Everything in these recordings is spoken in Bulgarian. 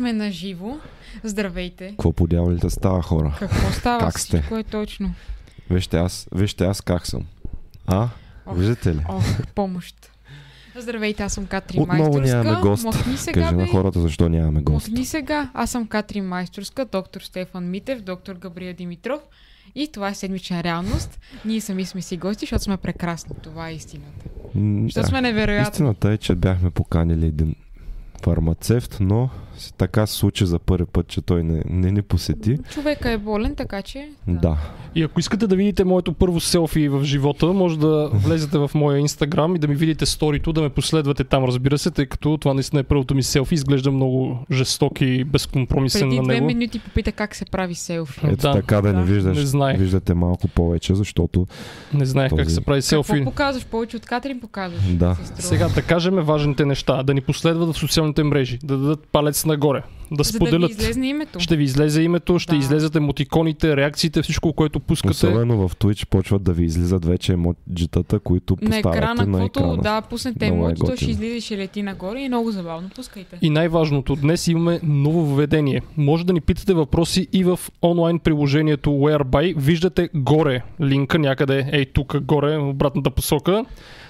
сме на живо. Здравейте. Какво по дяволите става хора? Какво става? Как сте? Всичко е точно. Вижте аз, вижте аз как съм. А? Ох, Виждате ли? Ох, помощ. Здравейте, аз съм Катри Отново Майсторска. нямаме гост. Махни сега, Кажи бе. на хората защо нямаме гост. Махни сега. Аз съм Катри Майсторска, доктор Стефан Митев, доктор Габриел Димитров. И това е седмична реалност. Ние сами сме си гости, защото сме прекрасни. Това е истината. М, Защото да. сме невероятни. Истината е, че бяхме поканили един фармацевт, но така се случи за първи път, че той не, не ни посети. Човека е болен, така че... Да. И ако искате да видите моето първо селфи в живота, може да влезете в моя инстаграм и да ми видите сторито, да ме последвате там, разбира се, тъй като това наистина е първото ми селфи. Изглежда много жесток и безкомпромисен Преди на две него. минути попита как се прави селфи. Ето Да, така да, да. ни виждаш. Не знаех. Виждате малко повече, защото Не знаех как Този- се прави селфи. Какво показваш? Повече от Катрин показваш. Да. Сега да кажем важните неща. Да ни последват в социалните мрежи, да дадат палец нагоре, да За да споделят. ви излезне името. Ще ви излезе името, ще Да. излезат емотиконите, реакциите, всичко, което пускате. особено в Twitch почват да ви излизат вече емоджитата, които на поставяте екрана, на екрана. да пуснете е емоджито, ще излиза и ще лети нагоре и е много забавно. Пускайте. И най-важното, днес имаме ново введение. Може да ни питате въпроси и в онлайн приложението Whereby. Виждате горе линка някъде, ей тук горе, в обратната посока.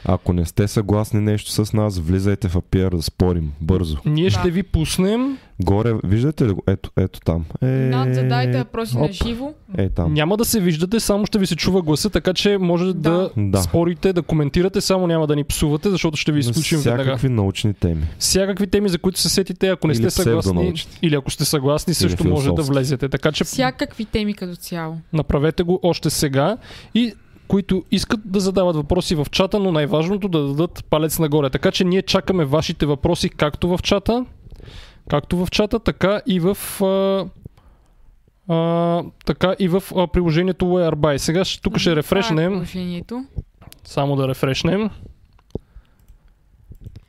Ако не сте съгласни нещо с нас, влизайте в APR да спорим бързо. Ние Да. ще ви пуснем. Горе, виждате ли го? Ето, ето там. Е, Над задайте въпроси на живо. Е там. Няма да се виждате, само ще ви се чува гласа, така че може да, Да. Да. спорите, да коментирате, само няма да ни псувате, защото ще ви изключим веднага. всякакви научни теми. Всякакви теми, за които се сетите, ако не Или сте съгласни, или ако сте съгласни, също може да влезете. Така че Всякакви теми като цяло. Направете го още сега и които искат да задават въпроси в чата, но най-важното да дадат палец нагоре. Така че ние чакаме вашите въпроси както в чата, както в чата, така и в а, а, така и в а, приложението Whereby. Сега тук ще е рефрешнем, само да рефрешнем.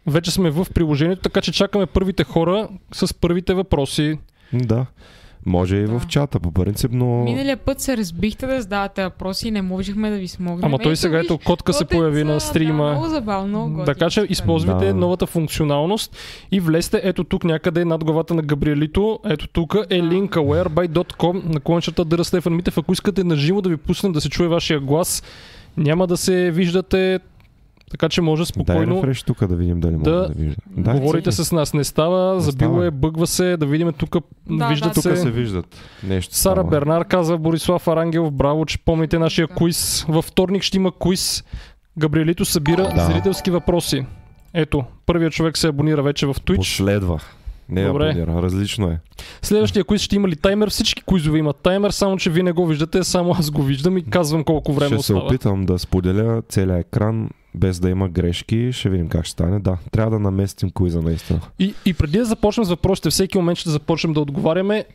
Вече сме в приложението, така че чакаме първите хора с първите въпроси. Да. Може и Да. в чата по принцип, но Миналия път се разбихте да задавате въпроси и не можехме да ви смогнем. Ама той сега ето котка се появи на Да, стрима. много забавно. много Така че използвайте Да. новата функционалност и влезте ето тук някъде над главата на Габриелито. Ето тук е линка whereby.com на клончата Дъра Стефан Митев. Ако искате на живо да ви пуснем да се чуе вашия глас, няма да се виждате, така че може дай спокойно рефреш тук да видим дали може да да, вижда. Дай, говорите с нас. Не става, Не забило става. е, бъгва се, да видим тук, Да, виждат да, Тук се. се виждат. Нещо Сара става. Бернар каза Борислав Арангелов, браво, че помните нашия Да. квиз. Във вторник ще има квиз. Габриелито събира Да. зрителски въпроси. Ето, първият човек се абонира вече в Twitch. Последва. Не Добре. абонира, различно е. Следващия квиз ще има ли таймер? Всички квизове имат таймер, само че вие не го виждате, само аз го виждам и казвам колко време ще се остава. опитам да споделя целият екран без да има грешки. Ще видим как ще стане. Да, трябва да наместим куиза наистина. И, и преди да започнем с въпросите, всеки момент ще започнем да отговаряме.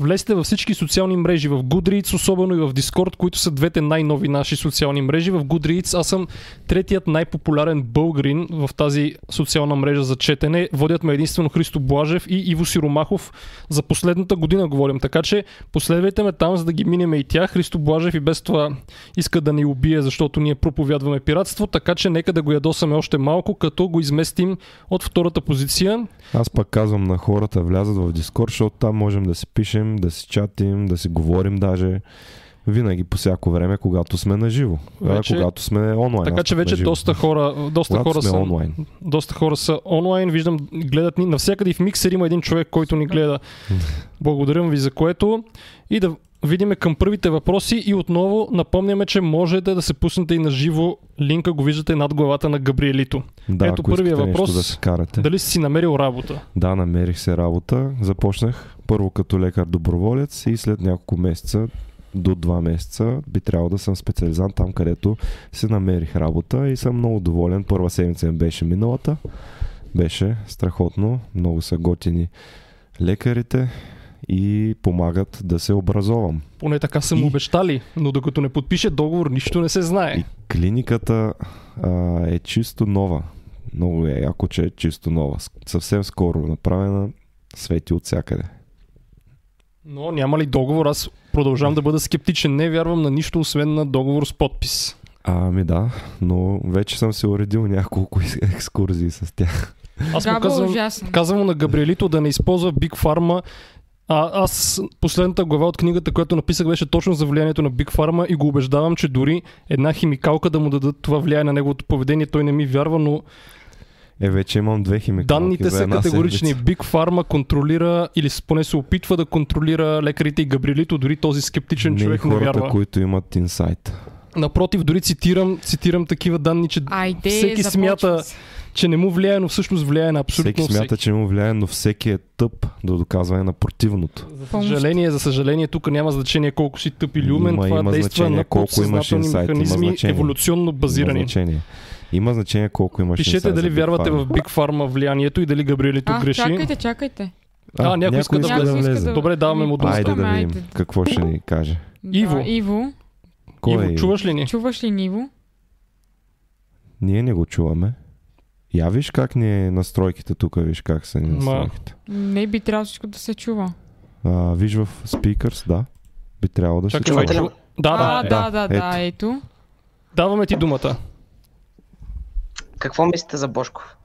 Влезте във всички социални мрежи, в Goodreads, особено и в Discord, които са двете най-нови наши социални мрежи. В Goodreads аз съм третият най-популярен българин в тази социална мрежа за четене. Водят ме единствено Христо Блажев и Иво Сиромахов. За последната година говорим, така че последвайте ме там, за да ги минем и тях. Христо Блажев и без това иска да ни убие, защото ние проповядваме пиратство, така че нека да го ядосаме още малко, като го изместим от втората позиция. Аз пък казвам на хората влязат в Дискорд, защото там можем да си пишем, да си чатим, да си говорим даже. Винаги по всяко време, когато сме на живо. Вече- Когато сме онлайн. Така че вече доста хора, доста когато хора са, онлайн. доста хора са онлайн. Виждам, гледат ни. Навсякъде и в миксер има един човек, който ни гледа. Благодарим ви за което. И да видим към първите въпроси и отново напомняме, че можете да се пуснете и на живо. Линка го виждате над главата на Габриелито. Да, Ето първия въпрос. Да се карате. Дали си намерил работа? Да, намерих се работа. Започнах първо като лекар доброволец и след няколко месеца, до два месеца, би трябвало да съм специализант там, където се намерих работа и съм много доволен. Първа седмица ми беше миналата. Беше страхотно. Много са готини лекарите и помагат да се образовам. Поне така са му И- обещали, но докато не подпише договор, нищо не се знае. И клиниката а, е чисто нова. Много е яко, че е чисто нова. Съвсем скоро направена, свети от всякъде. Но няма ли договор? Аз продължавам да бъда скептичен. Не вярвам на нищо, освен на договор с подпис. Ами да, но вече съм се уредил няколко екскурзии с тях. Аз му Габа е казвам, ужасен. казвам му на Габриелито да не използва Big Pharma. А, аз последната глава от книгата, която написах, беше точно за влиянието на Big Pharma и го убеждавам, че дори една химикалка да му дадат това влияние на неговото поведение, той не ми вярва, но Е, вече имам две химикалки данните са категорични. седмица. Big Pharma контролира или поне се опитва да контролира лекарите и Габриелито, дори този скептичен Не човек не хората, вярва. които имат инсайт. Напротив, дори цитирам, цитирам такива данни, че, Айде, Всеки смята- се. че не му влияе, но всъщност влияе на абсолютно всеки смята, че му влияе, но всеки е тъп до доказване на противното. За съжаление, за съжаление, тук няма значение колко си тъп или умен. Има- това има действа на колко имаш инсайт, има механизми, значение. еволюционно Има базирани. значение. Има значение колко имаш Пишете дали вярвате в Big Pharma влиянието и дали Габриелито А, греши. чакайте, чакайте. А, някой иска да иска влезе. да- Добре, даваме му думата. Айде да Айде. видим какво ще ни каже. Иво. Да, Иво. Кой Иво, е? чуваш ли ни? Чуваш ли Ниво? Ние не го чуваме. Я виж как ни е настройките тук, виж как са ни Ма. настройките. Не би трябвало всичко да се чува. А, виж в speakers, да. Би трябвало да се Чакай, чува. Чувате ли? чу- Да, а, да. да, да, да, да, ето. Даваме ти думата. Какво мислите за Бошков?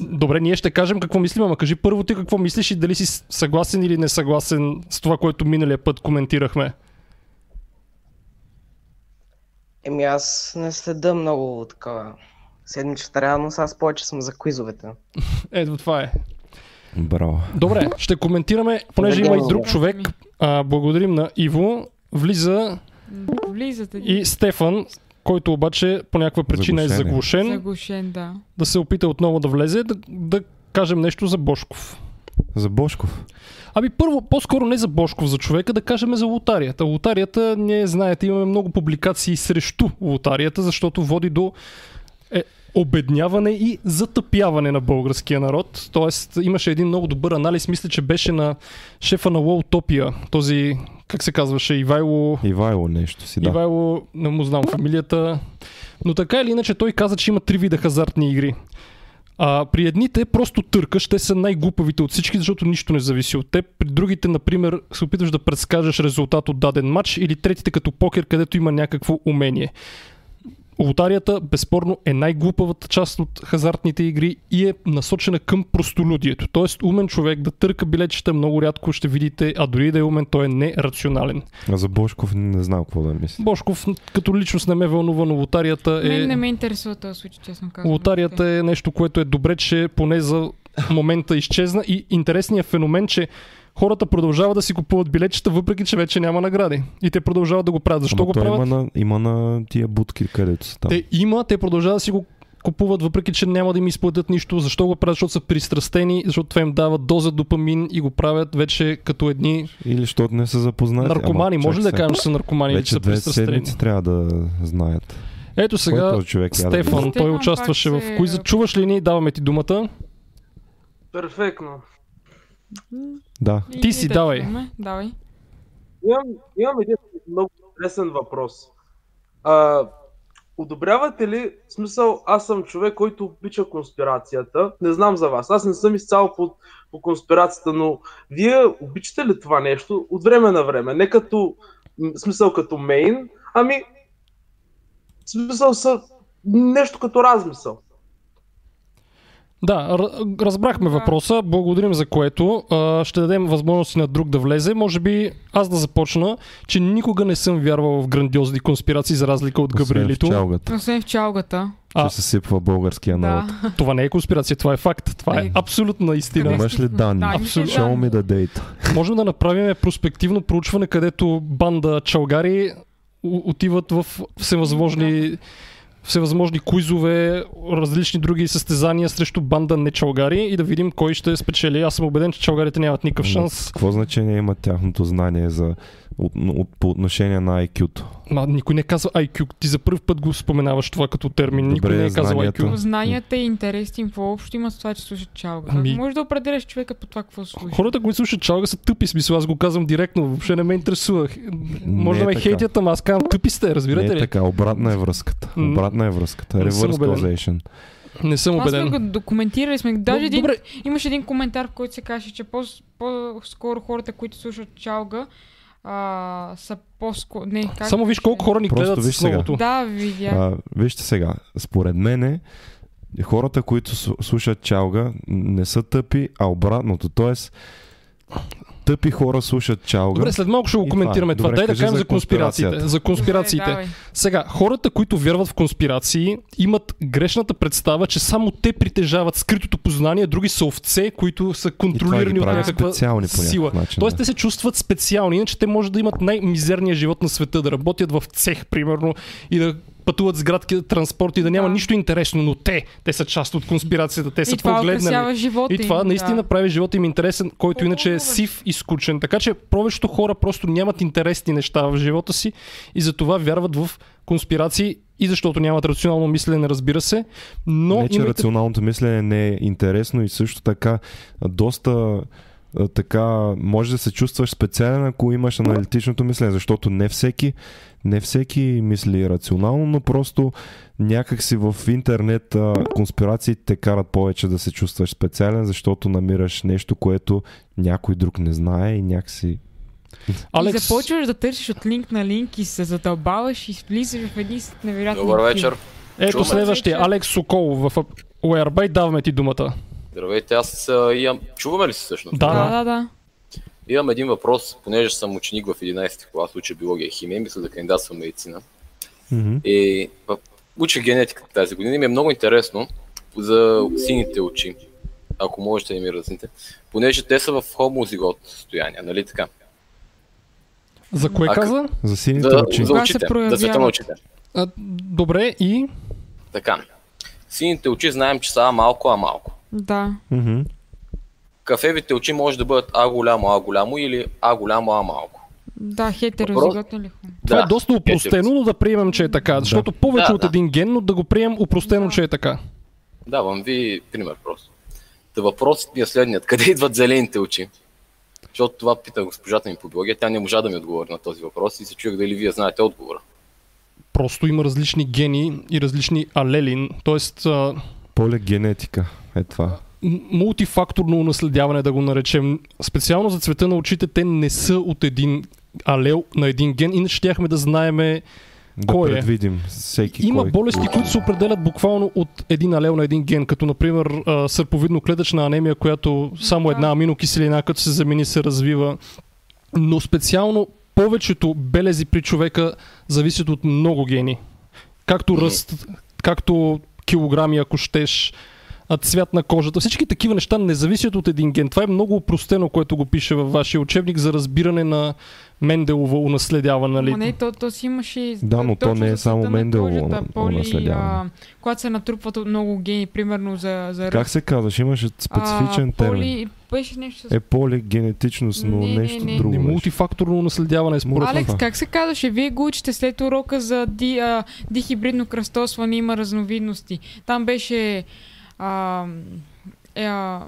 Добре, ние ще кажем какво мислим, ама кажи първо ти какво мислиш и дали си съгласен или не съгласен с това, което миналия път коментирахме. Еми аз не следа много такава седмичната реалност, аз повече съм за квизовете. Ето това е. Браво. Добре, ще коментираме, понеже има и друг човек. А, благодарим на Иво. Влиза Влизате. и Стефан, който обаче по някаква причина Заглушен е. е заглушен, Заглушен, да. да се опита отново да влезе, да, да кажем нещо за Бошков. За Бошков. Ами първо, по-скоро не за Бошков, за човека, да кажем за лотарията. Лотарията, ние знаете, имаме много публикации срещу лотарията, защото води до е, обедняване и затъпяване на българския народ. Тоест, имаше един много добър анализ, мисля, че беше на шефа на Лоутопия, този, как се казваше, Ивайло... Ивайло нещо си, да. Ивайло, не му знам фамилията, но така или иначе той каза, че има три вида хазартни игри. А, при едните просто търкаш, те са най-глупавите от всички, защото нищо не зависи от теб. При другите, например, се опитваш да предскажеш резултат от даден матч или третите като покер, където има някакво умение. Лотарията, безспорно, е най-глупавата част от хазартните игри и е насочена към простолюдието. Тоест, умен човек да търка билетчета много рядко ще видите, а дори да е умен, той е нерационален. А за Бошков не знам какво да мисля. Бошков като личност не ме вълнува, но лотарията Мен не е... ме интересува този случай, честно казвам. Лотарията е нещо, което е добре, че поне за момента изчезна и интересният феномен, че хората продължават да си купуват билетчета, въпреки че вече няма награди. И те продължават да го правят. Защо Ама го правят? Има на, има на тия будки, където са там. Те има, те продължават да си го купуват, въпреки че няма да им изплатят нищо. Защо го правят? Защото са пристрастени, защото това им дава доза допамин и го правят вече като едни Или защото не са запознати. наркомани. Ама, Може ли да кажем, че са наркомани или че Вече са две пристрастени? трябва да знаят. Ето Кой е сега този човек? Да Стефан, видим. той участваше пак в се- куиза. Чуваш ли ни? Даваме ти думата. Перфектно. Да. И Ти си, давай. Давай. Имам, имам един много интересен въпрос. А, одобрявате ли, в смисъл, аз съм човек, който обича конспирацията, не знам за вас, аз не съм изцяло по, по конспирацията, но вие обичате ли това нещо от време на време, не като, в смисъл като мейн, ами, в смисъл са нещо като размисъл. Да, разбрахме Да. въпроса, благодарим за което. А, ще дадем възможност и на друг да влезе. Може би аз да започна, че никога не съм вярвал в грандиозни конспирации, за разлика от Освен в Габриелито. чалгата, Освен в чалгата. А. че се сипва българския народ. Да. Това не е конспирация, това е факт. Това е Е, абсолютна истина. Имаш ли данни? Да, Абсолютно. Show me the data. Можем да направим проспективно проучване, където банда чалгари отиват в всевъзможни всевъзможни куизове, различни други състезания срещу банда не чалгари и да видим кой ще спечели. Аз съм убеден, че чалгарите нямат никакъв шанс. Какво значение има тяхното знание за, от, от, по отношение на IQ-то? Ма, никой не казва IQ. Ти за първ път го споменаваш това като термин. никой Добре, не е казал. IQ. Знанията и интересите им какво общо имат с това, че слушат чалга? Ами-. Може да определяш човека по това какво слуша. Хората, които слушат чалга са тъпи, смисъл, аз го казвам директно, въобще не ме интересува. Може да е ме така. хейтят, ама аз казвам тъпи сте, разбирате не е ли? така, обратна е връзката. М. Обратна е връзката. Не съм Reverse убеден. causation. Не съм Това сме убеден. го документирали сме. Даже един, Добре, имаше един коментар, в който се каже, че по- по-скоро хората, които слушат чалга, а, са по-скоро... Не, как само виж колко хора ни Просто гледат виж сега. Да, видях. А, вижте сега, според мене хората, които слу- слушат чалга, не са тъпи, а обратното. Тоест, тъпи хора слушат чалга. Добре, след малко ще го коментираме това това. е. Добре, Дай да кажем за конспирациите. За конспирациите. Давай, давай. Сега, хората, които вярват в конспирации, имат грешната представа, че само те притежават скритото познание, други са овце, които са контролирани от някаква специални сила. начин. Тоест да. те се чувстват специални, иначе те може да имат най-мизерния живот на света, да работят в цех, примерно, и да пътуват с градски транспорт и да няма Да. нищо интересно, но те, те са част от конспирацията, те са И погледнали. живота И това им, наистина да. прави живота им интересен, който иначе е сив и скучен. Така че повечето хора просто нямат интересни неща в живота си и затова вярват в конспирации и защото нямат рационално мислене, разбира се. Но не, че имайте... рационалното мислене не е интересно и също така доста така може да се чувстваш специален, ако имаш аналитичното мислене, защото не всеки, не всеки мисли рационално, но просто някакси в интернет а, конспирациите те карат повече да се чувстваш специален, защото намираш нещо, което някой друг не знае и някакси И започваш да търсиш от линк на линк и се задълбаваш и влизаш в един невероятно Добър вечер. Ето Чуваме. следващия, Алекс Сокол в Уербай, даваме ти думата. Здравейте, аз а, имам... Чуваме ли се всъщност? Да, Да, да. да, да. Имам един въпрос, понеже съм ученик в 11 клас, уча биология и химия, мисля да кандидатствам медицина. Мгм. И в- уча генетика тази година и ми е много интересно за сините очи, ако можете да ми разните, понеже те са в хомозигот състояние, нали така? За кое А, каза? за сините За, очи. за очите, за проявяват? цвета на очите. А, добре, и Така. Сините очи знаем, че са малко, А малко. Да. Мгм. Кафевите очи може да бъдат А голямо, А голямо или А голямо, А малко. Да, хетерозиготен ли хум? това Да, е доста упростено, но да приемем, че е така. Защото повече Да, от да. един ген, но да го приемем упростено, Да. че е така. Давам ви пример просто. Та въпросът ми е следният. Къде идват зелените очи? Защото това пита госпожата ми по биология. Тя не можа да ми отговори на този въпрос и се чуях дали вие знаете отговора. Просто има различни гени и различни алели. Тоест, а, Полегенетика е това. мултифакторно унаследяване, да го наречем. Специално за цвета на очите, те не са от един алел на един ген, иначе щяхме да знаеме. Да Кой е? предвидим всеки Има кой. болести, които се определят буквално от един алел на един ген, като например сърповидно-клетъчна анемия, която само една аминокиселина, като се замени, се развива. Но специално повечето белези при човека зависят от много гени. Както ръст, както килограми, ако щеш, цвят на кожата. Всички такива неща не зависят от един ген. Това е много упростено, което го пише във вашия учебник за разбиране на Менделово унаследяване. Нали? Не, то, то си имаше и Да, но то не е само Менделово на- унаследяване. когато се натрупват от много гени, примерно за, за Как се казваш? Имаше специфичен а, термин. Поли, беше нещо с... Е полигенетичност, но Не, не, нещо не. друго. Не, мултифакторно наследяване според Алекс, мен. Алекс, как се казваше? Вие го учите след урока за ди, а, дихибридно кръстосване, има разновидности. Там беше а, е, а,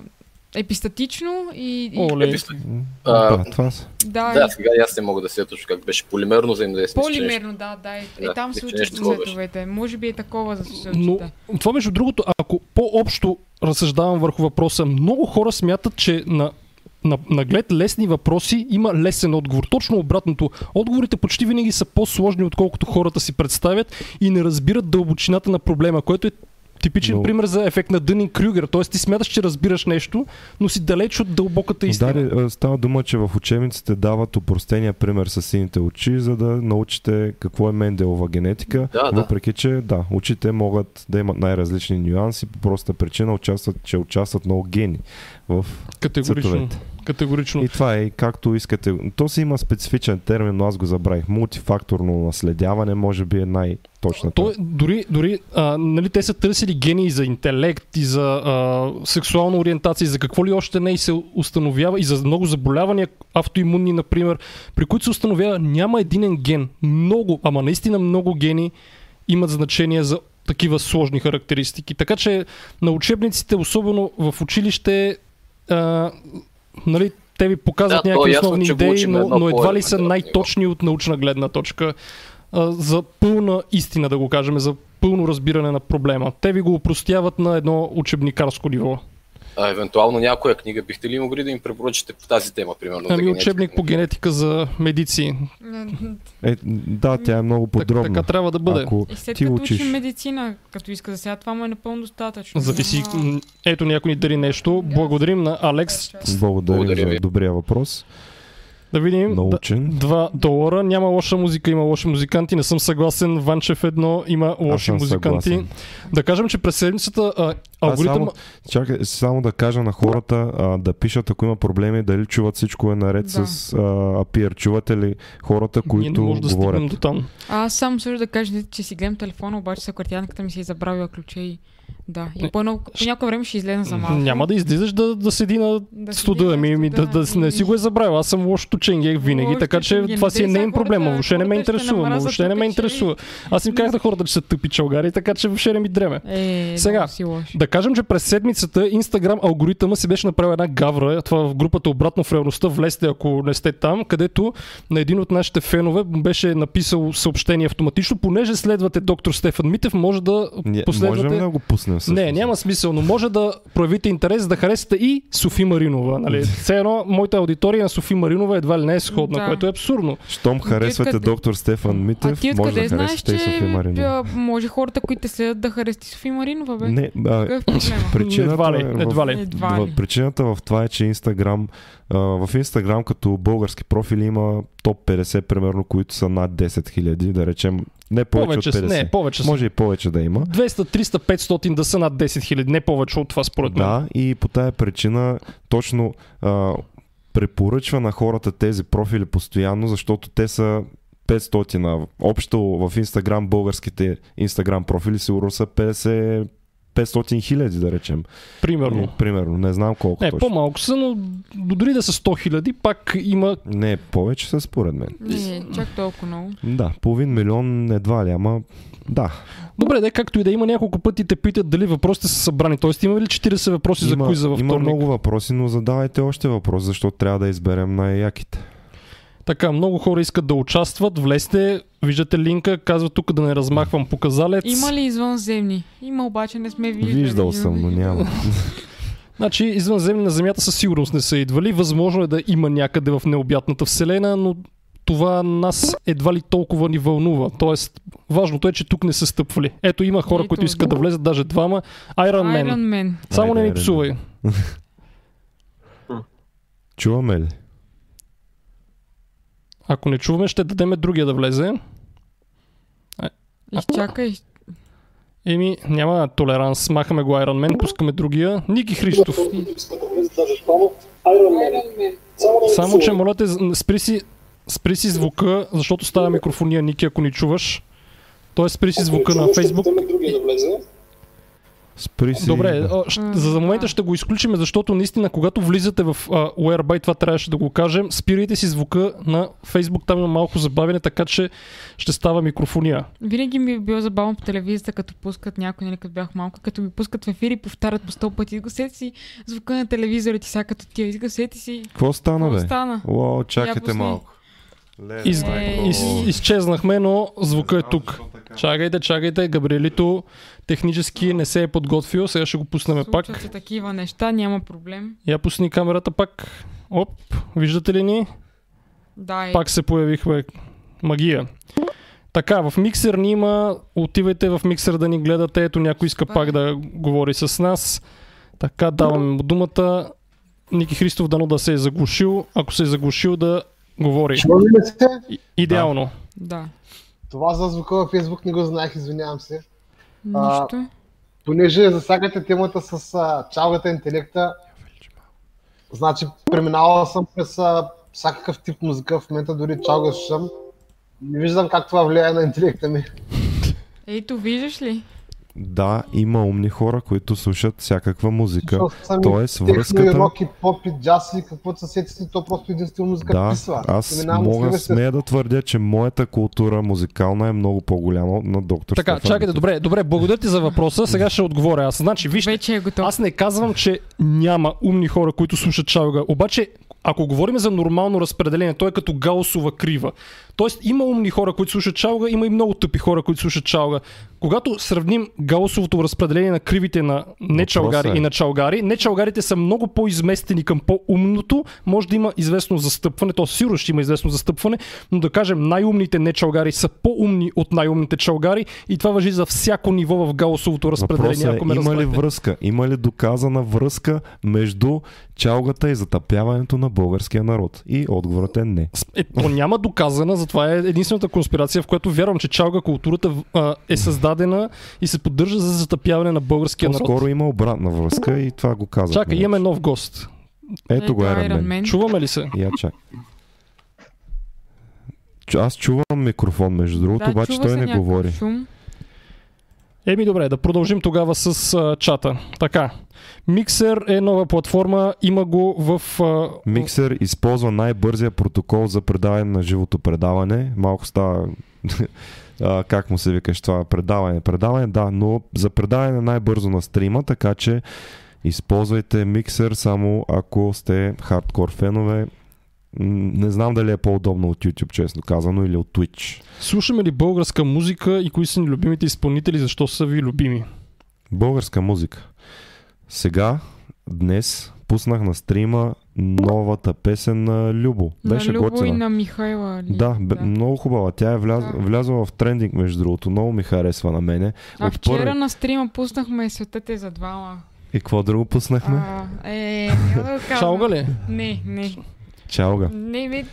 епистатично и... и Оле. М, А, Да, това са. да, Да, и сега аз не мога да се точно как беше полимерно взаимодействие. нещо. полимерно, да, да. И, Да, и там се учат цветовете. Може би е такова за се Но това между другото, ако по-общо разсъждавам върху въпроса, много хора смятат, че на на, наглед лесни въпроси има лесен отговор. Точно обратното. Отговорите почти винаги са по-сложни, отколкото хората си представят и не разбират дълбочината на проблема, което е типичен Но- пример за ефект на Дънин Крюгер. Тоест ти смяташ, че разбираш нещо, но си далеч от дълбоката истина. Да, а, става дума, че в учебниците дават упростения пример с сините очи, за да научите какво е Менделова генетика. Да, да. въпреки, че да, очите могат да имат най-различни нюанси, по проста причина, участват, че участват много гени в Категорично. цветовете. Категорично. И това е както искате. То си има специфичен термин, но аз го забравих. Мултифакторно наследяване може би е най-точната. Той, дори, дори а, нали, те са търсили гени и за интелект, и за а, сексуална ориентация, и за какво ли още не и се установява, и за много заболявания, автоимунни, например, при които се установява няма единен ген. Много, ама наистина много гени имат значение за такива сложни характеристики. Така че на учебниците, особено в училище, а, нали, те ви показват Да, е някакви ясно, основни идеи, но, но едва ли са най-точни от научна гледна точка а, за пълна истина, да го кажем, за пълно разбиране на проблема. Те ви го упростяват на едно учебникарско ниво. А, евентуално някоя книга, бихте ли могли да им препоръчате по тази тема, примерно? Ами учебник по генетика за медици. Е, да, тя е много подробна. така трябва да бъде. Ако И след ти като учиш... учи медицина, като иска за сега, това му е напълно достатъчно. Зависи. Ето някой ни дари нещо. Благодарим на Алекс. Благодарим Благодаря за добрия въпрос. Да видим. Научен. 2 долара. Няма лоша музика, има лоши музиканти. Не съм съгласен. Ванчев едно, има лоши съм музиканти. съгласен. Да кажем, че през седмицата а, А, алгоритъм... само, чакай, само да кажа на хората а, да пишат, ако има проблеми, дали чуват всичко е наред Да. с а, APR. Чувате ли хората, Ние не които може да говорят? до там. А, аз само също да кажа, че си гледам телефона, обаче секретарянката ми си е забравила ключа и да. И по, едно, по някое време ще излезна за малко. Няма да излизаш да, да седи на Да седи студа. на Ми, ми, да, студа, да, не си го е забравил. Аз съм лошото ченге винаги, Лошото така че ченге. това Не си е нейн сега проблем. Въобще не ме интересува. Въобще не ме интересува. Аз им казах на хората, че са тъпи чалгари, така че въобще не ми дреме. Е, Сега. Да кажем, че през седмицата Instagram алгоритъма си беше направил една гавра, това в групата Обратно в реалността, влезте ако не сте там, където на един от нашите фенове беше написал съобщение автоматично, понеже следвате доктор Стефан Митев, може да последвате... Можем да го пуснем всъщност? Не, няма смисъл, но може да проявите интерес да харесате и Софи Маринова. Нали? Все едно, моята аудитория на Софи Маринова едва ли не е сходна, Да. което е абсурдно. Щом харесвате откъде- доктор Стефан А Митев, ти може да знаеш, харесате и че София Маринова. а, може хората, които те следят да харесат и Софи Маринова, бе? Не, а, е причината, Едва ли, е в- едва ли. В- ли. причината в това е, че Инстаграм, а, в Инстаграм като български профили има топ 50 примерно, които са над 10 хиляди, да речем, не повече, Повече, от с- 50. не, повече. Може и повече да има. 200, 300, 500 да са над 10 хиляди, не повече от това според мен. Да, и по тая причина точно а, препоръчва на хората тези профили постоянно, защото те са 500 на общо в Инстаграм, българските Инстаграм профили сигурно са 50 500 хиляди, да речем. Примерно. И, примерно, не знам колко Не, точно. по-малко са, но дори да са 100 хиляди, пак има... Не, повече са според мен. Не, чак толкова много. Да, половин милион едва ли, ама да. Добре, да, както и да има няколко пъти те питат дали въпросите са събрани. Тоест има ли 40 въпроси за има, куиза във има много въпроси, но задавайте още въпрос, защото трябва да изберем най-яките. Така, много хора искат да участват. Влезте, виждате линка, казва тук да не размахвам показалец. Има ли извънземни? Има, обаче не сме виждали. Виждал съм, но няма. Значи, извънземни на Земята със сигурност не са идвали. Възможно е да има някъде в необятната вселена, но това нас едва ли толкова ни вълнува. Тоест, важното е, че тук не са стъпвали. Ето има хора, Ето. които искат да влезат, даже двама. Iron Man. Iron Man. Само не Айде, ми псувай. Чуваме ли? Ако не чуваме, ще дадем другия да влезе. Изчакай. Еми, няма толеранс. Махаме го Iron Man, пускаме другия. Ники Христов. Само, че моля те, спри си, спри си звука, защото става микрофония Ники, ако ни чуваш. Тоест, спри си звука на Фейсбук. Спри си. Добре, да. а, ще, М, за момента ще го изключим, защото наистина, когато влизате в Whereby, това трябваше да го кажем, спирайте си звука на Facebook, там има малко забавяне, така че ще става микрофония. Винаги ми е било забавно по телевизията, като пускат някой, нали, като бях малко, като ми пускат в ефир и повтарят по сто пъти. Го сети си звука на телевизора ти сега като тия. Го сети си. Какво стана, Какво бе? стана? О, чакайте малко. Из, из, изчезнахме, но звука е тук. Чакайте, чакайте, Габриелито технически не се е подготвил, сега ще го пуснем пак. Случват се такива неща, няма проблем. Я пусни камерата пак. Оп, виждате ли ни? Да. Пак се появихме. Магия. Така, в миксер ни има. Отивайте в миксер да ни гледате. Ето някой иска пак да говори с нас. Така, даваме му думата. Ники Христов дано да се е заглушил. Ако се е заглушил да говори. Чува ли? И- Идеално. Да. Това за звука във Фейсбук не го знаех, извинявам се. А, Нищо. Понеже засягате темата с а, чалгата интелекта, значи преминавал съм през а, всякакъв тип музика, в момента дори чалга слушам. Не виждам как това влияе на интелекта ми. Ето, виждаш ли? Да, има умни хора, които слушат всякаква музика. Тоест, връзката... рок, и поп, и джаз, и каквото се сетите, то просто един стил музика Да, писва. аз Преминавам на мога следващия смея да твърдя, че моята култура музикална е много по-голяма на доктор Така, Стефан чакайте, добре, добре, благодаря ти за въпроса. Сега ще отговоря аз. Значи, вижте, Вече е готов. Аз не казвам, че няма умни хора, които слушат чалга. Обаче, ако говорим за нормално разпределение, то е като гаусова крива. Тоест има умни хора, които слушат чалга, има и много тъпи хора, които слушат чалга. Когато сравним гаусовото разпределение на кривите на нечалгари е- и на чалгари, нечалгарите са много по-изместени към по-умното, може да има известно застъпване, то сигурно ще има известно застъпване, но да кажем най-умните нечалгари са по-умни от най-умните чалгари и това въжи за всяко ниво в гаусовото разпределение, е, ако ме има ли връзка? Има ли доказана връзка между чалгата и затъпяването на българския народ? И отговорът е не. Е, то няма доказана, затова е единствената конспирация, в която вярвам, че чалга културата а, е създадена и се поддържа за затъпяване на българския народ. По-скоро има обратна връзка и това го казах. Чакай, имаме нов гост. Ето го Ето, Iron Man. Man. Чуваме ли се? Я чак. Аз чувам микрофон, между другото, Да, обаче той не говори. Шум. Еми добре, да продължим тогава с а, чата. Така. Миксер е нова платформа, има го в... Миксер използва най-бързия протокол за предаване на живото предаване. Малко става а, как му се викаш това предаване. Предаване, да, но за предаване най-бързо на стрима, така че използвайте миксер само ако сте хардкор фенове. Не знам дали е по-удобно от YouTube, честно казано, или от Twitch. Слушаме ли българска музика и кои са ни любимите изпълнители, защо са ви любими? Българска музика. Сега, днес, пуснах на стрима новата песен на Любо. Беше на Любо готина. и на Михайла. Ли? Да, бе, много хубава. Тя е вляз, Да. влязла в трендинг, между другото. Много ми харесва на мене. А От вчера първи- на стрима пуснахме Светът е за двама. И какво друго пуснахме? А, е, няма да. Чалга ли? Не, не. Чалга. Не, не.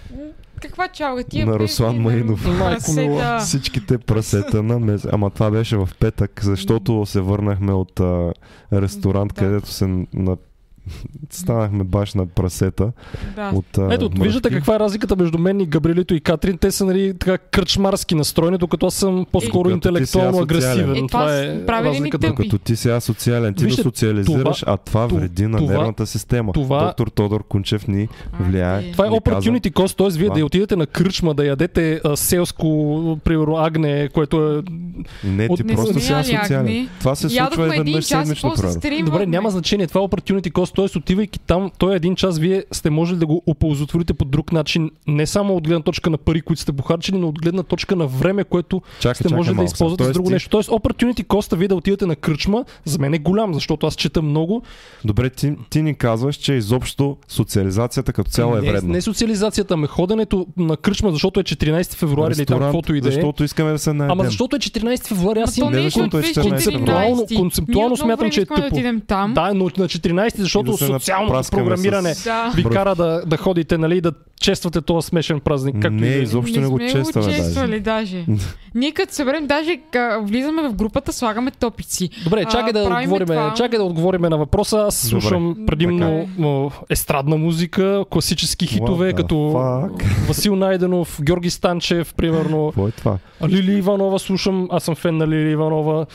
Каква чалга? На песни Руслан на Маинов. Майко мила. прасета. Всичките прасета на мез... Ама това беше в петък, защото се върнахме от а, ресторант, Да. където се на... станахме баш на прасета. Да. От, а, Ето, мръвки. виждате каква е разликата между мен и Габриелито и Катрин. Те са нали, така кръчмарски настроени, докато аз съм по-скоро ти интелектуално си асоциален. агресивен. Е, това е разликата. Докато ти сега социален, ти Вижте, го социализираш, това- а това това- вреди на това- нервната система. това- Доктор Тодор Кунчев ни влияе. е. Това е opportunity cost, т.е. вие да отидете на кръчма, да ядете а, селско, примерно, агне, което е... Не, ти От- просто сега яли социален. агне. Това се случва и един веднъж час и седмично. Добре, няма значение. Това е opportunity cost, т.е. отивайки там, той един час вие сте можели да го оползотворите по друг начин, не само от гледна точка на пари, които сте похарчили, но от гледна точка на време, което Чакай, сте чакай можели да използвате за Тоест друго ти- нещо. Тоест, opportunity cost вие да отидете на кръчма, за мен е голям, защото аз чета много. Добре, ти, ти ни казваш, че изобщо социализацията като цяло е не, вредна. не социализацията, ме ходенето на кръчма, защото е 14 февруари или там каквото и да е. Защото искаме да се наедем. Ама защото е 14 февруари, аз имам не е, не, защото защото е е 14 концептуално, 14. концептуално смятам, че е тъпо. да но на 14, И защото да социалното програмиране с- Да. ви кара да, да ходите, нали, да чествате този смешен празник. Както Не, и да е. изобщо не го сме честваме даже. чествали даже. Ние като съберем, даже ка, влизаме в групата, слагаме топици. Добре, чакай А, да, правиме отговорим, това. чакай да отговорим на въпроса. Аз Добре. слушам предимно м, естрадна музика, класически хитове, the като fuck? Васил Найденов, Георги Станчев, примерно. Какво е това? Лили Иванова слушам, аз съм фен на Лили Иванова.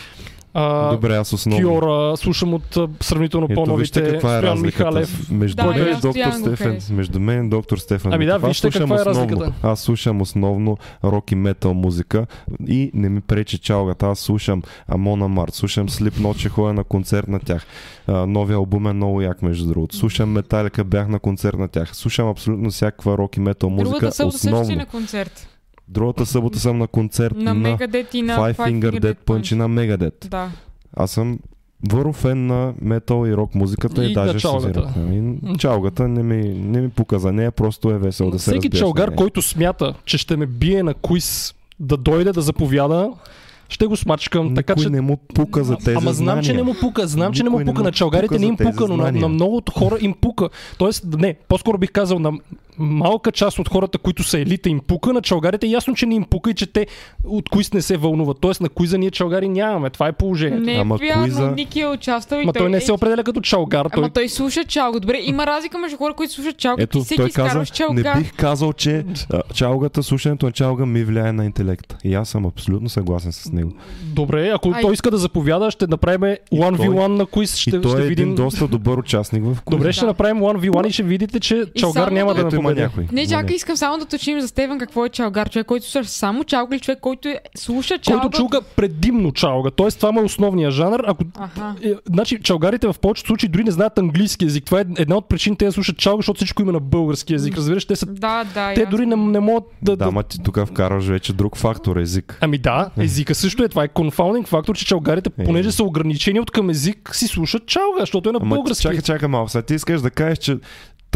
А, Добре, аз основно. Киора, слушам от сравнително Ето вижте по-новите каква е Стоян Михалев. между Да, мен аз доктор харесвам. Между мен и доктор Стефан. Ами да, вижте слушам каква е основно, разликата. Аз слушам основно рок и метал музика и не ми пречи чалгата. Аз слушам Амона Март, слушам Slipknot, че ходя на концерт на тях. А, новия албум е много як, между другото. Слушам Металика, бях на концерт на тях. Слушам абсолютно всякаква рок и метал музика. Другата събота също си основно. на концерт. Другата събота съм на концерт На на, Megadeth и на Five Finger Dead Punch и на Megadeth. Да. Аз съм върл фен на метал и рок музиката и, И даже чалгата. Ами, чалгата не ми, не ми пука за нея, просто е весело да се Всеки чалгар, който смята, че ще ме бие на квиз, да дойде да заповяда, ще го смачкам. Така Никой че не му пука за тези Ама знам, че не знания. му пука. Знам, че не му не пука. му На чалгарите пука не им пука, но на, знания. на много от хора им пука. Тоест, не, по-скоро бих казал на малка част от хората, които са елита им пука, на чалгарите ясно, че не им пука и че те от куиз не се вълнуват. Тоест на куиза ние чалгари нямаме. Това е положението. Не е Ама вярно, куиза- Ники е участвал и Ма той не се е- определя като чалгар. Той... Ама той слуша чалга. Добре, има разлика между хора, които слушат чалга Ето, и всеки той каза, чалга. не бих казал, че чалгата, слушането на чалга ми влияе на интелекта. И аз съм абсолютно съгласен с него. Добре, ако Ай. той иска да заповяда, ще направим 1v1 на куиз. Ще, и той ще е видим. един доста добър участник в куиза. Добре, ще Да. направим 1v1 и ще видите, че чалгар няма да да- благодаря. някой. Не, чакай, искам само да уточним за Стевен какво е чалгар. Човек, който слуша само чалга или човек, който е, слуша чалга. Който чуга предимно чалга. Тоест това е основният жанр. Ако Аха. Е, значи, чалгарите в повечето случаи дори не знаят английски язик. Това е една от причините те да слушат чалга, защото всичко има на български язик. Разбираш, те са. Да, да. Те ясно. дори не, не могат да. Да, ма ти тук вкараш вече друг фактор език. Ами да, езика също е. Това е конфаундинг фактор, че чалгарите, Е. понеже са ограничени от към език, си слушат чалга, защото е на български. чакай, чакай малко. Сега ти искаш да кажеш, че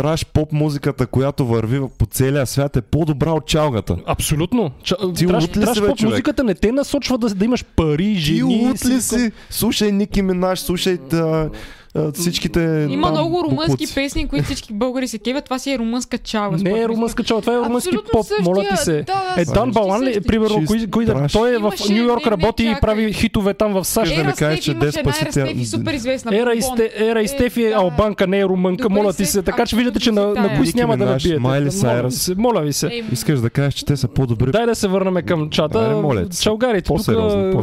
траш поп музиката, която върви по целия свят е по-добра от чалгата. Абсолютно. Ча... Ти траш, ли си, траш бе, поп човек? музиката не те насочва да, да имаш пари, Ти жени. лут ли си- си? Слушай Ники Минаш, слушай да, всичките Има там много румънски буклуци. песни, които всички българи се кевят. Това си е румънска чалга. Не е румънска чалга, това е румънски Абсолютно поп, същия, моля ти се. да, да, Е, Дан Балан ли, същи. примерно, кой, кой да, той е в Нью Йорк работи и прави хитове там в САЩ. да ми Ера кажеш, че Ера Стефи, супер известна. Ера, Бомбон. Сте, Ера и Е, Стефи е албанка, не е румънка, моля ти се. Така че виждате, че на, си няма да набиете. Майли се, Моля ви се. Искаш да кажеш, че те са по-добри. Дай да се върнем към чата. Чалгарите, тук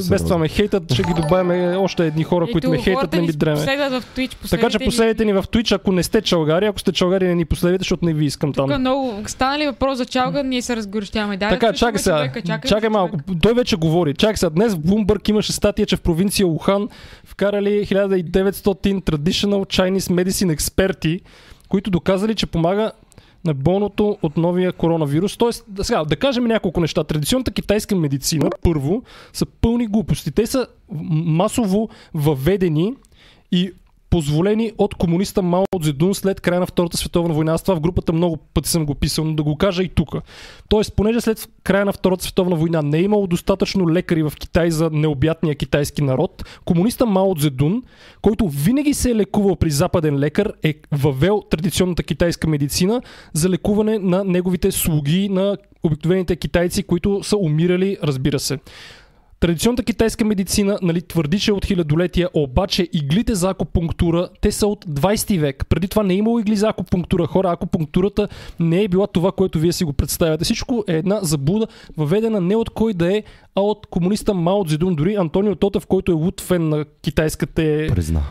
без това ме хейтат, ще ги добавим още едни хора, които ме хейтат, не ми дреме. В Twitch, Така че последвайте ни. в Twitch, ако не сте чалгари, ако сте чалгари, не ни последвайте, защото не ви искам Тук там. много стана ли въпрос за чалга, ние се разгорещяваме. Да, Така, чакай сега. човека, чакай, Чакай малко. Той вече говори. Чакай сега. Днес в Bloomberg имаше статия, че в провинция Ухан вкарали 1900 traditional Chinese medicine експерти, които доказали, че помага на болното от новия коронавирус. Тоест, да, сега, да кажем няколко неща. Традиционната китайска медицина, първо, са пълни глупости. Те са масово въведени и позволени от комуниста Мао Цзедун след края на Втората световна война. Аз това в групата много пъти съм го писал, но да го кажа и тук. Тоест, понеже след края на Втората световна война не е имало достатъчно лекари в Китай за необятния китайски народ, комуниста Мао Цзедун, който винаги се е лекувал при западен лекар, е въвел традиционната китайска медицина за лекуване на неговите слуги, на обикновените китайци, които са умирали, разбира се. Традиционната китайска медицина нали, твърди, че е от хилядолетия, обаче иглите за акупунктура, те са от 20 век. Преди това не е имало игли за акупунктура. Хора, акупунктурата не е била това, което вие си го представяте. Всичко е една заблуда, въведена не от кой да е, а от комуниста Мао Цзедун. Дори Антонио Тотев, който е луд фен на китайската Призна.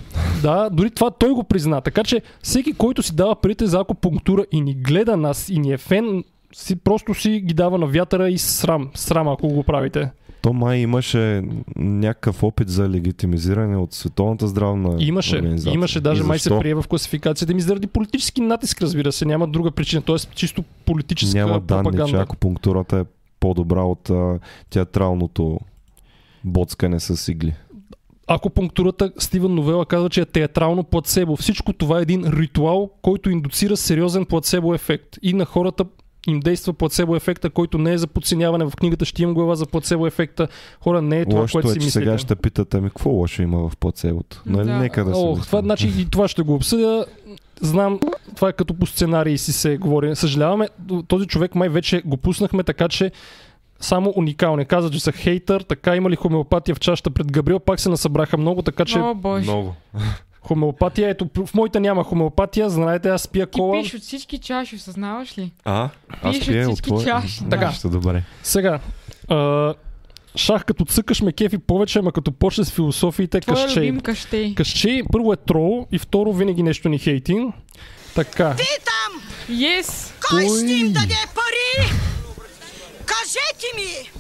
да, дори това той го призна. Така че всеки, който си дава парите за акупунктура и ни гледа нас и ни е фен, си, просто си ги дава на вятъра и срам. Срам, ако го правите. То май имаше някакъв опит за легитимизиране от Световната здравна Имаше, организация. имаше, даже май се прие в класификацията ми заради политически натиск, разбира се. Няма друга причина. Тоест чисто политическа Няма данни, пропаганда. че акупунктурата е по-добра от а, театралното боцкане с игли. Акупунктурата, Стивън Новела казва, че е театрално плацебо. Всичко това е един ритуал, който индуцира сериозен плацебо ефект. И на хората им действа плацебо ефекта, който не е за подценяване. В книгата ще имам глава за плацебо ефекта. Хора, не е това, Лошото което е, си мислите. сега ще питате ми какво лошо има в плацебото. Нали, Да. нека да се О, мислим. това, значи, и това ще го обсъдя. Знам, това е като по сценарии си се говори. Съжаляваме, този човек май вече го пуснахме, така че само уникални. Каза, че са хейтър, така има ли хомеопатия в чашата пред Габриел, пак се насъбраха много, така че О, боже. Много. Хомеопатия, ето в моята няма хомеопатия, знаете, аз пия Ти кола. пиш от всички чаши, осъзнаваш ли? А? Аз Пиеш от пия от всички твоя. чаши. Така. Ще добре. Сега, а, шах като цъкаш ме кефи повече, ама като почне с философиите, Твоя къщей. любим къщей. Къщей първо е трол и второ винаги нещо ни хейти. Така. Yes! Кой ще им даде пари? Кажете ми!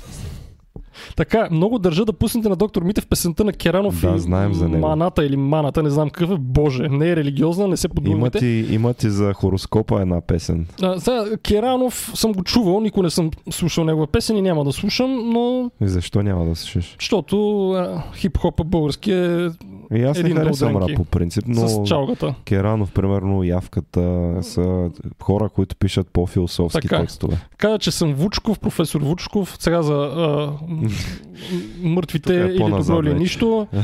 Така, много държа да пуснете на доктор Митев песента на Керанов Да, и знаем за него. Маната или Маната, не знам какъв е. Боже, не е религиозна, не се Има подумайте. ти, има ти за хороскопа една песен. А, сега, Керанов съм го чувал, никой не съм слушал негова песен и няма да слушам, но И защо няма да слушаш? защото а, хип-хопа български е И аз не Един харесвам дълдренки. рап по принцип, но с чалгата. Керанов, примерно, Явката са хора, които пишат по-философски Така. текстове. Каза, че съм Вучков, професор Вучков, сега за а, мъртвите е или добро или вече. нищо.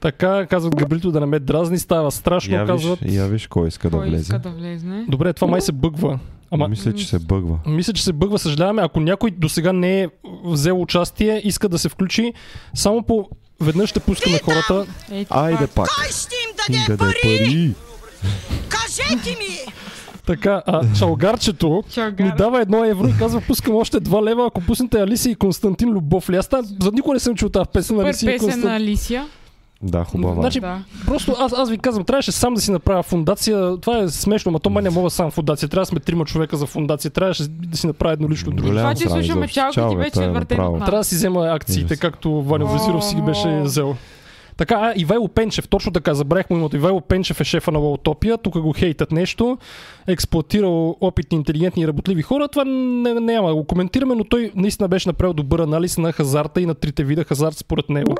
Така, казват Габрито да не ме дразни, става страшно, Я виж, казват. я виж кой иска да влезе. иска да влезне? Добре, това май се бъгва. Ама Мисля, че се бъгва. Мисля, че се бъгва. Съжаляваме, ако някой до сега не е взел участие, иска да се включи, само по веднъж ще пускаме хората. Ей, Айде пак. пак. Кой ще им Им даде даде пари? пари. Кажете ми! Така, а чалгарчето Чалгар. ми дава едно евро и казва, пускам още 2 лева, ако пуснете Алисия и Константин Любов ли. Аз там за никой не съм чул тази песен на Алисия и песен на Константин. Алисия. Да, хубава. Значи, Да. Просто аз, аз ви казвам, трябваше сам да си направя фундация. Това е смешно, ма то май не мога сам фундация. Трябва да сме трима човека за фундация. Трябваше да си направя едно лично. Голям Това, че слушаме Чалга, ти вече е е направо. от нас. Трябва да си взема акциите, както Ваня О. Вазиров си ги беше взел. Така, а, Ивайло Пенчев, точно така, забравих му името. Ивайло Пенчев е шефа на Лаутопия, тук го хейтат нещо, експлуатирал опитни, интелигентни и работливи хора. Това не, няма да го коментираме, но той наистина беше направил добър анализ на хазарта и на трите вида хазарт според него.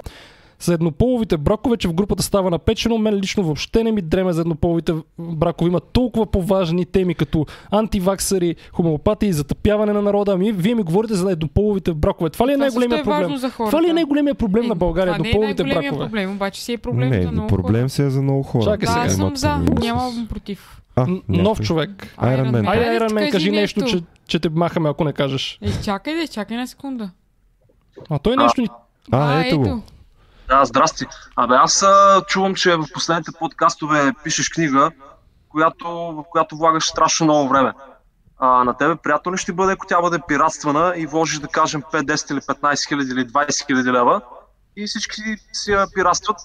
За еднополовите бракове, че в групата става напечено, мен лично въобще не ми дреме за еднополовите бракове. Има толкова по-важни теми, като антиваксари, хомеопати и затъпяване на народа. Ами, вие ми говорите за еднополовите бракове. Това ли е най-големия е проблем? важно за хората. Това ли е най-големия проблем Е, на България? Това не е Еднополовите бракове. проблем, обаче си е проблем не, за много проблем си е за много хора. Чакай хора. Да, сега. аз съм за. Нямам против. А. Нов човек. Iron Man. Айде, Iron Man, кажи нещо, че, че те махаме, ако не кажеш. Е, чакай да, чакай една секунда. А той нещо ни... А, ето го. Да, здрасти. Абе, аз чувам, че в последните подкастове пишеш книга, която, в която влагаш страшно много време. А, на тебе приятно ли ще бъде, ако тя бъде пиратствана и вложиш, да кажем, 5, 10 или 15 хиляди или 20 хиляди лева и всички си я пиратстват?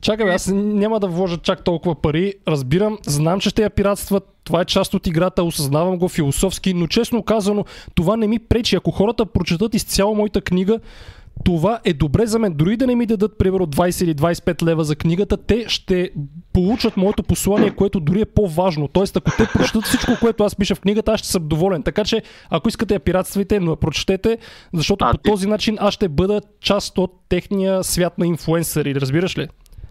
Чакай, бе, аз няма да вложа чак толкова пари. Разбирам, знам, че ще я пиратстват. Това е част от играта, осъзнавам го философски, но честно казано, това не ми пречи. Ако хората прочетат изцяло моята книга, това е добре за мен. Дори да не ми дадат, примерно, 20 или 25 лева за книгата, те ще получат моето послание, което дори е по-важно. Тоест, ако те прочетат всичко, което аз пиша в книгата, аз ще съм доволен. Така че, ако искате я пиратствайте, но я прочетете, защото А, по ти- този начин аз ще бъда част от техния свят на инфлуенсъри. Разбираш ли?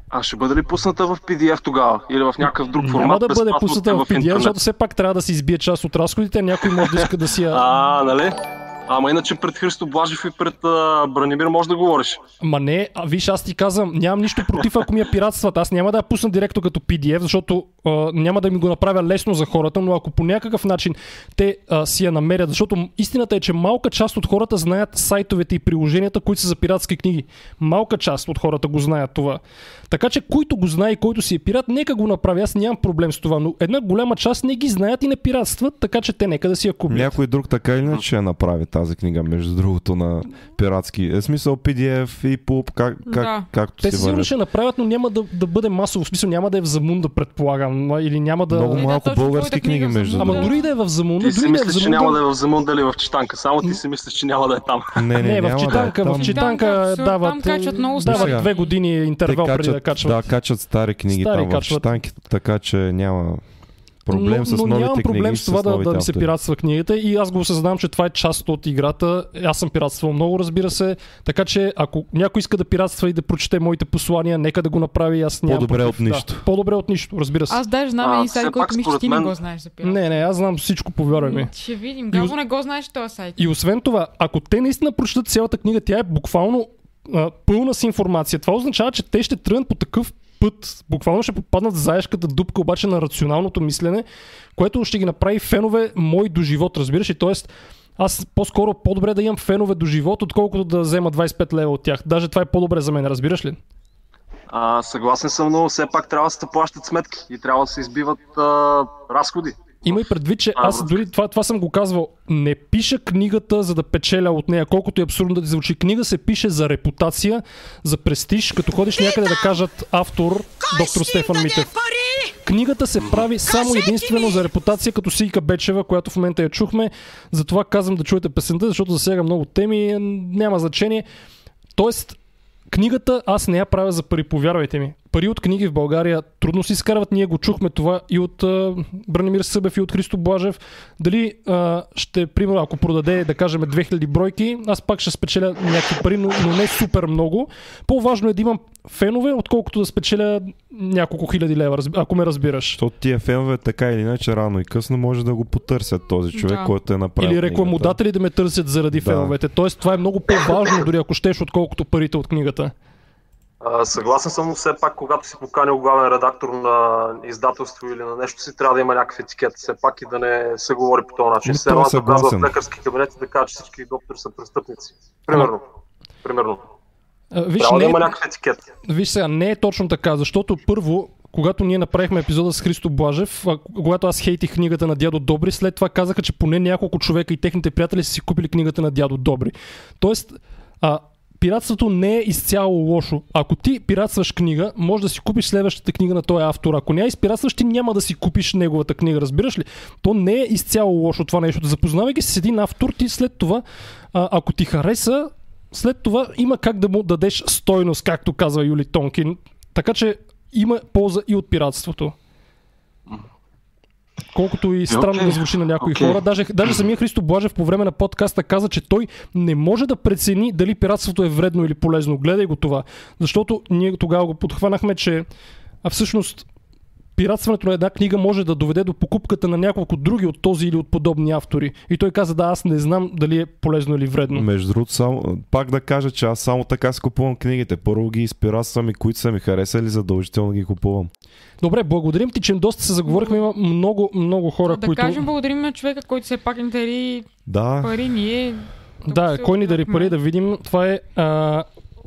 А ще бъде ли пусната в PDF тогава? Или в някакъв друг формат? Няма да бъде пусната в PDF, защото все пак трябва да се избие част от разходите. Някой може да иска да си я... А, нали? Ама иначе пред Христо Блажев и пред а, Бранимир може да говориш. Ма не, а, виж, аз ти казвам, нямам нищо против, ако ми я пиратстват. Аз няма да я пусна директно като PDF, защото а, няма да ми го направя лесно за хората, но ако по някакъв начин те а, си я намерят, защото истината е, че малка част от хората знаят сайтовете и приложенията, които са за пиратски книги. Малка част от хората го знаят това. Така че, който го знае и който си е пират, нека го направи. Аз нямам проблем с това, но една голяма част не ги знаят и не пиратстват, така че те нека да си я купят. Някой друг така иначе ще я направи тази книга, между другото, на пиратски. Е, смисъл PDF и PUB, как, как, Да. както Те си сигурно ще направят, но няма да, да бъде масово. В смисъл няма да е в Замунда, предполагам. Или няма да... Много да, малко точно български книги, между Замунда. Ама другото. дори да е в Замунда, Ти си да е мислиш, че няма да е в Замунда или в Читанка. Само ти си мислиш, че няма да е там. Не, не, Не, в няма да е Читанка, там. в Читанка Читанка, дават, там качват много дават две години Те интервал преди да качват. Да, качват стари книги там в. Читанки, така че няма проблем но, с но новите нямам книги. проблем с това да, новите да ми се пиратства книгата и аз го осъзнавам, че това е част от играта. Аз съм пиратствал много, разбира се. Така че ако някой иска да пиратства и да прочете моите послания, нека да го направи. Аз нямам По-добре против. от нищо. Да, по-добре от нищо, разбира се. Аз даже знам А, един сайт, който мисля, ти не го знаеш за пират. Не, не, аз знам всичко, повярвай ми. Ще видим. И Гаво не го знаеш този сайт. И освен това, ако те наистина прочитат цялата книга, тя е буквално а, пълна с информация. Това означава, че те ще тръгнат по такъв път. Буквално ще попаднат в заешката дупка обаче на рационалното мислене, което ще ги направи фенове мой до живот, разбираш ли? Тоест, аз по-скоро по-добре да имам фенове до живот, отколкото да взема 25 лева от тях. Даже това е по-добре за мен, разбираш ли? А, съгласен съм, но все пак трябва да се плащат сметки и трябва да се избиват а, разходи. Има и предвид, че А, аз дори това, това съм го казвал. Не пиша книгата, за да печеля от нея, колкото и абсурдно да ти звучи. Книга се пише за репутация, за престиж, като ходиш някъде да кажат автор, доктор Стефан Митев. Книгата се прави само единствено за репутация, като Сийка Бечева, която в момента я чухме. Затова казвам да чуете песента, защото засяга много теми, няма значение. Тоест, книгата аз не я правя за пари, повярвайте ми. Пари от книги в България трудно се изкарват. Ние го чухме това и от а, Бранимир Събев и от Христо Блажев. Дали а, ще, примерно, ако продаде, да кажем, 2000 бройки, аз пак ще спечеля някакви пари, но, но не супер много. По-важно е да имам фенове, отколкото да спечеля няколко хиляди лева, ако ме разбираш. Защото тия фенове така или иначе рано и късно може да го потърсят този човек, Да. който е направил Или книгата. рекламодатели да ме търсят заради Да. феновете. Тоест, това е много по-важно, дори ако щеш, отколкото парите от книгата. Съгласен съм, но все пак, когато си поканил главен редактор на издателство или на нещо си, трябва да има някакъв етикет. Все пак и да не се говори по този начин. Все то едно е да казва в лекарски кабинет и да кажа, че всички доктори са престъпници. Примерно. Примерно. А, Виж, Трябва да не, има някакъв етикет. виж сега, не е точно така, защото първо, когато ние направихме епизода с Христо Блажев, а, когато аз хейтих книгата на Дядо Добри, след това казаха, че поне няколко човека и техните приятели са си купили книгата на Дядо Добри. Тоест, а, пиратството не е изцяло лошо. Ако ти пиратстваш книга, може да си купиш следващата книга на този автор. Ако не я изпиратстваш, ти няма да си купиш неговата книга, разбираш ли? То не е изцяло лошо това нещо. Запознавайки се с един автор, ти след това, а, ако ти хареса, след това има как да му дадеш стойност, както казва Юли Тонкин. Така че има полза и от пиратството. Колкото и странно окей, да звучи на някои окей. хора. Даже, даже самия Христо Блажев по време на подкаста каза, че той не може да прецени дали пиратството е вредно или полезно. Гледай го това. Защото ние тогава го подхванахме, че а всъщност пиратстването на една книга може да доведе до покупката на няколко други от този или от подобни автори. И той каза, да, аз не знам дали е полезно или вредно. Между другото, само, пак да кажа, че аз само така си купувам книгите. Първо ги изпиратствам и които са ми харесали, задължително ги купувам. Добре, благодарим ти, че доста се заговорихме. Има много, много хора, да които... кажем благодарим на човека, който все пак ни дари Да, пари. Ние Да, се кой ни дари пари да видим. Това е а,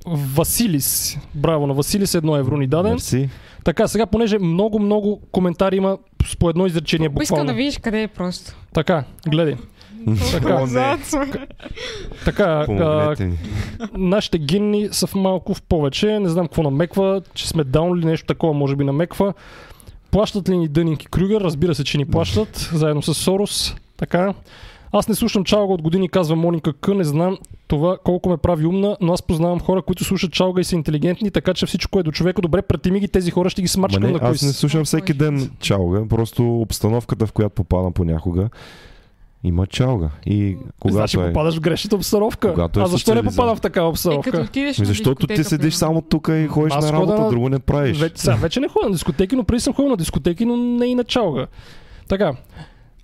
Василис. Браво на Василис, едно евро ни даде. мерси. Така, сега, понеже много, много коментари има с по едно изречение Искам буквално. да видиш къде е просто. Така, гледай. Така. О, не. Така, а, нашите генни са в малко в повече. Не знам какво намеква, че сме даун или нещо такова, може би намеква. Плащат ли ни Дънинг и Крюгер? Разбира се, че ни плащат, заедно с Сорос. Така. Аз не слушам Чалга от години, казва Моника К. Не знам това колко ме прави умна, но аз познавам хора, които слушат Чалга и са интелигентни, така че всичко е до човека. Добре, прати ми ги тези хора, ще ги Ма смачкам не, на кои аз не слушам всеки ден чалга, просто обстановката, в която попадам понякога, има чалга. И когато Значи е... попадаш в грешната обстановка. Когато е а защо не попадам в такава Е, обстановка? като отидеш защото ти седиш само тук и ходиш Аз на работа, на- друго не правиш. Вече, сега вече не ходя на дискотеки, но преди съм ходил на дискотеки, но не и на чалга. Така.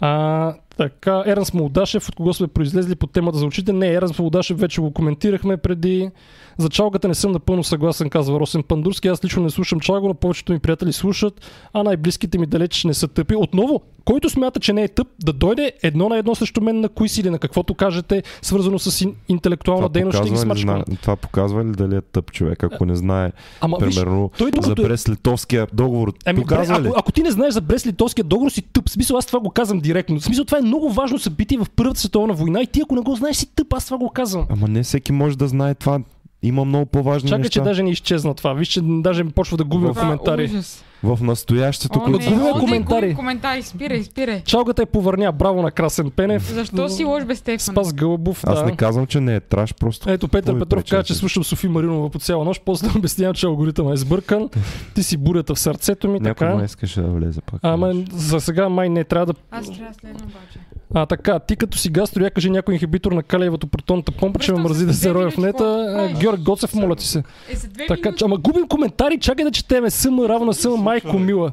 А, така, Еранс Молдашев, от кого сме произлезли по темата за очите? Не, Еранс Молдашев вече го коментирахме преди. За чалгата не съм напълно съгласен, казва Росен Пандурски. Аз лично не слушам чалга, но повечето ми приятели слушат, а най-близките ми далеч не са тъпи. Отново, който смята, че не е тъп, да дойде едно на едно срещу мен на кои си или на каквото кажете, свързано с ин- интелектуална Това дейност, ще ги смачкам. зна... това показва ли дали е тъп човек, ако не знае, Ама виж, примерно, той за е- Брест-Литовския договор. Ами, показва бре, ли? ако, ако ти не знаеш за Брест-Литовския договор, си тъп. В смисъл, аз това го казвам директно. В смисъл, това е много важно събитие в Първата световна война и ти ако не го знаеш, си тъп. Аз това го казвам. Ама не всеки може да знае това. Има много по-важни Чакай, неща. че даже не изчезна това. Виж, че даже почва да губим коментари. ужас. В настоящето, О, които не, губим коментари. губим коментари. Спирай, спирай. Чалгата е повърня. Браво на Красен Пенев. Защо си лош без Стефан? Спас Гълъбов, Аз да. не казвам, че не е траш, просто. Ето Петър Петров каза, да че слушам Софи Маринова по цяла нощ. После обяснявам, че алгоритъмът е сбъркан. Ти си бурята в сърцето ми, Някой така. май искаше да влезе пак. Ама за сега май не трябва да Аз трябва да следвам обаче. А така, ти като си гастро, я кажи някой инхибитор на калиевата протонната помпа, че ме мързи се да се роя в нета. правиш? Георг Гоцев, моля ти се. Е, Така, че, ама губим коментари, чакай да четеме СМ равно на СМ майко мила.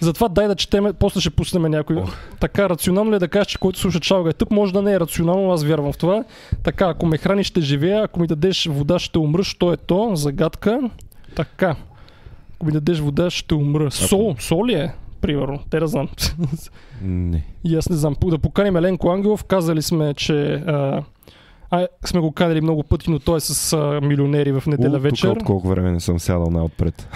Затова дай да четеме, после ще пуснем някой. Така, рационално ли е да кажеш, че който слуша чалга е тъп, може да не е рационално, аз вярвам в това. Така, ако ме храниш, ще живея, ако ми дадеш вода, ще умра, що е то? Загадка. Така. Ако ми дадеш вода, ще умра. Сол, сол ли е? Примерно, те да знам. Не. И аз не знам. Да поканим Еленко Ангелов. Казали сме, че а, а, сме го канали много пъти, но той е с а, милионери в неделя У, вечер. Тук от колко време не съм сядал най-отпред.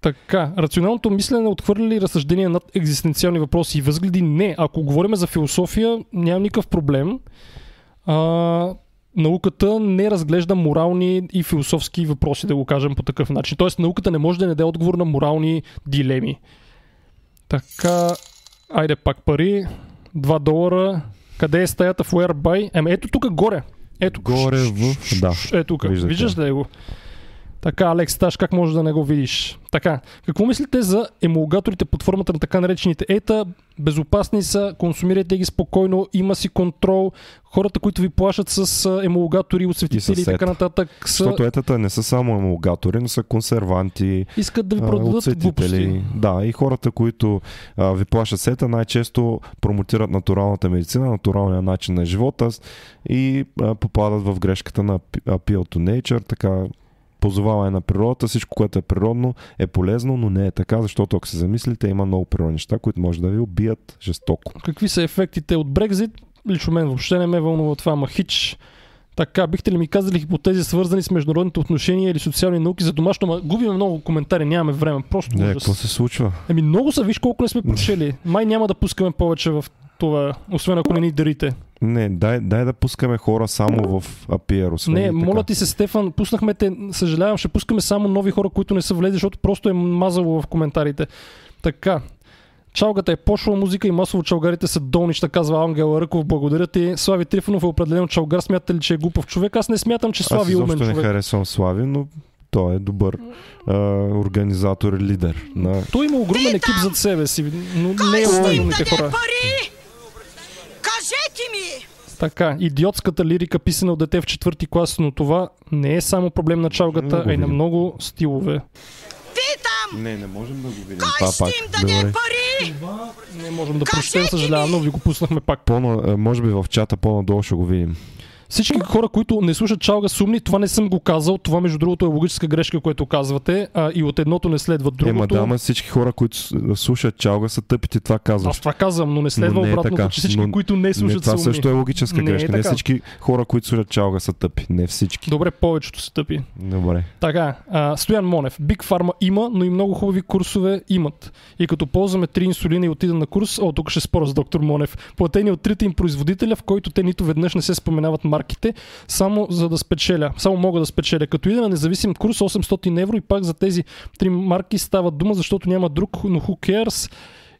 Така, рационалното мислене отхвърля ли разсъждения над екзистенциални въпроси и възгледи? Не. Ако говорим за философия, няма никакъв проблем. А, науката не разглежда морални и философски въпроси, да го кажем по такъв начин. Тоест, науката не може да не даде отговор на морални дилеми. Така, айде пак пари. 2 долара. Къде е стаята в Whereby? Еми, ето тук горе. Ето. Горе в... Да. Ето тук. Виждате. Виждаш ли го? Така, Алекс Таш, как може да не го видиш? Така, какво мислите за емулгаторите под формата на така наречените ета? Безопасни са, консумирайте ги спокойно, има си контрол. Хората, които ви плашат с емулгатори, осветители и, с така ета. нататък, са, Защото етата не са само емулгатори, но са консерванти, искат да ви продадат глупости. Да, и хората, които а, ви плашат сета, най-често промотират натуралната медицина, натуралния начин на живота с- и а, попадат в грешката на appeal to nature, така позоваване на природата, всичко, което е природно е полезно, но не е така, защото ако се замислите, има много природни неща, които може да ви убият жестоко. Какви са ефектите от Брекзит? Лично мен въобще не ме вълнува това, ма хич. Така, бихте ли ми казали хипотези свързани с международните отношения или социални науки за домашно? Ма губим много коментари, нямаме време. Просто Не, какво се случва? Еми много са, виж колко не сме прочели. Май няма да пускаме повече в това, освен ако не ни дарите. Не, дай, дай да пускаме хора само в. Освен Не, така. моля ти се, Стефан, пуснахме те, съжалявам, ще пускаме само нови хора, които не са влезли, защото просто е мазало в коментарите. Така. Чалгата е пошла музика и масово чалгарите са долнища, казва Ангела Ръков. Благодаря ти. Слави Трифонов е определено чалгар. Смятате ли, че е глупав човек? Аз не смятам, че Аз Слави е умен изобщо не човек. харесвам Слави, но той е добър а, организатор и лидер. На... Той има огромен екип зад себе си, но не е лоялните даде хора. пари? Кажете ми! Така, идиотската лирика, писана от дете в четвърти клас, но това не е само проблем на чалгата, а и на много стилове. Питам! Не, не можем да го видим. Кой Това ще пак. им даде Добре. пари? Не можем да Кажете прочетем, съжалявам, но ви го пуснахме пак. По, може би в чата по-надолу ще го видим. Всички хора, които не слушат чалга са умни, това не съм го казал. Това, между другото, е логическа грешка, което казвате. А, и от едното не следва другото. Ема да, ама всички хора, които слушат чалга са тъпи, ти това казваш. Аз това казвам, но не следва Но не е обратното, така. че всички, Но- които не Не, слушат това са умни. също е логическа Не е грешка. Не така. всички хора, които слушат чалга са тъпи. Не всички. Добре, повечето са тъпи. Добре. Така, а, Стоян Монев. Биг Фарма има, но и много хубави курсове имат. И като ползваме три инсулина и отида на курс, о, тук ще споря с доктор Монев, платени от трите им производителя, в който те нито веднъж не се споменават марките, само за да спечеля. Само мога да спечеля. Като ида на независим курс 800 евро и пак за тези три марки става дума, защото няма друг, но who cares?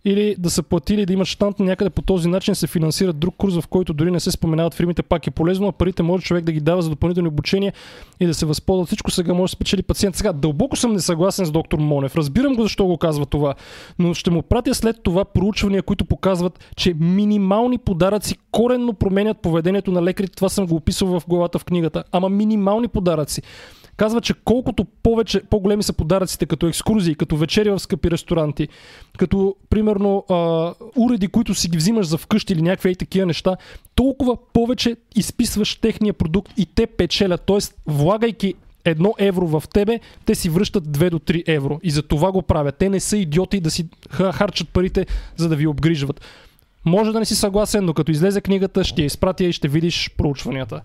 Или да са платили да имат штант някъде по този начин се финансира друг курс, в който дори не се споменават фирмите, пак е полезно, а парите може човек да ги дава за допълнително обучение и да се възползва. Всичко сега може да спечели пациент. Сега, дълбоко съм несъгласен с доктор Монев. Разбирам го защо го казва това, но ще му пратя след това проучвания, които показват, че минимални подаръци коренно променят поведението на лекарите. Това съм го описал в главата в книгата. Ама минимални подаръци. Казва, че колкото повече, по-големи са подаръците, като екскурзии, като вечери в скъпи ресторанти, като примерно а, уреди, които си ги взимаш за вкъщи или някакви ей такива неща, толкова повече изписваш техния продукт и те печелят. Тоест, влагайки едно евро в тебе, те си връщат 2 до 3 евро. И за това го правят. Те не са идиоти да си ха- харчат парите, за да ви обгрижват. Може да не си съгласен, но като излезе книгата, ще я изпратя и ще видиш проучванията.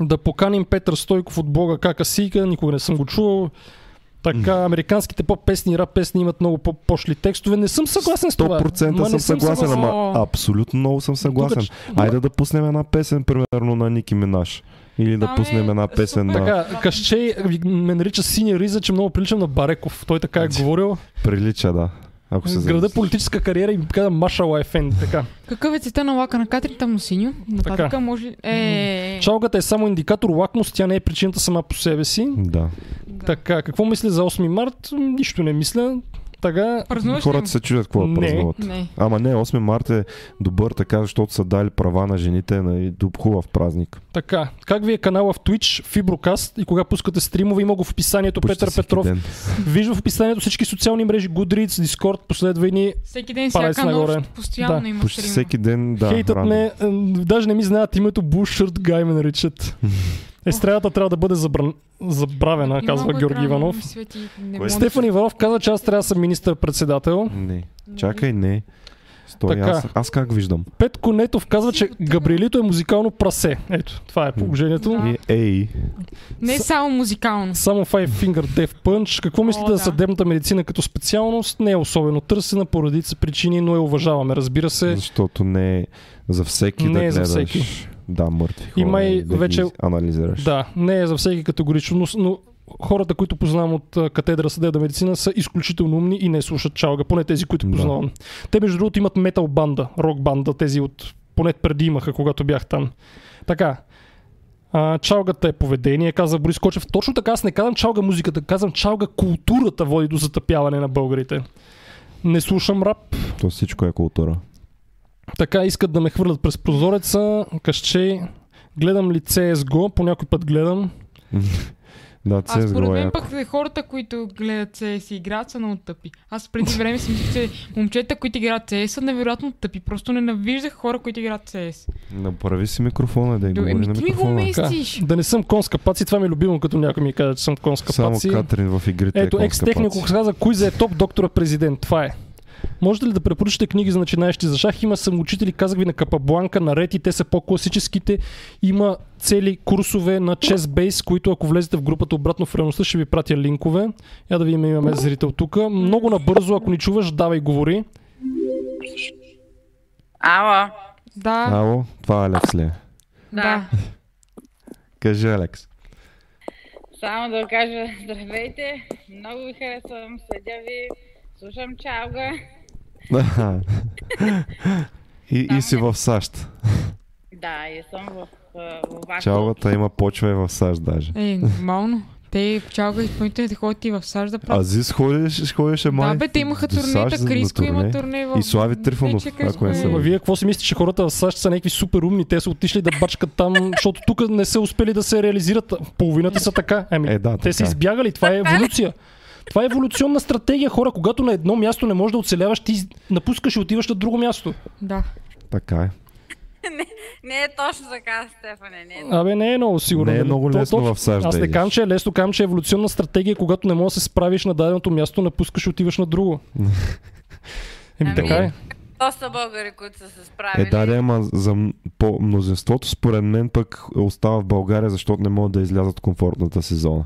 Да поканим Петър Стойков от Бога Кака Сика, никога не съм го чувал. Така, американските поп-песни и рап песни имат много по-пошли текстове. Не съм съгласен с това. 100% Ма не съм съгласен, ама абсолютно много съм съгласен. Тук- Айде да пуснем една песен, примерно на Ники Минаш. Или да Там е пуснем една песен супер. на... Така, Кащей ме нарича синя риза, че много приличам на Бареков. Той така е говорил. Прилича, да. Ако се Града политическа кариера и каза Машала Ефен. Така. Какъв е цвета на лака на Катрин? Тъмно синьо. Нататък Така. може ли... Е, Чалгата е само индикатор лакмус, тя не е причината сама по себе си. Да. да. Така, какво мисля за 8 март? Нищо не мисля. Така, Празнуваш ли? Хората се чудят какво да Не. празнуват. Не. Ама не, 8 март е добър така, защото са дали права на жените на и дуб- хубав празник. така. Как ви е канала в Twitch, Fibrocast и кога пускате стримове? Има го в описанието Почти Петър Петров. ден. Вижда в описанието всички социални мрежи, Goodreads, Discord, последвай ни. Всеки ден, всяка нагоре. нощ, постоянно Да. има Почти стрим. всеки ден, да. Хейтът рано. ме, даже не ми знаят името Bullshit Guy ме наричат. Естрадата трябва да бъде забран... забравена, казва Много Георги Иванов. да Стефан се- Иванов каза, че аз трябва да съм министър-председател. Не. Чакай, не. Стой, Така. аз, аз как виждам? Петко Нетов казва, че Габриелито е музикално прасе. Ето, това е положението. Да. Ей, Не е само музикално. Само Five Finger Death Punch. Какво мислите О, за да. съдебната медицина като специалност? Не е особено търсена по редица причини, но я уважаваме, разбира се. защото не е за всеки Не да е за всеки. Да, мъртви хора. Има и да вече- анализираш. Да, не е за всеки категорично, но, но хората, които познавам от катедра съдебна медицина са изключително умни и не слушат чалга, поне тези, които Да. познавам. Те между другото имат метал банда, рок банда, тези от поне преди имаха, когато бях там. Така, а, чалгата е поведение, каза Борис Кочев. Точно така, аз не казвам чалга музиката, казвам чалга културата води до затъпяване на българите. Не слушам рап, То всичко е култура. Така искат да ме хвърлят през прозореца, кащей, гледам ли CSGO, по някой път гледам. Да, Аз според CSGO е мен пък е хората, които гледат CS и играят са много тъпи. Аз преди време си мислех, че момчета, които играят CS са невероятно тъпи. Просто ненавиждах хора, които играят CS. Направи си микрофона, да и говори на ти ми го микрофона. Местиш. да не съм конска паци, това ми е любимо, като някой ми каже, че съм конска Само паци. Катрин в игрите Ето, е екс паци. каза, кой за е топ доктора президент. Това е. Можете ли да препоръчате книги за начинаещи за шах? Има самоучители, казах ви на Капабланка, на Рети, те са по-класическите. Има цели курсове на Chess Base, които ако влезете в групата обратно в реалността, ще ви пратя линкове. Я да видим, имаме зрител тук. Много набързо, ако ни чуваш, давай говори. Ало, Да, Ало, това Алекс ли е? да. Кажи, Алекс. само да кажа здравейте, много ви харесвам, следя ви, слушам чалга. и, и си в САЩ. Да, и съм в, в вашата Чалгата има почва и в САЩ даже. Е, нормално. Те чалга изпълнителите ходят и в САЩ да правят. Азис ходиш, ходеше май. Да, бе, те имаха турнета, Криско има турне. в... И Слави Трифонов, ако не се е- вие какво си мислите, че хората в САЩ са някакви супер умни? Те са отишли да бачкат там, защото тук не са успели да се реализират. Половината са така. Ами, Е, да, те са така е. избягали. Това е еволюция. Това е еволюционна стратегия, хора. Когато на едно място не можеш да оцеляваш, ти напускаш и отиваш на друго място. Да. Така е. Не е точно така, Стефане, не е Абе, не е много сигурно. Не е нали? много То- лесно точно- в САЩ Аз не казвам, че е лесно, казвам, че е еволюционна стратегия, когато не можеш да се справиш на даденото място, напускаш и отиваш на друго. Еми, Ами, така е. доста българи, които са се справили. Е, да, да, ама за по мнозинството според мен пък остава в България, защото не могат да излязат от комфортната си зона.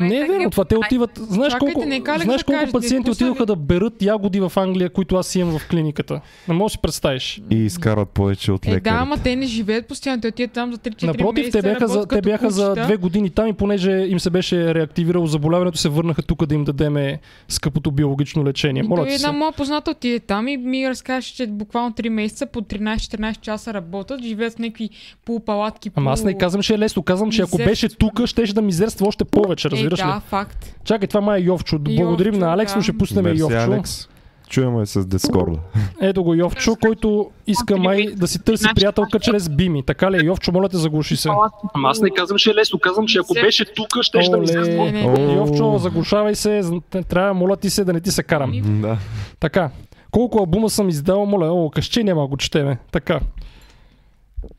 Не е верно, това те отиват. Знаеш Чакайте, колко, нека Алекс знаеш да колко каже, пациенти са отидоха да берат ягоди в Англия, които аз имам в клиниката. Не можеш да си представиш. И изкарат повече от Е, да, лекарите. ама те не живеят постоянно, те отиват там за 3-4 Напротив, месеца. те бяха, за, те бяха за две години там и понеже им се беше реактивирало заболяването, се върнаха тук да им дадеме скъпото биологично лечение. Моля една моя позната отиде там и ми разкаже, че буквално 3 месеца по 13-14 часа работят, живеят в някакви полупалатки. Ама аз не казвам, че е лесно. Казвам, че ако беше тук, щеше да мизерства още повече, разбираш е, ли? да, факт. Чакай, това май е Йовчо. Благодарим Йовчо, на Алекс, да. ще пуснем Мерси, Йовчо. Алекс. Чуем я с Дискорда. Ето го Йовчо, който иска май да си търси приятелка чрез Бими. Така ли е, Йовчо, моля те, заглуши се. Ама аз не казвам, че е лесно. Казвам, че ако беше тук, ще да ми. О. Йовчо, заглушавай се. Трябва, моля ти се, да не ти се карам. Да. Така. Колко албума съм издал, моля, о, къще няма го четеме. Така.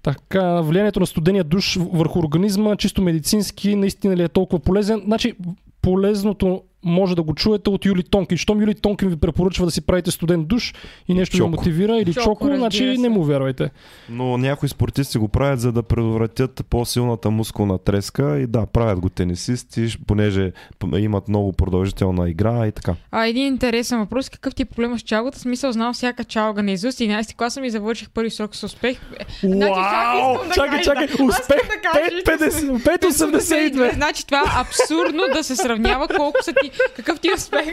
Така, влиянието на студения душ върху организма, чисто медицински, наистина ли е толкова полезен? Значи, полезното може да го чуете от Юли Тонкин. Щом Юли Тонкин ви препоръчва да си правите студен душ и нещо ви Чоко. мотивира или Чоко, чоко, значи не му вярвайте. Но някои спортисти го правят, за да предотвратят по-силната мускулна треска и да, правят го тенисисти, понеже имат много продължителна игра и така. А един интересен въпрос. Какъв ти е проблема с чалгата? Смисъл, знам всяка чалга на изуст. 11 класа ми завърших първи срок с успех. Значи, Вау! да Чакай, чакай, успех да кажа, че 5,50, 5,82. Значи това е абсурдно да се сравнява колко са ти, какъв ти е успех.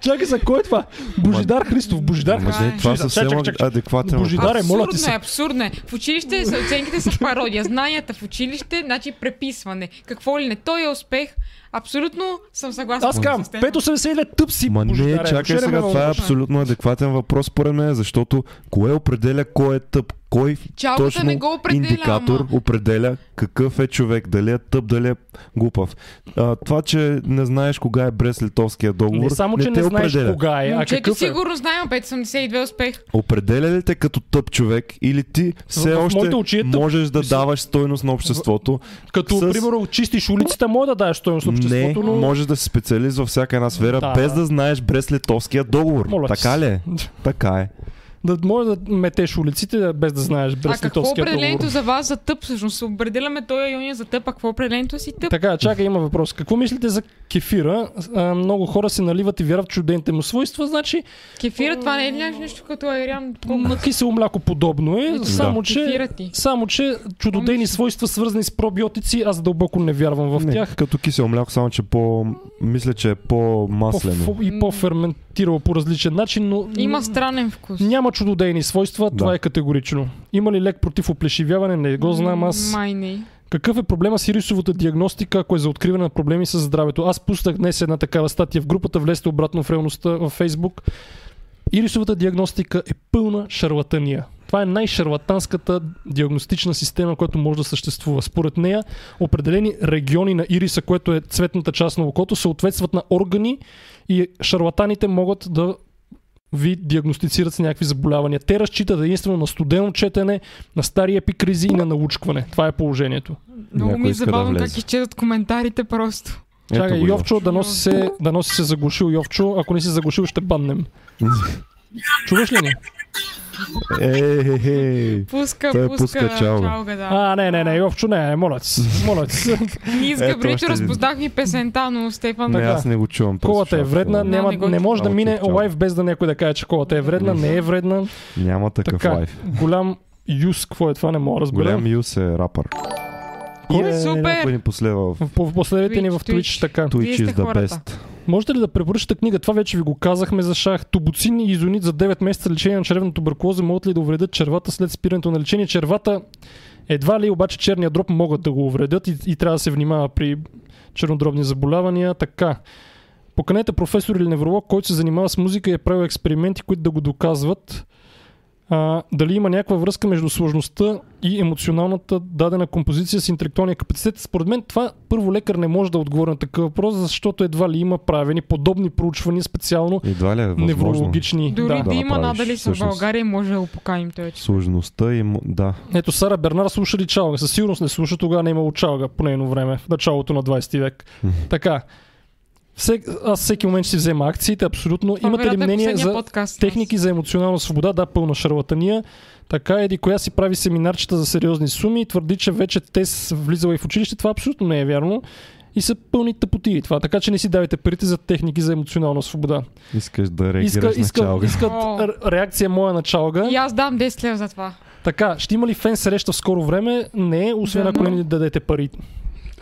Чакай за кой е това? Божидар Христов, Божидар Христов. това Чакай, съвсем адекватен Божидар е, моля ти Абсурдно се. е, абсурдно е. В училище оценките са пародия. Знанията в училище, значи преписване. Какво ли не? Той е успех. Абсолютно съм съгласна Аз теб. 5,82 тъп си, Ма не, чакай не сега, това е абсолютно адекватен въпрос според мен, защото кое определя кой е тъп, кой Чалгата точно не го определя, индикатор ама. определя какъв е човек, дали е тъп, дали е глупав. А, това, че не знаеш кога е Брест-Литовския договор, Не само, че те не знаеш определя. кога е, а Момчето какъв е. сигурно знаем 582 успех. Определя ли те като тъп човек или ти все в още очи е тъп. можеш да даваш стойност на обществото? Като, с- примерно, чистиш улицата, може да дадеш стоеност на Не, обществото, но... можеш да си специалист във всяка една сфера, Да. без да знаеш Брест-Литовския договор. Моля така ли е? Така е. Да може да метеш улиците, без да знаеш А какво е определението договор. за вас за тъп? Всъщност определяме този Йония за тъп, а какво е определението си тъп? Така, чакай, има въпрос. Какво мислите за кефира? А, много хора се наливат и вярват в чудените му свойства, значи Кефира, това не е ли нещо като айран? на кисело мляко подобно е, Ето, само, да. че, само че чудодейни ли? свойства, свързани с пробиотици, аз дълбоко не вярвам в Не, тях. Като кисело мляко, само че по... Мисля, че е по-маслено. По, и по-ферментирало по различен начин, но Има странен вкус. няма чудодейни свойства, това Да. е категорично. Има ли лек против оплешивяване? Не го знам аз. Май не. Какъв е проблема с ирисовата диагностика, ако е за откриване на проблеми с здравето? Аз пуснах днес една такава статия в групата, влезте обратно в реалността във Фейсбук. Ирисовата диагностика е пълна шарлатания. Това е най-шарлатанската диагностична система, която може да съществува. Според нея, определени региони на ириса, което е цветната част на окото, съответстват на органи и шарлатаните могат да ви диагностицират с някакви заболявания. Те разчитат единствено на студено четене, на стари епикризи и на научкване. Това е положението. Много Някой ми е да забавно влезе. как изчетат коментарите просто. Ето Чакай, го, Йовчо, да носи, се, да носи се заглушил Йовчо. Ако не си заглушил, ще баннем. Чуваш ли ни? Ей. Пуска, Той пуска, пуска чалга. чалга, да. А, не, не, не, Йовчо, не, моля ти, се, моля ти. се. Ние с един. разпознахме песента, но Стефан Не, аз не го чувам. Колата е вредна, няма, не не може да мине лайв без да някой да каже, че колата е вредна, не е вредна. Няма такъв Така, лайф. голям юз, какво е това, не мога да разбера. Голям Юс е рапър. Кой Е, Супер! Някой ни последва в последвайте ни в Twitch, така. Twitch is the хората. best. Можете ли да препоръчате книга? Това вече ви го казахме за шах. Тубуцин и изонит за 9 месеца лечение на червена туберкулоза могат ли да увредят червата след спирането на лечение? Червата едва ли, обаче черния дроб могат да го увредят и, и трябва да се внимава при чернодробни заболявания. Така. Поканете професор или невролог, който се занимава с музика и е правил експерименти, които да го доказват. А, дали има някаква връзка между сложността и емоционалната дадена композиция с интелектуалния капацитет. Според мен това първо лекар не може да отговори на такъв въпрос, защото едва ли има правени подобни проучвания специално Едва ли е възможно. неврологични. Дори Да. да, има направиш, надали са в. България, може да го поканим че- Сложността и... Да. Ето Сара Бернар слуша ли чалга? Със сигурност не слуша, тогава не е имало чалга по нейно време, в началото на 20 век. така. Всек, аз всеки момент ще си взема акциите, абсолютно. Това Имате ли е мнение за подкаст. техники за емоционална свобода? Да, пълна шарлатания. Така еди, коя си прави семинарчета за сериозни суми и твърди, че вече те са влизала и в училище. Това абсолютно не е вярно. И са пълни тъпоти това. Така че не си давайте парите за техники за емоционална свобода. Искаш да реагираш Иска, на иска, чалга. искат О. р- реакция моя на чалга. И аз дам 10 лева за това. Така, ще има ли фен среща в скоро време? Не, освен Да, ако не дадете пари.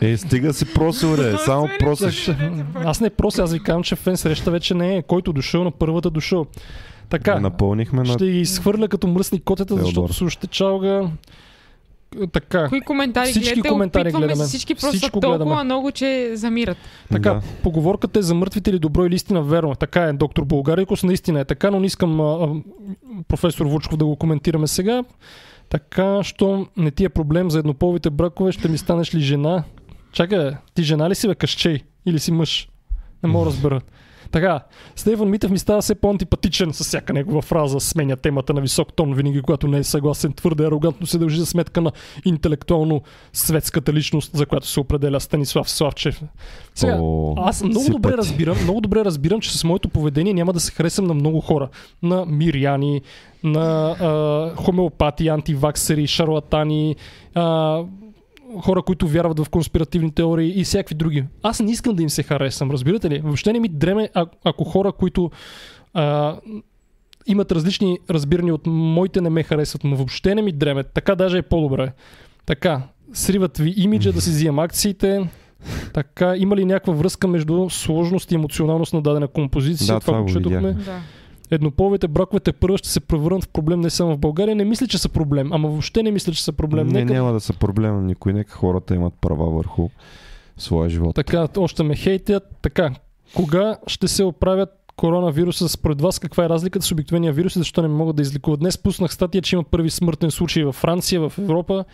Е, стига си просил, де. Само просиш. Аз не прося, аз ви казвам, че фен среща вече не е. Който дошъл на първата дошъл. Така, Напълнихме на... ще ги изхвърля като мръсни котета, Теодор. защото слушате чалга. Така, Кои коментари Всички гледате? коментари гледаме. всички просто Всичко толкова гледаме. много, че замират. така Да. поговорката е за мъртвите ли добро или истина верно. Така е, доктор Болгарикос, наистина е така, но не искам а, а, професор Вучков да го коментираме сега. Така, що не ти е проблем за еднополовите бракове, ще ми станеш ли жена? Чакай, ти жена ли си бе къщей? Или си мъж? Не мога да разбера. Така, Стефан Митев ми става все по-антипатичен с всяка негова фраза, сменя темата на висок тон, винаги когато не е съгласен, твърде арогантно се дължи за сметка на интелектуално светската личност, за която се определя Станислав Славчев. Сега, О, аз много добре пъти. разбирам, много добре разбирам, че с моето поведение няма да се харесам на много хора. На миряни, на а, хомеопати, антиваксери, шарлатани, а, хора, които вярват в конспиративни теории и всякакви други. Аз не искам да им се харесам, разбирате ли? Въобще не ми дреме, а, ако хора, които а, имат различни разбирания от моите не ме харесват, но въобще не ми дреме. Така даже е по-добре. Така, сриват ви имиджа да си взимам акциите. Така, има ли някаква връзка между сложност и емоционалност на дадена композиция? Да, това го го четохме. видях. Да. Еднополовите браковете първо ще се превърнат в проблем не само в България. Не мисля, че са проблем, ама въобще не мисля, че са проблем. Не, Нека няма да са проблем никой. Нека хората имат права върху своя живот. Така, още ме хейтят. Така, кога ще се оправят коронавируса според вас? Каква е разликата с обикновения вирус и защо не могат да излекуват? Днес пуснах статия, че има първи смъртен случай във Франция, в Европа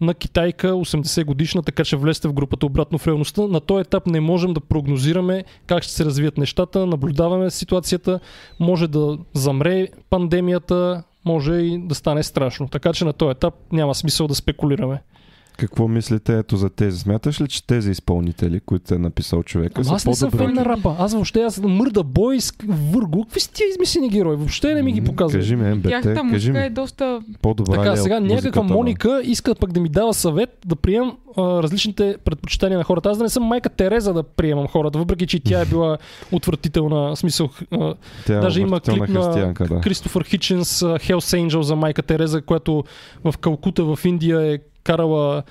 на китайка, 80 годишна, така че влезте в групата обратно в реалността. На този етап не можем да прогнозираме как ще се развият нещата, наблюдаваме ситуацията, може да замре пандемията, може и да стане страшно. Така че на този етап няма смисъл да спекулираме. Какво мислите ето за тези? Смяташ ли, че тези изпълнители, които е написал човека, Ама аз не съм фен на рапа. Аз въобще аз мърда бой, върго. Какви са тия измислени герои? Въобще не ми ги М, показват. Кажи ми, МБТ, Тяхната кажи музика ми, е доста... по-добра Така, е сега някаква Моника иска пък да ми дава съвет да приемам различните предпочитания на хората. Аз да не съм майка Тереза да приемам хората, въпреки че тя е била отвратителна. Смисъл, а, Тя е Даже има клип на да. Кристофър Хиченс, Hell's Angel за майка Тереза, която в Калкута в Индия е карала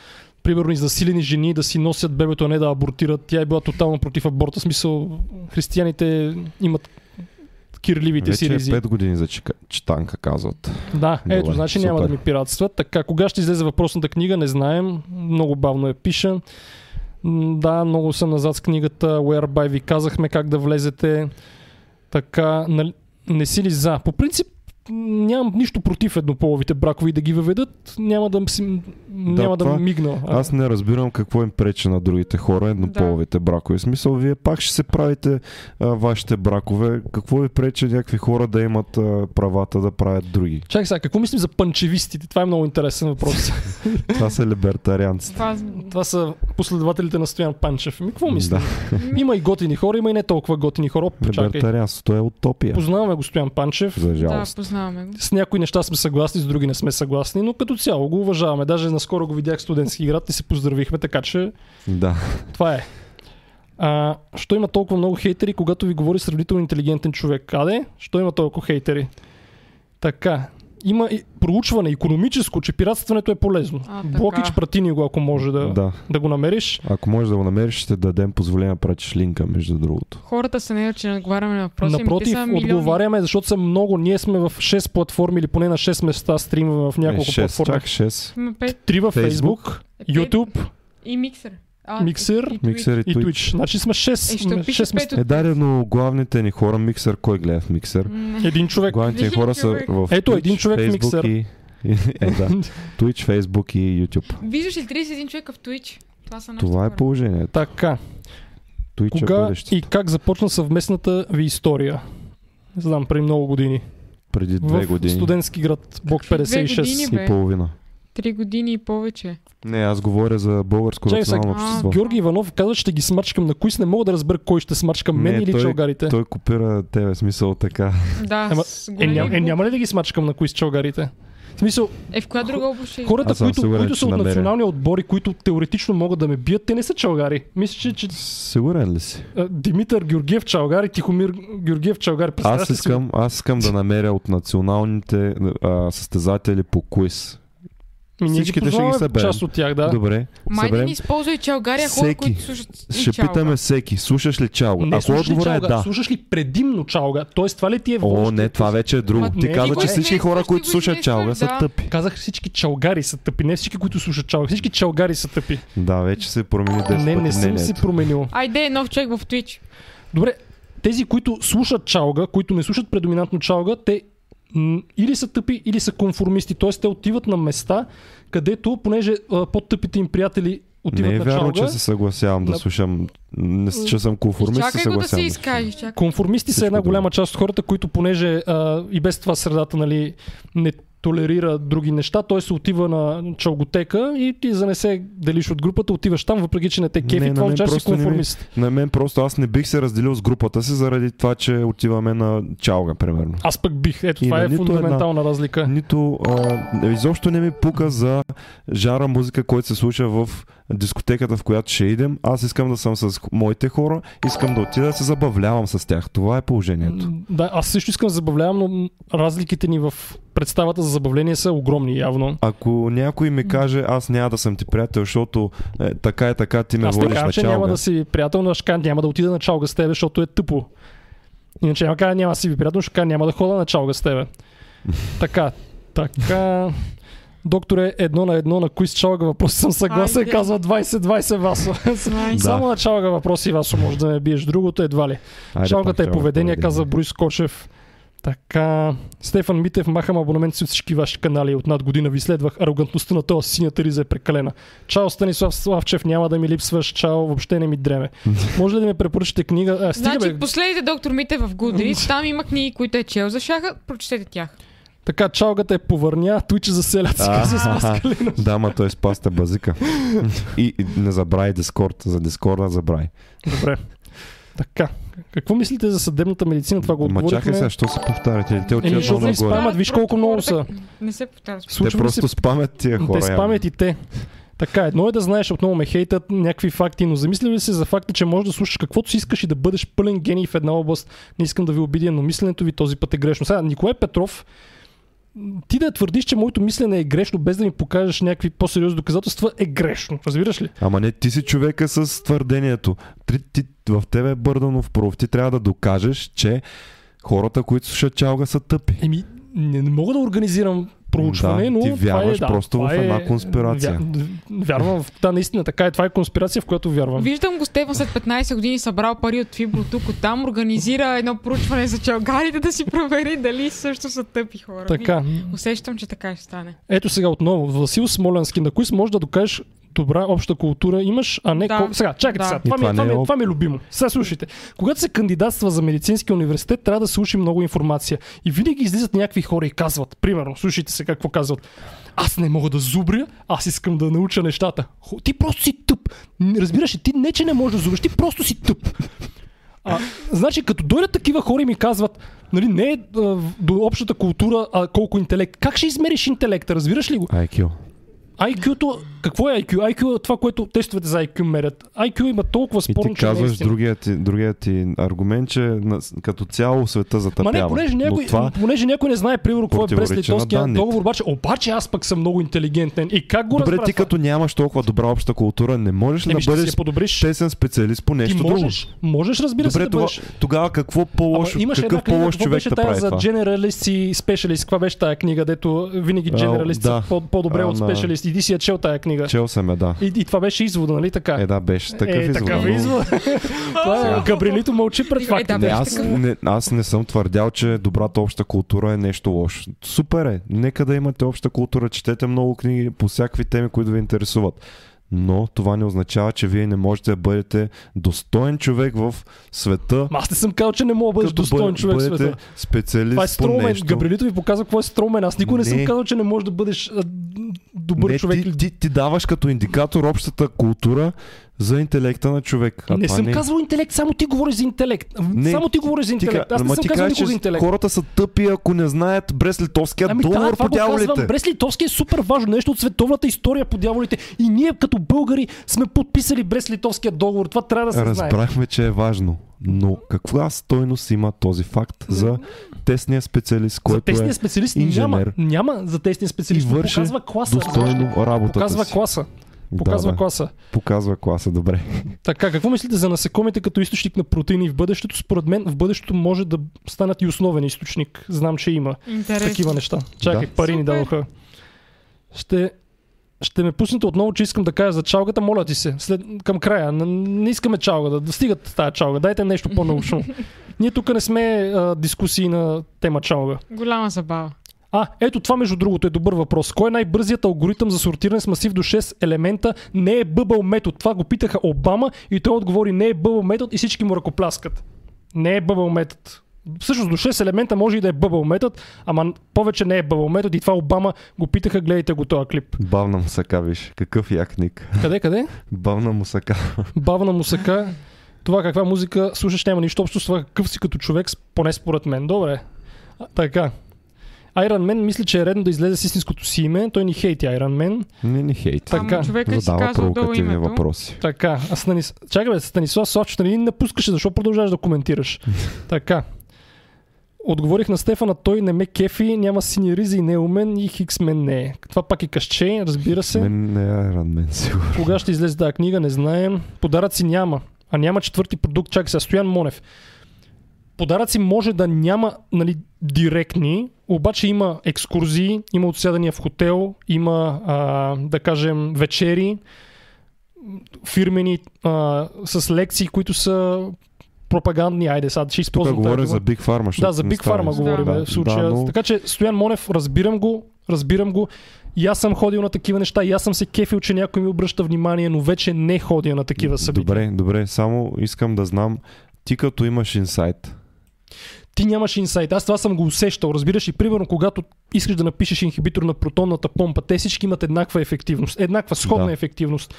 примерно изнасилени жени да си носят бебето, а не да абортират. Тя е била тотално против аборта. В смисъл, християните имат кирливите си Вече е ризи. 5 години за читанка, казват. Да, ето, Добре, значи няма да ми пиратстват. Така, кога ще излезе въпросната книга, не знаем. Много бавно я пиша. Да, много съм назад с книгата Whereby ви казахме как да влезете. Така, нали, не си ли за? По принцип, нямам нищо против еднополовите бракове и да ги въведат. Няма да, си, няма да, това- ми мигна. А, Аз не разбирам какво им пречи на другите хора, еднополовите бракове. В смисъл, вие пак ще се правите а, вашите бракове. Какво ви пречи някакви хора да имат а, правата да правят други? Чакай сега, какво мислим за панчевистите? Това е много интересен въпрос. Това са либертарианците. Това... Това са последователите на Стоян Панчев. Ми, какво мисля? Има и готини хора, има и не толкова готини хора. Либертарианството е утопия. Познаваме го Стоян Панчев. За Да, познаваме го. С някои неща сме съгласни, с други не сме съгласни, но като цяло го уважаваме. Даже наскоро го видях студентски град и се поздравихме, така че Да. това е. А, що има толкова много хейтери, когато ви говори сравнително интелигентен човек? Аде? Що има толкова хейтери? Така. Има и проучване економическо, че пиратстването е полезно. А. Блокич, прати ни го, ако може да, Да. да го намериш. Ако можеш да го намериш, ще дадем позволение да пратиш линка, между другото. Хората са не че не отговаряме на въпроси. Напротив, са милиони. отговаряме, защото са много. Ние сме в 6 платформи или поне на 6 места стримваме в няколко е, 6, платформи. чак 6. Има пет. Три във Facebook, Facebook, YouTube, И миксер. А, Миксер, и Twitch. Миксер и и Twitch. Twitch. Значи сме 6, Е, ще опиша 6 места. Е, даде, но главните ни хора миксер, кой гледа в миксер? Един човек. Главните ни хора са в Ето, Twitch, един човек Facebook миксер. И, и, е, да. Twitch, Facebook и YouTube. Виждаш ли 31 човека в Twitch? Това са Това е положението. Така. Twitch е Кога бъдещето. и как започна съвместната ви история? Не знам, преди много години. Преди две в години студентски град, блок Какви две 56. години, и половина. Три години и повече. Не, аз говоря за българско сега. национално общество. Георги Иванов каза, че ще ги смачкам на кои. Не мога да разбера кой ще смачкам, мен Не, или той- чалгарите. Той копира тебе, смисъл така. Да, Ема, с Е, ням, е, няма ли да ги смачкам на кои с чалгарите? В смисъл, Е, в коя друга област ще хората, Аз които, сигурен, които са от намеря. национални отбори, които теоретично могат да ме бият, те не са чалгари. Мисля, че, че Сигурен ли си? Димитър Георгиев чалгари, Тихомир Георгиев чалгари. Аз си искам, аз искам да намеря от националните а, състезатели по квиз. Ми, ние ги всичките ще ги съберем. част от тях, да. Добре. Май да съберем. ни използва и чалгария хора, Всеки. които слушат Ще чалга. питаме всеки. Слушаш ли чалга? Не, Ако слушаш ли отговорът е да. Слушаш ли предимно чалга? Тоест, това ли ти е О, не, това вече е друго. Ма, Ти не, каза, че всички хора, които слушат чалга, са тъпи. Казах всички чалгари са тъпи, не всички, които слушат чалга. Всички чалгари са тъпи. Да, вече се промени 10 не, не съм мнението. променил. Айде, нов човек в Twitch. Добре, тези, които слушат чалга, които не слушат предоминантно чалга, те или са тъпи, или са конформисти. Тоест, те отиват на места, където, понеже по-тъпите им приятели отиват Не е на вярно, чалга, че се съгласявам да На- слушам. Не, че съм конформист, се Чакай го да се съгласявам. изкажеш. Чакай. Конформисти са Всичко една друго. голяма част от хората, които понеже а, и без това средата нали, не толерира други неща, той се отива на чалготека и ти за не се делиш от групата, отиваш там, въпреки че не те кефи, Не, това означава, си просто не ми- конформист. На мен просто аз не бих се разделил с групата си заради това, че отиваме на чалга, примерно. Аз пък бих. Ето И това е фундаментална разлика. Нито а, изобщо не ми пука за жара музика, който се слуша в дискотеката, в която ще идем. Аз искам да съм с моите хора, искам да отида да се забавлявам с тях. Това е положението. Да, аз също искам да забавлявам, но разликите ни в представата за забавление са огромни явно. Ако някой ми каже, аз няма да съм ти приятел, защото е, така и така ти ме Аз водиш казвам, на че чалга. няма да си приятел, но ще кажа, няма да отида на чалга с тебе, защото е тъпо. Иначе няма кажа, няма си ви приятел, ще кажа, няма да хода на чалга с тебе. така, така. Докторе, едно на едно на кои с чалга въпроси съм съгласен, Айде. казва 20-20 Васо. Само на чалга въпроси Васо може да ме биеш, другото едва ли. Айде Чалгата пак, е чалга, поведение, поведение. каза Бруис Кочев. Така, Стефан Митев, махам абонамент си от всички ваши канали. От над година ви следвах. Арогантността на този синята риза е прекалена. Чао, Станислав Славчев, няма да ми липсваш. Чао, въобще не ми дреме. Може ли да ми препоръчате книга? А, стига, Значи, бе. последите доктор Мите в Goodreads, там има книги, които е чел за шаха, прочетете тях. Така, чалгата е повърня, туиче за селяци. А, каза Спас Калинов. Да, ма той спаста базика. и, и не забравяй Дискорд. За Дискорда забравяй. Добре. Така, какво мислите за съдебната медицина? Това го Ма чакай отговорихме. сега, що се повтаряте? Те Еми, отиват защото много не спамят, виж колко много са. Не се повтаря. Те просто спамят тия хора. Те спамят и те. Така, едно е да знаеш, отново ме хейтат някакви факти, но замисли ли се за факта, че можеш да слушаш каквото си искаш и да бъдеш пълен гений в една област? Не искам да ви обидя, но мисленето ви този път е грешно. Сега, Николай Петров, ти да твърдиш, че моето мислене е грешно, без да ми покажеш някакви по-сериозни доказателства, е грешно. Разбираш ли? Ама не, ти си човека с твърдението. Ти, ти, в тебе е бърдано в пров. Ти трябва да докажеш, че хората, които слушат чалга, са тъпи. Еми, не, не мога да организирам проучване, Да, но ти това вярваш е, да, просто това в една конспирация. Вя, вярвам в да, наистина, така е. Това е конспирация, в която вярвам. Виждам го Стефан след 15 години събрал пари от Фибро тук, от там, организира едно проучване за чалгарите да си провери дали също са тъпи хора. Така, Ви- Усещам, че така ще стане. Ето сега отново, Васил Смоленски, на кои може да докажеш добра обща култура имаш, а не... Да. Кол... Сега, чакайте Да. сега, това, ми, това това, не ми, е това ми е любимо. Сега слушайте, когато се кандидатства за медицински университет, трябва да се учи много информация. И винаги излизат някакви хора и казват, примерно, слушайте се какво казват. Аз не мога да зубря, аз искам да науча нещата. Хо, Ти просто си тъп. Разбираш ли, ти не, че не можеш да разумеш, ти просто си тъп. А, значи, като дойдат такива хора и ми казват, нали, не е до общата култура, а колко интелект. Как ще измериш интелекта, разбираш ли го? IQ. IQ-то, какво е IQ? IQ е това, което тестовете за IQ мерят. IQ има толкова И спорно, ти че не е казваш другият ти, другият ти аргумент, че на, като цяло света Ма затъпява. не, понеже някой, Но това понеже някой не знае, примерно, какво е Брест-Литовския договор, обаче, обаче аз пък съм много интелигентен. И как го Добре, разбра ти това? като нямаш толкова добра обща култура, не можеш ли да бъдеш подобриш. тесен специалист по Ти нещо друго? можеш, можеш, разбира се, Добре, да това, бъдеш. тогава какво по-лошо, Ама какъв по-лош човек да прави за? Generalist и Specialist? Каква беше тая книга, дето винаги Generalist да. по-добре от Specialist? И ти си я чел тая книга. Чел съм я, да. И, и това беше извода, нали така? Е, да, беше такъв е, извод. такъв но- извод. това е. Габрилито мълчи пред Е, да, фактите. Не, аз, не, аз не съм твърдял, че добрата обща култура е нещо лошо. Супер е. Нека да имате обща култура, четете много книги по всякакви теми, които ви интересуват. Но това не означава, че вие не можете да бъдете достоен човек в света. Ма аз не съм казал, че не мога да бъдеш достоен човек в света. специалист Това е по нещо. Габрилито ви показва какво е строумен. Аз никога не, съм Не. казал, че не можеш да бъдеш добър не, човек. ти, ти, ти даваш като индикатор общата култура за интелекта на човек. А не съм не... е. казвал интелект, само ти говориш за интелект. Не, само ти говориш за Ти, интелект. ка- Аз не съм ти кажеш, никога за интелект. хората са тъпи, ако не знаят Брест-Литовския Ами да, договор по дяволите. Брест-Литовски е супер важно нещо от световната история по дяволите. И ние като българи сме подписали Брест-Литовския договор. Това трябва да се знае. Разбрахме, че е важно. Но каква стойност има този факт за тесния специалист, За който тесния е специалист няма, инженер няма за тесния специалист. и върши Показва класа. достойно работата Показва си? класа. Показва да, да. класа. Показва класа, добре. Така, какво мислите за насекомите като източник на протеини в бъдещето? Според мен в бъдещето може да станат и основен източник. Знам, че има Интересно. такива неща. Чакай, Да. пари ни Супер. дадоха. Ще, ще ме пуснете отново, че искам да кажа за чалгата. Моля ти се, след, към края. Не, не искаме чалга, да, да стигат тази чалга. Дайте нещо по-научно. Ние тук не сме а, дискусии на тема чалга. Голяма забава. А, ето това между другото е добър въпрос. Кой е най-бързият алгоритъм за сортиране с масив до 6 елемента? Не е бъбъл метод. Това го питаха Обама и той отговори не е бъбъл метод и всички му ръкопляскат. Не е бъбъл метод. Всъщност до 6 елемента може и да е бъбъл метод, ама повече не е бъбъл метод и това Обама го питаха, гледайте го този клип. Бавна мусака, виж. Какъв якник. Къде, къде? Бавна мусака. Бавна мусака. Това каква музика слушаш няма нищо общо с това какъв си като човек, поне според мен. Добре. А, така. Iron Man мисля, че е редно да излезе с истинското си име. Той ни хейти Iron Man. Не ни хейт. Така. Ама човека си Задава казва долу името. въпроси. Така, а Станис... Чакай бе, Станислав Славчев, нали не пускаше, защо продължаваш да коментираш? така. Отговорих на Стефана, той не ме кефи, няма сини ризи, не е умен и Хиксмен не е. Това пак е кашче, разбира се. Мен не е Iron Man, сигурно. Кога ще излезе тази книга, не знаем. Подаръци няма. А няма четвърти продукт, чакай сега, Стоян Монев. Подаръци може да няма нали, директни, обаче има екскурзии, има отсядания в хотел, има, а, да кажем, вечери, фирмени а, с лекции, които са пропагандни. Айде, сега ще Тук използвам тази говоря дума. за Big Pharma. Да, защото за Big Pharma говорим Да, в случая. Да, но Така че, Стоян Монев, разбирам го, разбирам го. И аз съм ходил на такива неща, и аз съм се кефил, че някой ми обръща внимание, но вече не ходя на такива събития. Добре, добре. Само искам да знам, ти като имаш инсайт, Ти нямаш инсайт. Аз това съм го усещал. Разбираш ли, примерно, когато искаш да напишеш инхибитор на протонната помпа, те всички имат еднаква ефективност, еднаква сходна Да. ефективност.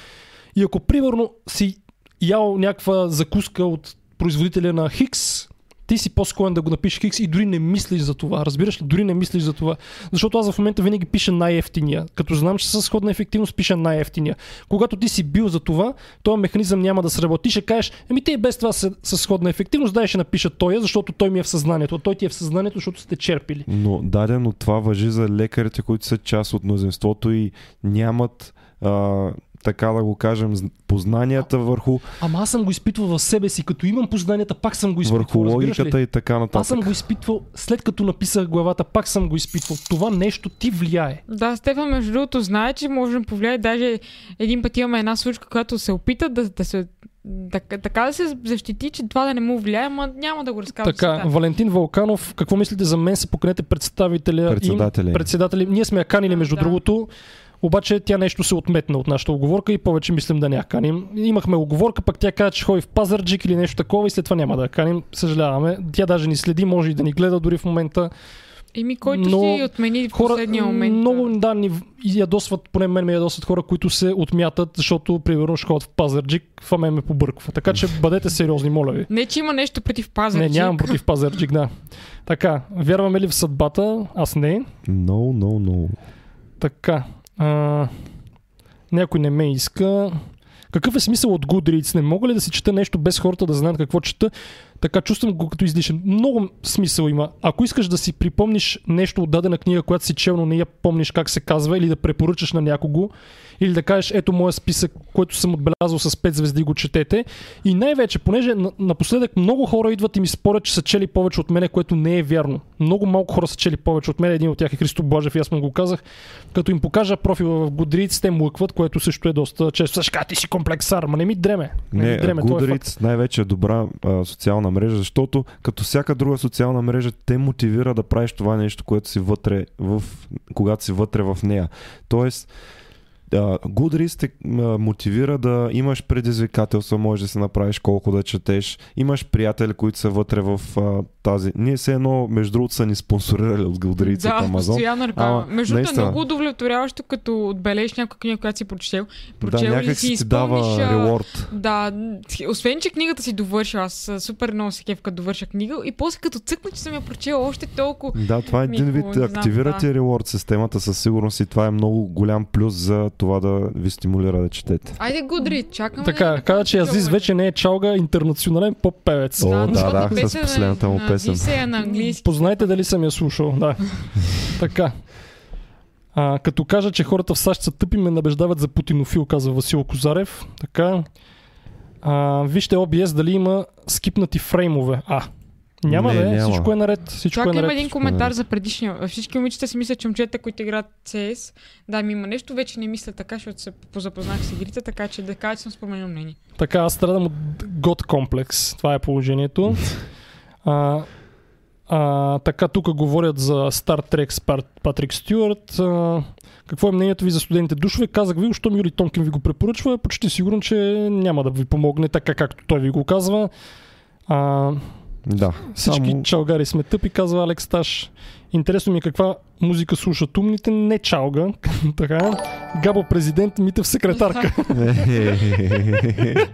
И ако, примерно, си ял някаква закуска от производителя на Хикс, ти си по-склонен да го напишеш Хикс и дори не мислиш за това. Разбираш ли? Дори не мислиш за това. Защото аз в момента винаги пиша най-ефтиния. Като знам, че със сходна ефективност пиша най-ефтиния. Когато ти си бил за това, този механизъм няма да сработи. Ти ще кажеш, еми те и без това са със сходна ефективност, дай ще напиша той, защото той ми е в съзнанието. Той ти е в съзнанието, защото сте черпили. но дадено това въжи за лекарите, които са част от мнозинството и нямат а, така да го кажем, познанията върху, Ама аз съм го изпитвал в себе си. Като имам познанията, пак съм го изпитвал. върху логиката и така нататък. Аз съм го изпитвал след като написах главата, пак съм го изпитвал. Това нещо ти влияе. Да, Стефан, между другото, знае, че може да повлияе. Даже един път имаме една случка, която се опита да, да се да, така да се защити, че това да не му влияе, ама няма да го разказвам. Така, сега. Валентин Вълканов, какво мислите за мен? Се поканете представителя Председателя им. им. Председатели. Ние сме я канили, между Да. другото. Обаче тя нещо се отметна от нашата оговорка и повече мислим да не я каним. Имахме оговорка, пък тя каза, че ходи в Пазарджик или нещо такова и след това няма да я каним. Съжаляваме. Тя даже ни следи, може и да ни гледа дори в момента. Еми, който Но си отмени в Хора, последния момент. много да, ни ядосват, поне мен ме ядосват хора, които се отмятат, защото примерно ще ходят в Пазарджик, това мен ме побърква. Така че бъдете сериозни, моля ви. Не, че има нещо против Пазарджик. Не, нямам против Пазарджик, да. Така, вярваме ли в съдбата? Аз не. No, no, no. Така. А, някой не ме иска. Какъв е смисъл от Goodreads? Не мога ли да си чета нещо без хората да знаят какво чета? Така чувствам го като излишен. Много смисъл има. Ако искаш да си припомниш нещо от дадена книга, която си чел, но не я помниш как се казва, или да препоръчаш на някого, или да кажеш, ето моя списък, който съм отбелязал с 5 звезди, го четете. И най-вече, понеже на- напоследък много хора идват и ми спорят, че са чели повече от мене, което не е вярно. Много малко хора са чели повече от мен. Един от тях е Христо Блажев и аз му го казах. Като им покажа профила в Goodreads, те млъкват, което също е доста често. Също ти си комплексар, ма не ми дреме. Не, Не, ми дреме, е. Goodreads най-вече е добра а, социална мрежа, защото като всяка друга социална мрежа те мотивира да правиш това нещо, което си вътре, в, когато си вътре в нея. Тоест, Goodreads те мотивира да имаш предизвикателства, можеш да си направиш колко да четеш. Имаш приятели, които са вътре в тази. Ние все едно, между другото, са ни спонсорирали от от Да, Amazon. постоянно реклама. Между другото е наистина. много удовлетворяващо, като отбележиш някаква книга, която си прочел. Да, прочел и някак си си ти дава реворд. Да, освен, че книгата си довършила, аз супер много се кеф, като довърша книга и после като цъкна, че съм я прочела още толкова. Да, това е един е вид, хубаво, не знам, активира да. ти реворд системата със сигурност и това е много голям плюс за това да ви стимулира да четете. Айде, Гудри, чакаме. Така, каза, че Азиз вече не е чалга, интернационален поп-певец. О, да, новата да, с песен последната му песен. Дисея на английски. Познайте дали съм я слушал, да. така. А, като кажа, че хората в САЩ са тъпи, ме набеждават за путинофил, казва Васил Козарев. Така. А, вижте OBS дали има скипнати фреймове. А, няма, Не, бе, няма. всичко е наред. Всичко Чакай, е има наред. един коментар за предишния. Всички момичета си мислят, че момчета, които играят CS, да, ми има нещо, вече не мисля така, защото се позапознах с игрите, така че да кажа, че съм споменал мнение. Така, аз страдам от God комплекс. Това е положението. А, а, така, тук говорят за Star Trek с Патрик Стюарт. А, какво е мнението ви за студените душове? Казах ви, щом Юри Тонкин ви го препоръчва, почти сигурен, че няма да ви помогне така, както той ви го казва. А, Да. всички Само- чалгари сме тъпи, казва Алекс Таш. Интересно ми е каква музика слушат умните, не чалга. така. Габо президент, Митев секретарка.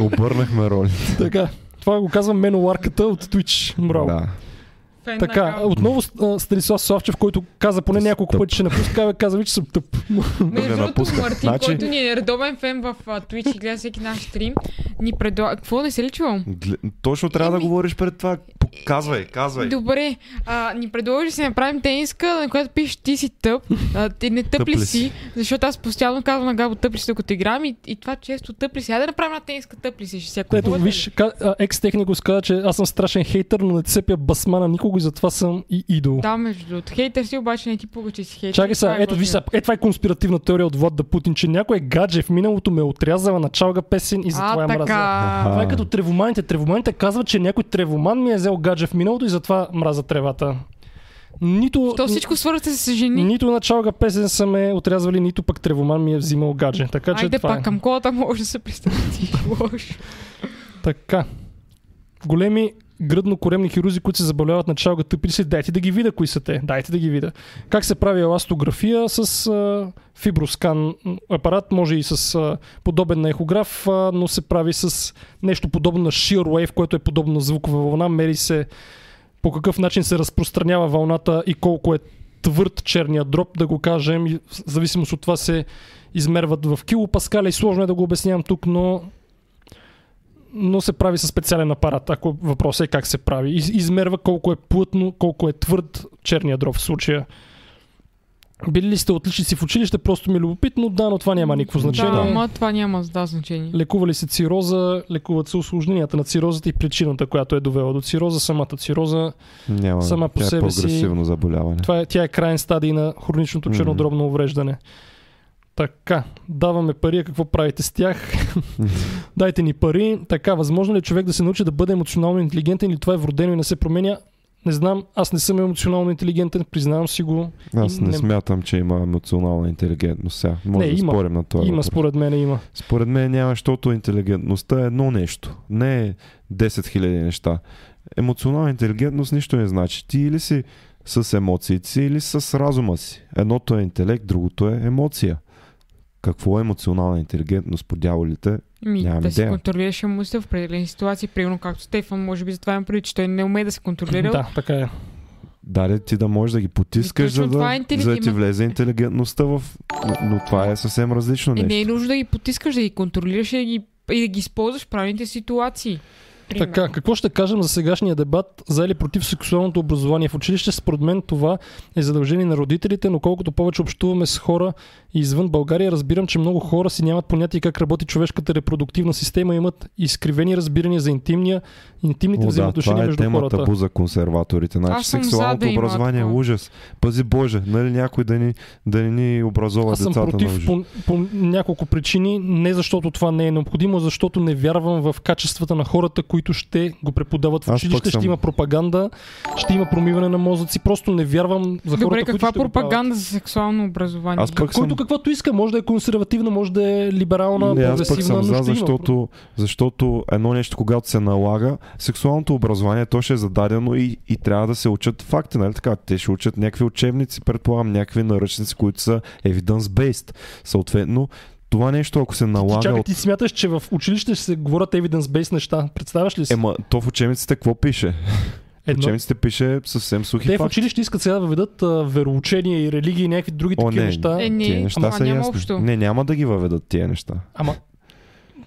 Обърнахме роли. така. Това го казва менуарката от Twitch. Браво. Да. Фен Така, на отново Станислав Славчев, който каза поне няколко Тъп. пъти, ще напуска, каза ви, че съм тъп. Между ме другото. Мартин, Значи- който ни е редовен фен в а, Twitch и гледа всеки наш стрим, ни предлага... Какво не се ли? Гле- Точно трябва да Еми- говориш пред това. Казвай, казвай. Добре, а, ни предложи да си направим тениска, на която пише ти си тъп, а, ти не тъп, ли си, защото аз постоянно казвам на Габо тъп ли си, докато играм и, и това често тъп ли си. Айде да направим една тениска тъп ли си, ще си Ето, виж, екс-техникус каза, че аз съм страшен хейтър, но не цепя басма на никого и затова съм и идол. Да, между другото. Хейтър си, обаче не ти че си хейтър. Чакай сега, е ето сега, е това е конспиративна теория от Влад да Путин, че някой гадже в миналото ме е отрязала на чалга песен и затова А, я мразя. така. Това е като тревоманите. Тревоманите казват, че някой тревоман ми е взел гадже в миналото и затова мраза тревата. Нито, То всичко свързвате с жени. нито на чалга песен са ме отрязвали, нито пък тревоман ми е взимал гадже. Така че Айде това пак, е. към колата може да се представи лошо. Така. Големи гръдно-коремни хирузи, които се забавляват на чалга тъпи си, дайте да ги видя кои са те. Дайте да ги видя. Как се прави еластография с а, фиброскан апарат, може и с а, подобен на ехограф, а, но се прави с нещо подобно на shear wave, което е подобно на звукова вълна. Мери се по какъв начин се разпространява вълната и колко е твърд черния дроп, да го кажем. В зависимост от това се измерват в килопаскаля и сложно е да го обяснявам тук, но но се прави със специален апарат, ако въпросът е как се прави. Из, измерва колко е плътно, колко е твърд черния дроб в случая. Били ли сте отличници в училище, просто ми е любопитно, да, но това няма никакво значение. Да, ама това няма да значение. Лекува ли се цироза, лекуват се осложненията на цирозата и причината, която е довела до цироза, самата цироза. Няма. Сама по тя себе е си- прогресивно заболяване. Това е, тя е крайен стадий на хроничното чернодробно увреждане. Така, даваме пари, а какво правите с тях? Дайте ни пари. Така, възможно ли е човек да се научи да бъде емоционално интелигентен или това е вродено и не се променя? Не знам, аз не съм емоционално интелигентен, признавам си го. Аз И не смятам, че има емоционална интелигентност сега. Може Не, да има. спорим на това. Има, въпрос. според мен има. Според мен няма, защото интелигентността е едно нещо. Не е 10 000 неща. Емоционална интелигентност нищо не значи. Ти или си с емоциите си или с разума си. Едното е интелект, другото е емоция. Какво е емоционална интелигентност по дяволите? Ми, Нямам да си идея. контролираш емоцията в определени ситуации, примерно както Стефан, може би затова имам преди, че той не умее да се контролира. Да, така е. Даде ти да можеш да ги потискаш, за да, е интелиг- за да ти влезе интелигентността в... Но, но това е съвсем различно Е, нещо. не е нужно да ги потискаш, да ги контролираш и да ги, и да ги използваш в правилните ситуации. Примерно. Така, какво ще кажем за сегашния дебат за или против сексуалното образование в училище? Според мен това е задължение на родителите, но колкото повече общуваме с хора извън България, разбирам, че много хора си нямат понятие как работи човешката репродуктивна система, имат изкривени разбирания за интимния, интимните О, да, взаимоотношения това е между тема хората. табу за консерваторите. Значи Аз съм за сексуалното да има образование е такова. ужас. Пази Боже, нали някой да ни, да ни образова Аз съм децата на против ужас. по, по няколко причини, не защото това не е необходимо, защото не вярвам в качествата на хората, които ще го преподават в Аз училище. пък съм- Ще има пропаганда, ще има промиване на мозъци. Просто не вярвам за Добре, хората, които каква ще го правят. пропаганда за сексуално образование? Аз пък съм... Който каквото иска, може да е консервативна, може да е либерална, Не, аз пък прогресивна, съм но за, ще има. защото, защото едно нещо, когато се налага, сексуалното образование, то ще е зададено и, и трябва да се учат факти, нали така? Те ще учат някакви учебници, предполагам, някакви наръчници, които са evidence-based. Съответно, това нещо, ако се Ти, налага чакай, от... ти смяташ, че в училище ще се говорят evidence-based неща. Представяш ли си? Ема, то в учебниците какво пише? В Едно, учебниците пише съвсем сухи те в факти. училище искат сега да въведат а, вероучение и религии и някакви други О, такива не. неща. Е, не, Тия неща ама са няма ясни. общо. Не, няма да ги въведат тия неща. Ама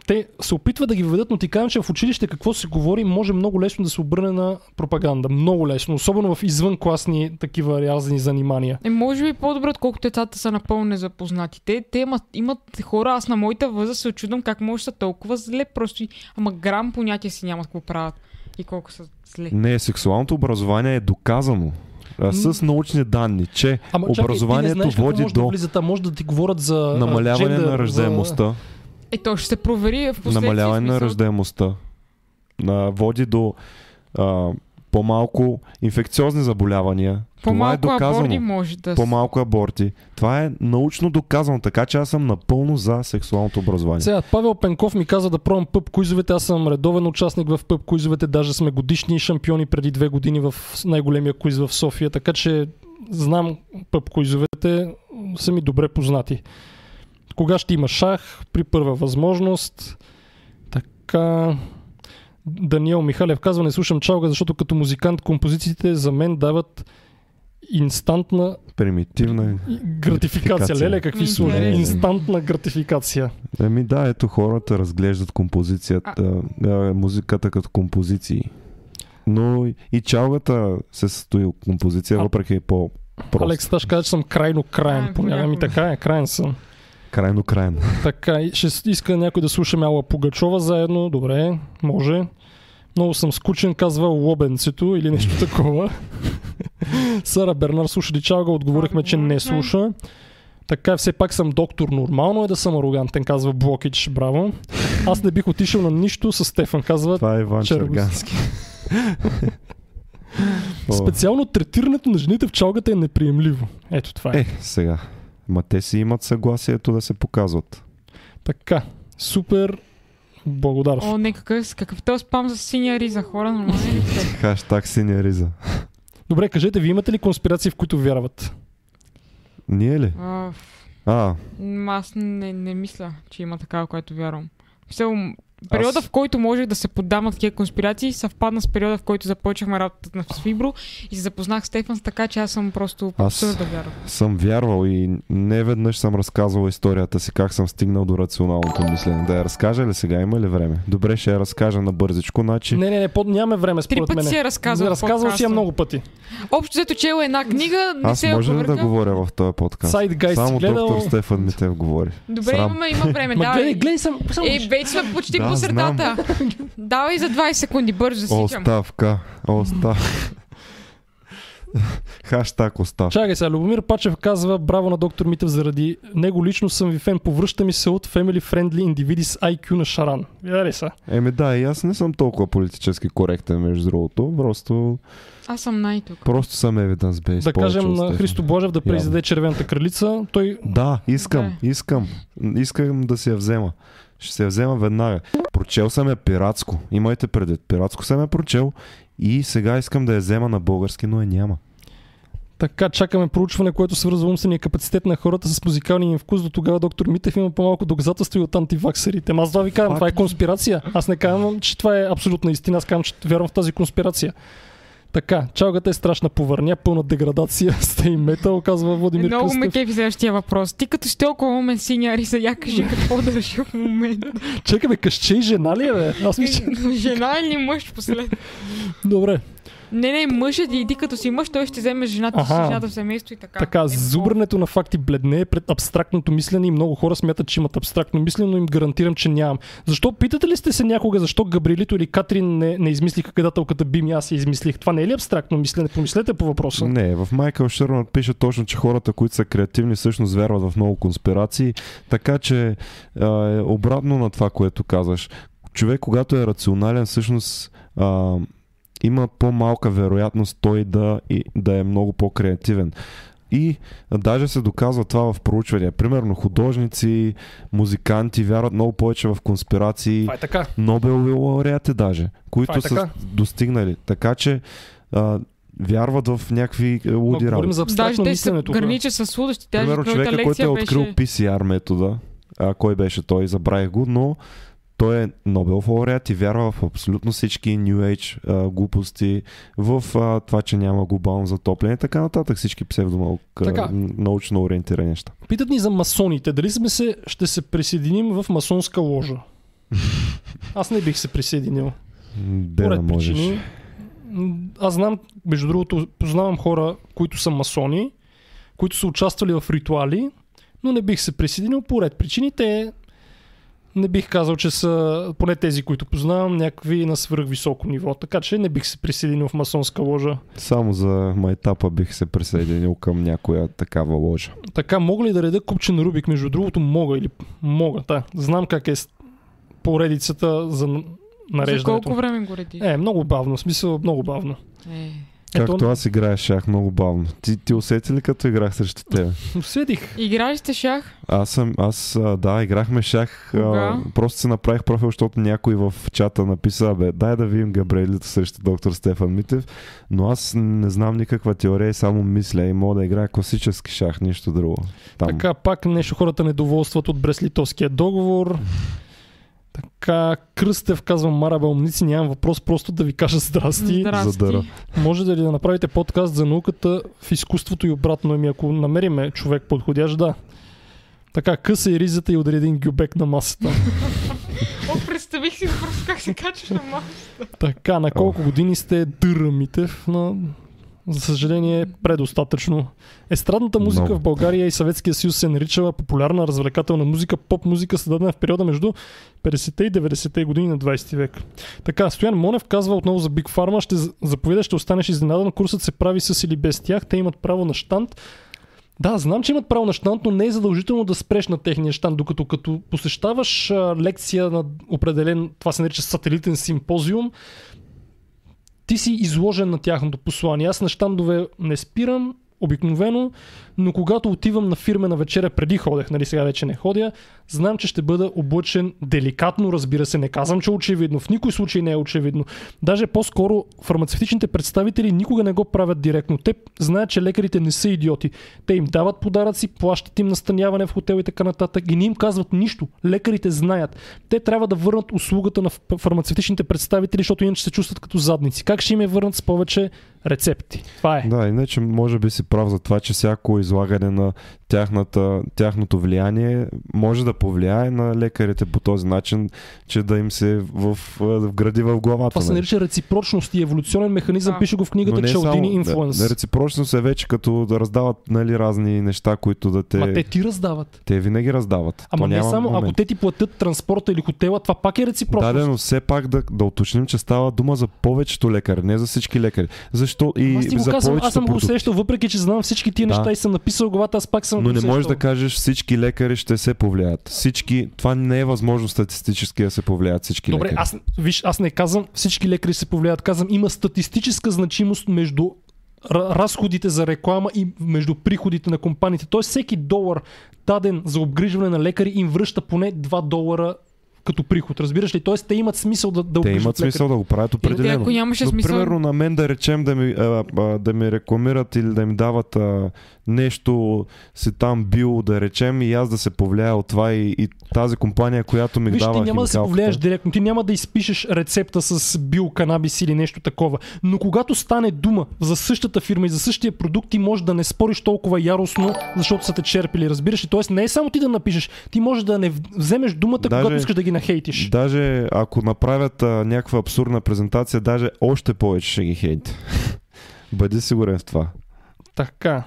те се опитват да ги въведат, но ти казвам, че в училище какво се говори, може много лесно да се обърне на пропаганда. Много лесно, особено в извънкласни такива разни занимания. Е, може би по-добре, отколкото децата са напълно незапознати. Те, те имат, имат хора, аз на моята възраст се очудвам как може да са толкова зле, просто ама грам понятие си нямат какво правят и колко са зле. Не, сексуалното образование е доказано с научни данни, че Ама чакай, ти не образованието знаеш какво води може да до влиза там, може да ти говорят за намаляване джендър, на раждаемостта. Е, то ще се провери в последствие. намаляване на смисъл. раждаемостта. На, води до а, по-малко инфекциозни заболявания. Това е По-малко доказано. аборти може да По-малко аборти. Това е научно доказано, така че аз съм напълно за сексуалното образование. Сега, Павел Пенков ми каза да пробвам пъб куизовете. Аз съм редовен участник в пъб куизовете. Даже сме годишни шампиони преди две години в най-големия куиз в София. Така че знам пъб куизовете. Са ми добре познати. Кога ще има шах? При първа възможност. Така... Даниел Михалев казва, не слушам чалга, защото като музикант композициите за мен дават инстантна Примитивна. гратификация. Гратификация. Леле, какви служи? Инстантна гратификация. Еми да, ето хората разглеждат композицията, а, музиката като композиции. Но и- чалгата се състои от композиция, А- въпреки по просто. Алекс, аз ще кажа, че съм крайно краен. Понякога ми така е, краен съм. Крайно крайно. Така, ще иска някой да слуша Мяла Пугачова заедно. Добре, може. Много съм скучен, казва Лобенцето или нещо такова. Сара Бернар слуша ли чалга? Отговорихме, че не слуша. Така, все пак съм доктор. Нормално е да съм арогантен, казва Блокич. Браво. Аз не бих отишъл на нищо с Стефан, казва. Това е Иван. Чергански. Специално третирането на жените в чалгата е неприемливо. Ето това е. Е, сега. Ма те си имат съгласието да се показват. Така, супер благодарство. О, не, какъв, какъв този спам за синя риза, хора, нормално ли сте? Хаштаг синя риза. Добре, кажете, ви имате ли конспирации, в които вярват? Ние ли? А, А, аз не, не мисля, че има такава, която вярвам. Мисъл, периода, Аз- в който можех да се поддам на такива конспирации, съвпадна с периода, в който започнахме работата на Фибро и се запознах с Стефан, така че аз съм просто Аз- да вярвам. съм вярвал и не веднъж съм разказвал историята си, как съм стигнал до рационалното мислене. Да я разкажа ли сега? Има ли време? Добре, ще я разкажа на бързичко. Значи, Не, не, не, под, нямаме време Три пъти мен. си я разказвал Разказвал си я много пъти. Общо взето чела една книга, не аз се може ли да говоря в този подкаст? Си Само гледал. доктор Стефан Митев говори. Добре, Срам. имаме, има време, давай. гледай, гледай съм. само Е, вече сме почти Да, по средата. Давай за 20 секунди, бързо засичам. Оставка. Оставка. Хаштаг оставка. Чакай сега, Любомир Пачев казва браво на доктор Митев заради него лично съм ви фен. Повръща ми се от Family Friendly Individuals IQ на Шаран. Видя ли са? Еми да, и аз не съм толкова политически коректен, между другото. Просто, Аз съм най-тук. просто съм evidence-based. Да повече кажем на. Христо Божев да произведе червената кралица. Той Да, искам, искам. Искам да си я взема. Ще се я взема веднага. Прочел съм я пиратско. Имайте предвид. Пиратско съм я прочел и сега искам да я взема на български, но я няма. Така, чакаме проучване, което свързва умствения капацитет на хората с музикалния им вкус. До тогава доктор Митев има по-малко доказателства и от антиваксерите. Аз това ви казвам, това е конспирация. Аз не казвам, че това е абсолютна истина. Аз казвам, че вярвам в тази конспирация. Така, чалгата е страшна повърня, пълна деградация, стей метал, казва Владимир Много ме Кръстев. кефи следващия въпрос. Ти като си толкова умен синяри, за я кажи какво държи в момента. Чакай, бе, къще и жена ли е, бе? Аз мисля, Жена или мъж последно? добре. Не, не, мъжът и ти като си мъж, той ще вземе жената си, Аха. жената в семейство и така. Така, Е, зубрането на факти бледне е пред абстрактното мислене и много хора смятат, че имат абстрактно мислене, но им гарантирам, че нямам. Защо питате ли сте се някога, защо Габриелито или Катрин не, не измислиха гадателката Бими, аз я измислих? Това не е ли абстрактно мислене? Помислете по въпроса. Не, в Майкъл Шърнат пише точно, че хората, които са креативни, всъщност вярват в много конспирации, така че е обратно на това, което казваш. Човек, когато е рационален, всъщност а, има по-малка вероятност той да, и, да е много по-креативен. И даже се доказва това в проучвания. Примерно художници, музиканти вярват много повече в конспирации. Това е така. Нобелови лауреати даже, които е са така. достигнали. Така че а, вярват в някакви е, Но луди работи. за Даже те тук. граничат с лудости. Даже Примерно човека, който е открил беше... PCR метода, а, кой беше той, забравих го, но той е Нобел лауреат и вярва в абсолютно всички New Age а, глупости, в а, това, че няма глобално затопляне и така нататък, всички псевдонаука, научно ориентирани неща. Питат ни за масоните. Дали сме се, ще се присъединим в масонска ложа? Аз не бих се присъединил. Де да Поред можеш. причини. Аз знам, между другото, познавам хора, които са масони, които са участвали в ритуали, но не бих се присъединил по ред причини. Те не бих казал, че са, поне тези, които познавам, някакви на свръхвисоко ниво. Така че не бих се присъединил в масонска ложа. Само за майтапа бих се присъединил към някоя такава ложа. Така, мога ли да реда купче на Рубик? Между другото, мога или мога, да. Знам как е поредицата за н- За нареждането. колко време го редиш? Е, много бавно, в смисъл много бавно. Е. Ето, Както аз играеш шах много бавно. Ти, ти усети ли като играх срещу теб? усетих. Играли сте шах? Аз съм, аз, да, играхме шах. Кога? А, просто си направих профил, защото някой в чата написа, бе, дай да видим Габриелито срещу доктор Стефан Митев, но аз не знам никаква теория само мисля и мога да играя класически шах, нищо друго. Там. Така, пак нещо хората недоволстват от Брест-Литовския договор. Така, Кръстев казвам, Мара Бълмници, нямам въпрос, просто да ви кажа здрасти. Здрасти. Задъра. Може да ли да направите подкаст за науката в изкуството и обратно? Ами ако намериме човек подходящ, да. Така, къса и ризата и удари един гюбек на масата. О, представих си просто как се качваш на маса. Така, на колко години сте Дъра Митев? На... За съжаление, предостатъчно. Естрадната музика Много. в България и Съветския съюз се наричала популярна развлекателна музика, поп-музика, създадена в периода между 50-те и 90-те години на 20 век. Така, Стоян Монев казва отново за Big Pharma, ще з- заповеда, ще останеш изненадан, курсът се прави с или без тях, те имат право на штант. Да, знам, че имат право на штант, но не е задължително да спреш на техния штант, докато като посещаваш а, лекция на определен, това се нарича сателитен симпозиум, ти си изложен на тяхното послание. Аз на щандове не спирам, обикновено, но когато отивам на фирмена вечеря, преди ходех, нали сега вече не ходя, знам, че ще бъда облъчен деликатно, разбира се, не казвам, че е очевидно, в никой случай не е очевидно. Даже по-скоро фармацевтичните представители никога не го правят директно. Те знаят, че лекарите не са идиоти. Те им дават подаръци, плащат им настаняване в хотел и така нататък и не им казват нищо. Лекарите знаят. Те трябва да върнат услугата на фармацевтичните представители, защото иначе се чувстват като задници. Как ще им я върнат с повече рецепти? Това е. Да, иначе може би си прав за това, че всяко излагане на тяхната, тяхното влияние може да повлияе на лекарите по този начин, че да им се в, вгради в главата. Това се нали? нарича реципрочност и еволюционен механизъм. Да. Пише го в книгата Челдини Инфлуенс. Да, реципрочност е вече като да раздават нали, разни неща, които да те... Ма те ти раздават. те винаги раздават. Ама То не само, момент. ако те ти платят транспорта или хотела, това пак е реципрочност. Да, но все пак да, да уточним, че става дума за повечето лекари, не за всички лекари. Защо и аз ти го за казвам, аз съм го продукти. усещал, въпреки че знам всички тия Да. неща и съм написал главата, аз пак съм Но не можеш да кажеш всички лекари ще се повлияят. Всички, това не е възможно статистически да се повлияят всички Добре, лекари. аз, виж, аз не казвам всички лекари се повлияят, казвам има статистическа значимост между ра- разходите за реклама и между приходите на компаниите. Тоест всеки долар даден за обгрижване на лекари им връща поне 2 долара като приход, разбираш ли? Тоест те имат смисъл да, да Те имат смисъл да го правят определено. ако нямаше Но, смисъл- примерно на мен да речем да ми, а, а, да ми рекламират или да ми дават а, нещо си там бил, да речем, и аз да се повлияя от това и, и тази компания, която ми Виж, дава ти няма да се повлияеш директно, ти няма да изпишеш рецепта с биоканабис или нещо такова. Но когато стане дума за същата фирма и за същия продукт, ти можеш да не спориш толкова яростно, защото са те черпили, разбираш ли? Тоест не е само ти да напишеш, ти можеш да не вземеш думата, Даже- когато искаш да ги нахейтиш. Даже ако направят а, някаква абсурдна презентация, даже още повече ще ги хейт. Бъди сигурен в това. Така.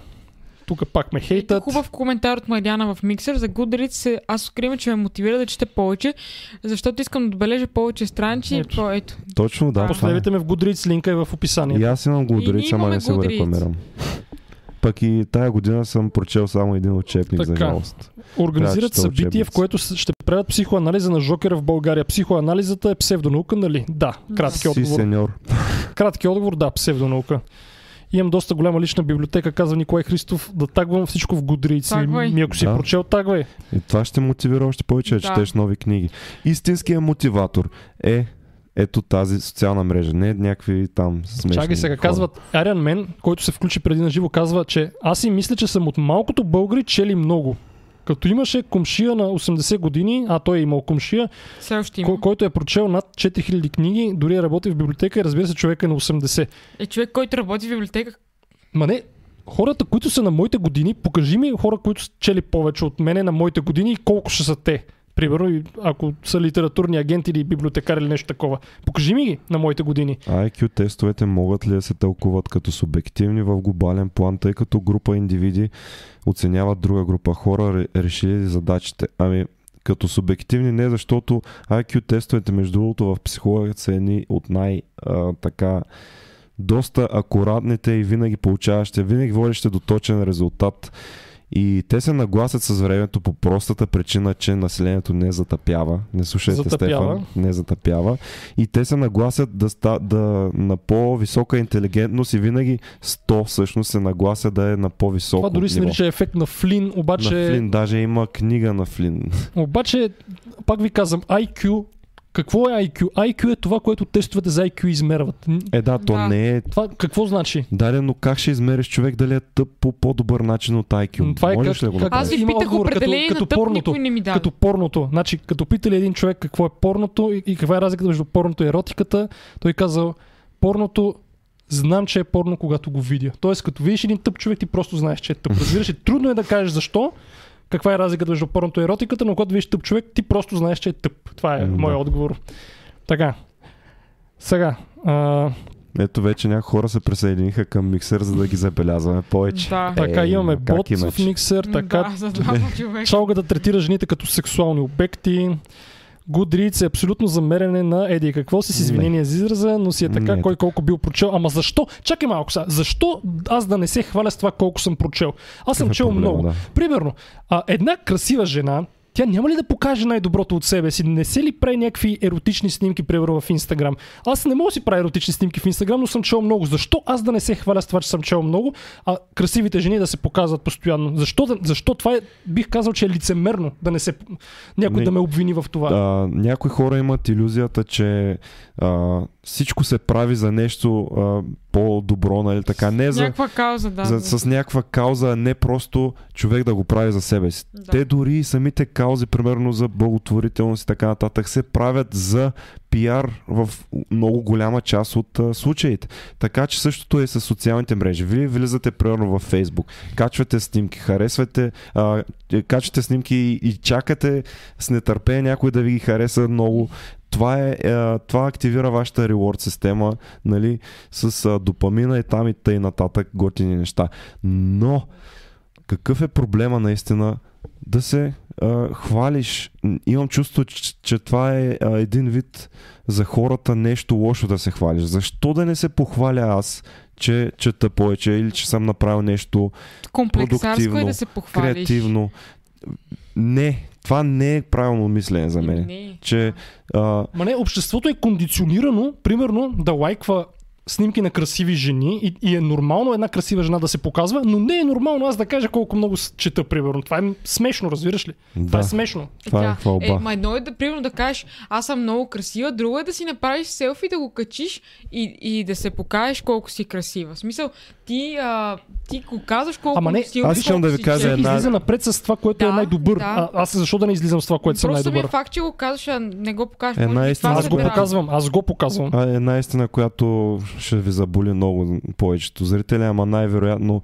Тук пак ме хейтат. Хубав коментар от Марияна в Миксер. За Goodreads аз откривам, че ме мотивира да чета повече, защото искам да отбележа повече страничи. Ето. По, ето. Точно, да. това е. Последвайте ме в Goodreads, линка е в описанието. И аз имам Goodreads, ама не се го рекламирам. Пък и тая година съм прочел само един учебник за Така. жалост. Организират Трябва да събитие, в учебници. което с- ще правят психоанализа на Жокера в България. Психоанализата е псевдонаука, нали? Да, кратки Си отговор. сеньор. Кратки отговор, да, псевдонаука. Имам доста голяма лична библиотека, казва Николай Христов, да тагвам всичко в. Тагвай. Ми ако си Да. прочел, тагвай. И това ще мотивира още повече да Да. четеш нови книги. Истинският мотиватор е ето тази социална мрежа, не някакви там смешни Чакай сега, хора. казват Ариан Мен, който се включи преди на живо, казва, че аз си мисля, че съм от малкото българи чели много. Като имаше комшия на 80 години, а той е имал комшия, има. кой, който е прочел над 4000 книги, дори е работи в библиотека и разбира се, човек е на 80. Е човек, който работи в библиотека. Ма не, хората, които са на моите години, покажи ми хора, които са чели повече от мене на моите години и колко ще са те. Примерно, ако са литературни агенти или библиотекари или нещо такова. Покажи ми ги на моите години. IQ тестовете могат ли да се тълкуват като субективни в глобален план, тъй като група индивиди оценяват друга група хора, ре- решили задачите? Ами, като субективни не, защото IQ тестовете, между другото, в психологията са едни от най- а, така доста акуратните и винаги получаващи, винаги водещи до точен резултат. И те се нагласят с времето по простата причина, че населението не затъпява. Не слушайте Затъпява. Стефан, не затъпява. И те се нагласят да, ста, да на по-висока интелигентност и винаги 100 всъщност се нагласят да е на по-високо Това дори се нарича ефект на Флин, обаче, На Флин, даже има книга на Флин. обаче, пак ви казвам, IQ, какво е IQ? IQ е това, което тестовете за IQ измерват. Е да, то Да. не е Това какво значи? Даре, но как ще измериш човек дали е тъп по по-добър начин от IQ? Това е Можеш как- ли да го? Аз ви питах отговор, като- определение като на тъп, порното. никой не ми даде. Като порното. Значи, като питали един човек какво е порното и, и каква е разликата между порното и еротиката, той казал, порното знам, че е порно, когато го видя. Тоест, като видиш един тъп човек, ти просто знаеш, че е тъп. Разбираш трудно е да кажеш защо, каква е разликата между порното и еротиката, но когато видиш тъп човек, ти просто знаеш, че е тъп. Това е М, моят да. отговор. Така. Сега. А, Ето вече някои хора се присъединиха към миксер, за да ги забелязваме повече. Да. така, Е, имаме как бот в миксер, така Да, за двама човека. Чалга да третира жените като сексуални обекти. Goodreads е абсолютно замеряне на еди какво си с извинение за израза, но си е така Не. кой колко бил прочел. Ама защо? Чакай малко сега. Защо аз да не се хваля с това колко съм прочел? Аз съм е чел проблема, много. да. Примерно, а, една красива жена, тя няма ли да покаже най-доброто от себе си? Не се ли прави някакви еротични снимки, примерно в Инстаграм? Аз не мога да си правя еротични снимки в Инстаграм, но съм чел много. Защо аз да не се хваля с това, че съм чел много, а красивите жени да се показват постоянно? Защо, да- защо това е, бих казал, че е лицемерно да не се... някой Не. да ме обвини в това? А, някои хора имат иллюзията, че а, всичко се прави за нещо а, по-добро, нали така. Не за, Някаква кауза, да. за, с някаква кауза, а не просто човек да го прави за себе си. Да. Те дори самите каузи, примерно за благотворителност и така нататък, се правят за пиар в много голяма част от а, случаите. Така че същото е с социалните мрежи. Вие влизате примерно в Фейсбук, качвате снимки, харесвате, а, качвате снимки и, и чакате с нетърпение някой да ви ги хареса много. Това, е, е, това активира вашата рeward система, нали, с допамина и там и тъй нататък готини неща. Но, какъв е проблема наистина да се а, хвалиш? Имам чувство, че, че това е а, един вид за хората нещо лошо да се хвалиш. Защо да не се похваля аз, че чета повече или че съм направил нещо Комплексарско е продуктивно, да се похвалиш. креативно? Не, това не е правилно мислене за мен. Не. Че а, Ма не, обществото е кондиционирано, примерно, да лайква снимки на красиви жени и, и е нормално една красива жена да се показва, но не е нормално аз да кажа колко много чета, примерно. Това е смешно, разбираш ли? Това е Да. смешно. Това е хвалба. Е, ма едно е да, примерно, да кажеш, аз съм много красива, друго е да си направиш селфи, да го качиш и, и да се покажеш колко си красива. В смисъл, ти, а, ти го казваш колко Ама не, силно аз искам да ви си кажа една- Излиза напред с това, което е Да, най-добър. да. А, аз защо да не излизам с това, което съм Просто най-добър? самия факт, че го казваш, а не го покажеш. Една истина, това Аз го показвам, аз го показвам. А, е една истина, която ще ви заболи много повечето зрители, ама най-вероятно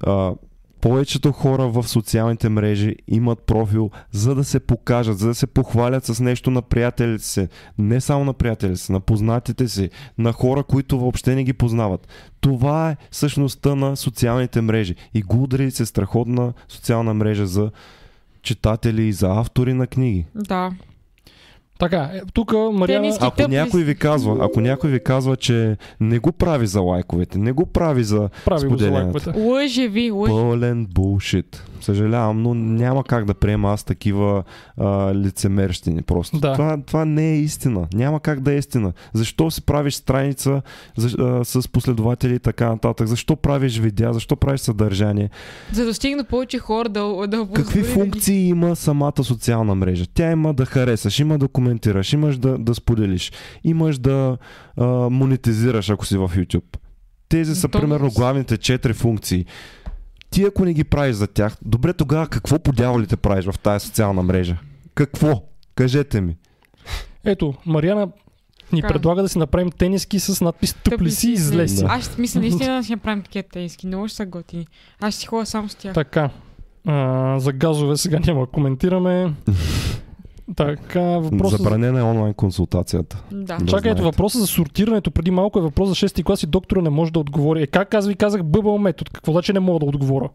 а, повечето хора в социалните мрежи имат профил за да се покажат, за да се похвалят с нещо на приятелите си. Не само на приятелите си, на познатите си, на хора, които въобще не ги познават. Това е същността на социалните мрежи. И Goodreads е страхотна социална мрежа за читатели и за автори на книги. Да. Така, е, тук Мариана... Тениски. Ако тъп някой ви казва, ако някой ви казва, че не го прави за лайковете, не го прави за прави споделянето. Лъже ви, лъже. Пълен булшит. Съжалявам, но няма как да приема аз такива а, лицемерщини просто. Да. Това, това не е истина. Няма как да е истина. Защо си правиш страница за, а, с последователи и така нататък? Защо правиш видеа? Защо правиш съдържание? За да стигна повече хора да, да Какви позволи да ги- функции има самата социална мрежа? Тя има да харесаш, има да коментираш, имаш да, да споделиш, имаш да а, монетизираш, ако си в YouTube. Тези са То- примерно главните четири функции. Ти ако не ги правиш за тях, добре тогава какво по дяволите правиш в тази социална мрежа? Какво? Кажете ми. Ето, Мариана ни Така. предлага да си направим тениски с надпис Тъп ли си, излез. Да. Аз мисля наистина да си направим такива тениски. Много ще са готини. Аз ще си ходя само с тях. Така. А, за газове сега няма да коментираме. така, въпросът... за- Забранена е онлайн консултацията. Да. Да Чакай, ето въпроса за сортирането преди малко е въпрос за 6 клас и доктора не може да отговори. Е, как аз ви казах бъбъл метод? Какво значи не мога да отговоря?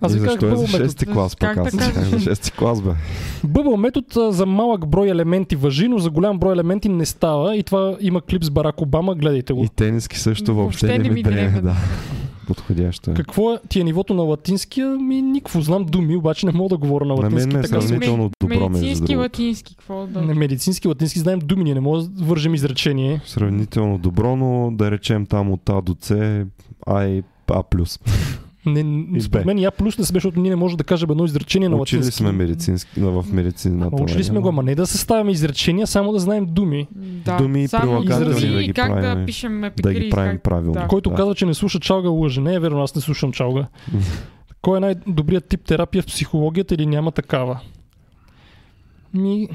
Аз ви казах защо е за метод. 6 клас пък аз? така? За 6 клас бе? Бъбъл метод за малък брой елементи въжи, но за голям брой елементи не става. И това има клип с Барак Обама, гледайте го. И тениски също Въобще въобще, не не ми дреме, да. Подходящо е. Какво е ти е нивото на латинския? Ми никакво. Знам думи, обаче не мога да говоря на На мен латински. ме е така. сравнително добро, Медицински, латински, какво да... Не, медицински, латински знаем думи, ние не можем да вържем изречение. Сравнително добро, но да речем там от А до С, А и А+. Не, И според мен я плюс не сме, защото ние не можем да кажем едно изречение на Учили латински. сме медицински, в медицината. Учили нали? сме го, ама не да съставяме изречения, само да знаем думи. Да, думи и прилагателни да ги как да правим, пишем Да епикриз. ги правим как... правилно. да. Който да. казва, че не слуша чалга, лъже. Не е верно, аз не слушам чалга. Кой е най-добрият тип терапия в психологията или няма такава? Ми,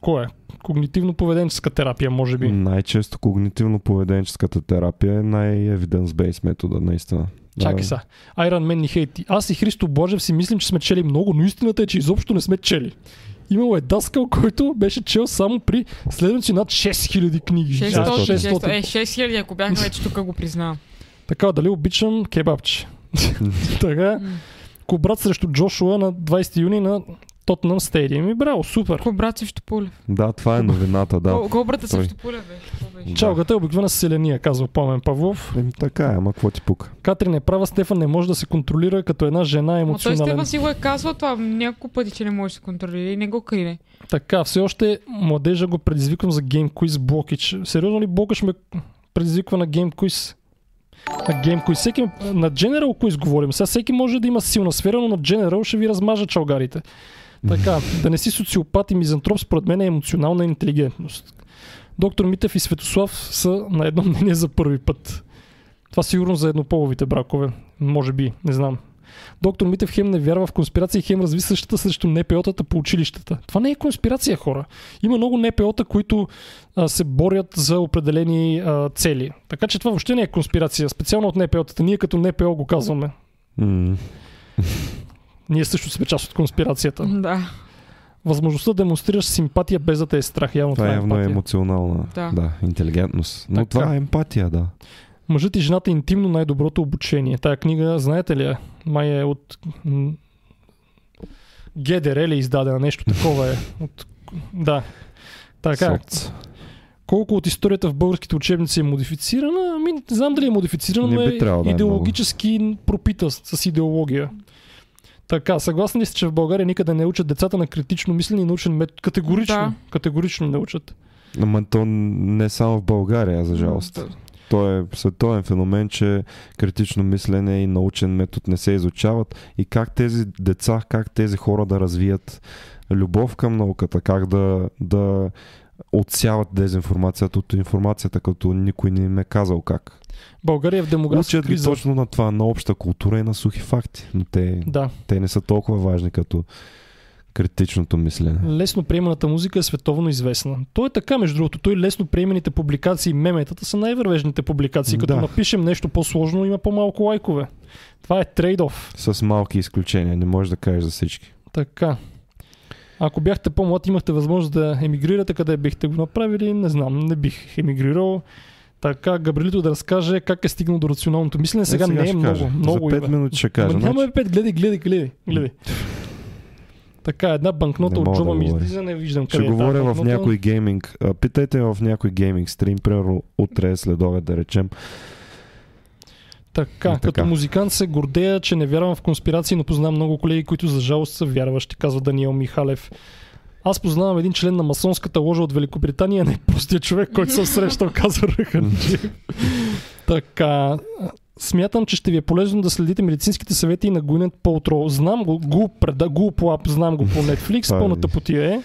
кой е? Когнитивно-поведенческа терапия, може би. Най-често когнитивно-поведенческата терапия е най-evidence-based метода, наистина. Чакай Да. са. Iron Man ни хейти. Аз и Христо Божев си мислим, че сме чели много, но истината е, че изобщо не сме чели. Имало е даскал, който беше чел само при следващи над 6000 книги. 600, Аз 600. Е, 6000, ако бяхме вече тук го признавам. Така, дали обичам кебабче? така, Кобрат срещу Джошуа на 20 юни на Тотнам Стадиум. И браво, супер. Кобрат срещу Пулев. Да, това е новината, да. Кол- Кобрата Той. срещу Пулев беше. Чалгата е обикновена селения, казва Пламен Павлов. Еми, така е, ама какво ти пука? Катрин е права, Стефан не може да се контролира като една жена Но той емоционален. Стефан си го е казвал това няколко пъти, че не може да се контролира и не го крие. Така, все още младежа го предизвиквам за квиз Блокич. Сериозно ли Блокич ме предизвиква на гейм квиз? На квиз. Всеки, на General квиз говорим. Сега всеки може да има силна сфера, но на General ще ви размажа чалгарите. Така, да не си социопат и мизантроп, според мен е емоционална интелигентност. Доктор Митев и Светослав са на едно мнение за първи път. Това сигурно за еднополовите бракове. Може би, не знам. Доктор Митев хем не вярва в конспирация, хем разви същата срещу НПО-тата по училищата. Това не е конспирация, хора. Има много НПО-та, които а, се борят за определени а, цели. Така че това въобще не е конспирация. Специално от НПО-тата. Ние като НПО го казваме. М. Ние също сме част от конспирацията. Да. Възможността да демонстрираш симпатия без да те е страх. Явно Това това, е е явно емпатия. емоционална Да. да, интелигентност. Но Така. това е емпатия, да. Мъжът и жената интимно най-доброто обучение. Тая книга, знаете ли, май е от ГДР ли е издадена, нещо такова е. От... Да. Така, Соц. колко от историята в българските учебници е модифицирана? Ами, не знам дали е модифицирана, но би трябвало да е е идеологически пропита с идеология. Така, съгласни ли сте, че в България никъде не учат децата на критично мислене и научен метод? Категорично. Да. Категорично не учат. Ама то не само в България, за жалост. той е световен феномен, че критично мислене и научен метод не се изучават и как тези деца, как тези хора да развият любов към науката, как да, да отсяват дезинформацията от информацията, като никой не им е казал как. България е в демографска Учат криза. точно на това, на обща култура и на сухи факти. Но те, Да. те не са толкова важни като критичното мислене. Лесно приеманата музика е световно известна. То е така, между другото. Той лесно приемените публикации, меметата са най-вървежните публикации. Като Да. напишем нещо по-сложно, има по-малко лайкове. Това е трейд-оф. С малки изключения, не можеш да кажеш за всички. Така. Ако бяхте по-млад, имахте възможност да емигрирате, къде бихте го направили, не знам, не бих емигрирал. Така, Габрилито да разкаже как е стигнал до рационалното мислене. Сега, не е ще много. кажа. много За 5 има. минути ще кажа. Ама няма Значи, 5, гледай, гледай, гледай. гледай. Така, една банкнота Не от джоба да ми излиза, не виждам ще къде е тази говоря в банкнота. някой гейминг. Питайте в някой гейминг стрим, примерно утре след обед да речем. Така, И така. като музикант се гордея, че не вярвам в конспирации, но познавам много колеги, които за жалост са вярващи, казва Даниел Михалев. Аз познавам един член на масонската ложа от Великобритания, не простия човек, който съм срещал, казва Раханджи. така, смятам, че ще ви е полезно да следите медицинските съвети на Гуинет Пълтро. Знам го, го, преда, го по ап, знам го по Netflix, е- пълната потия е.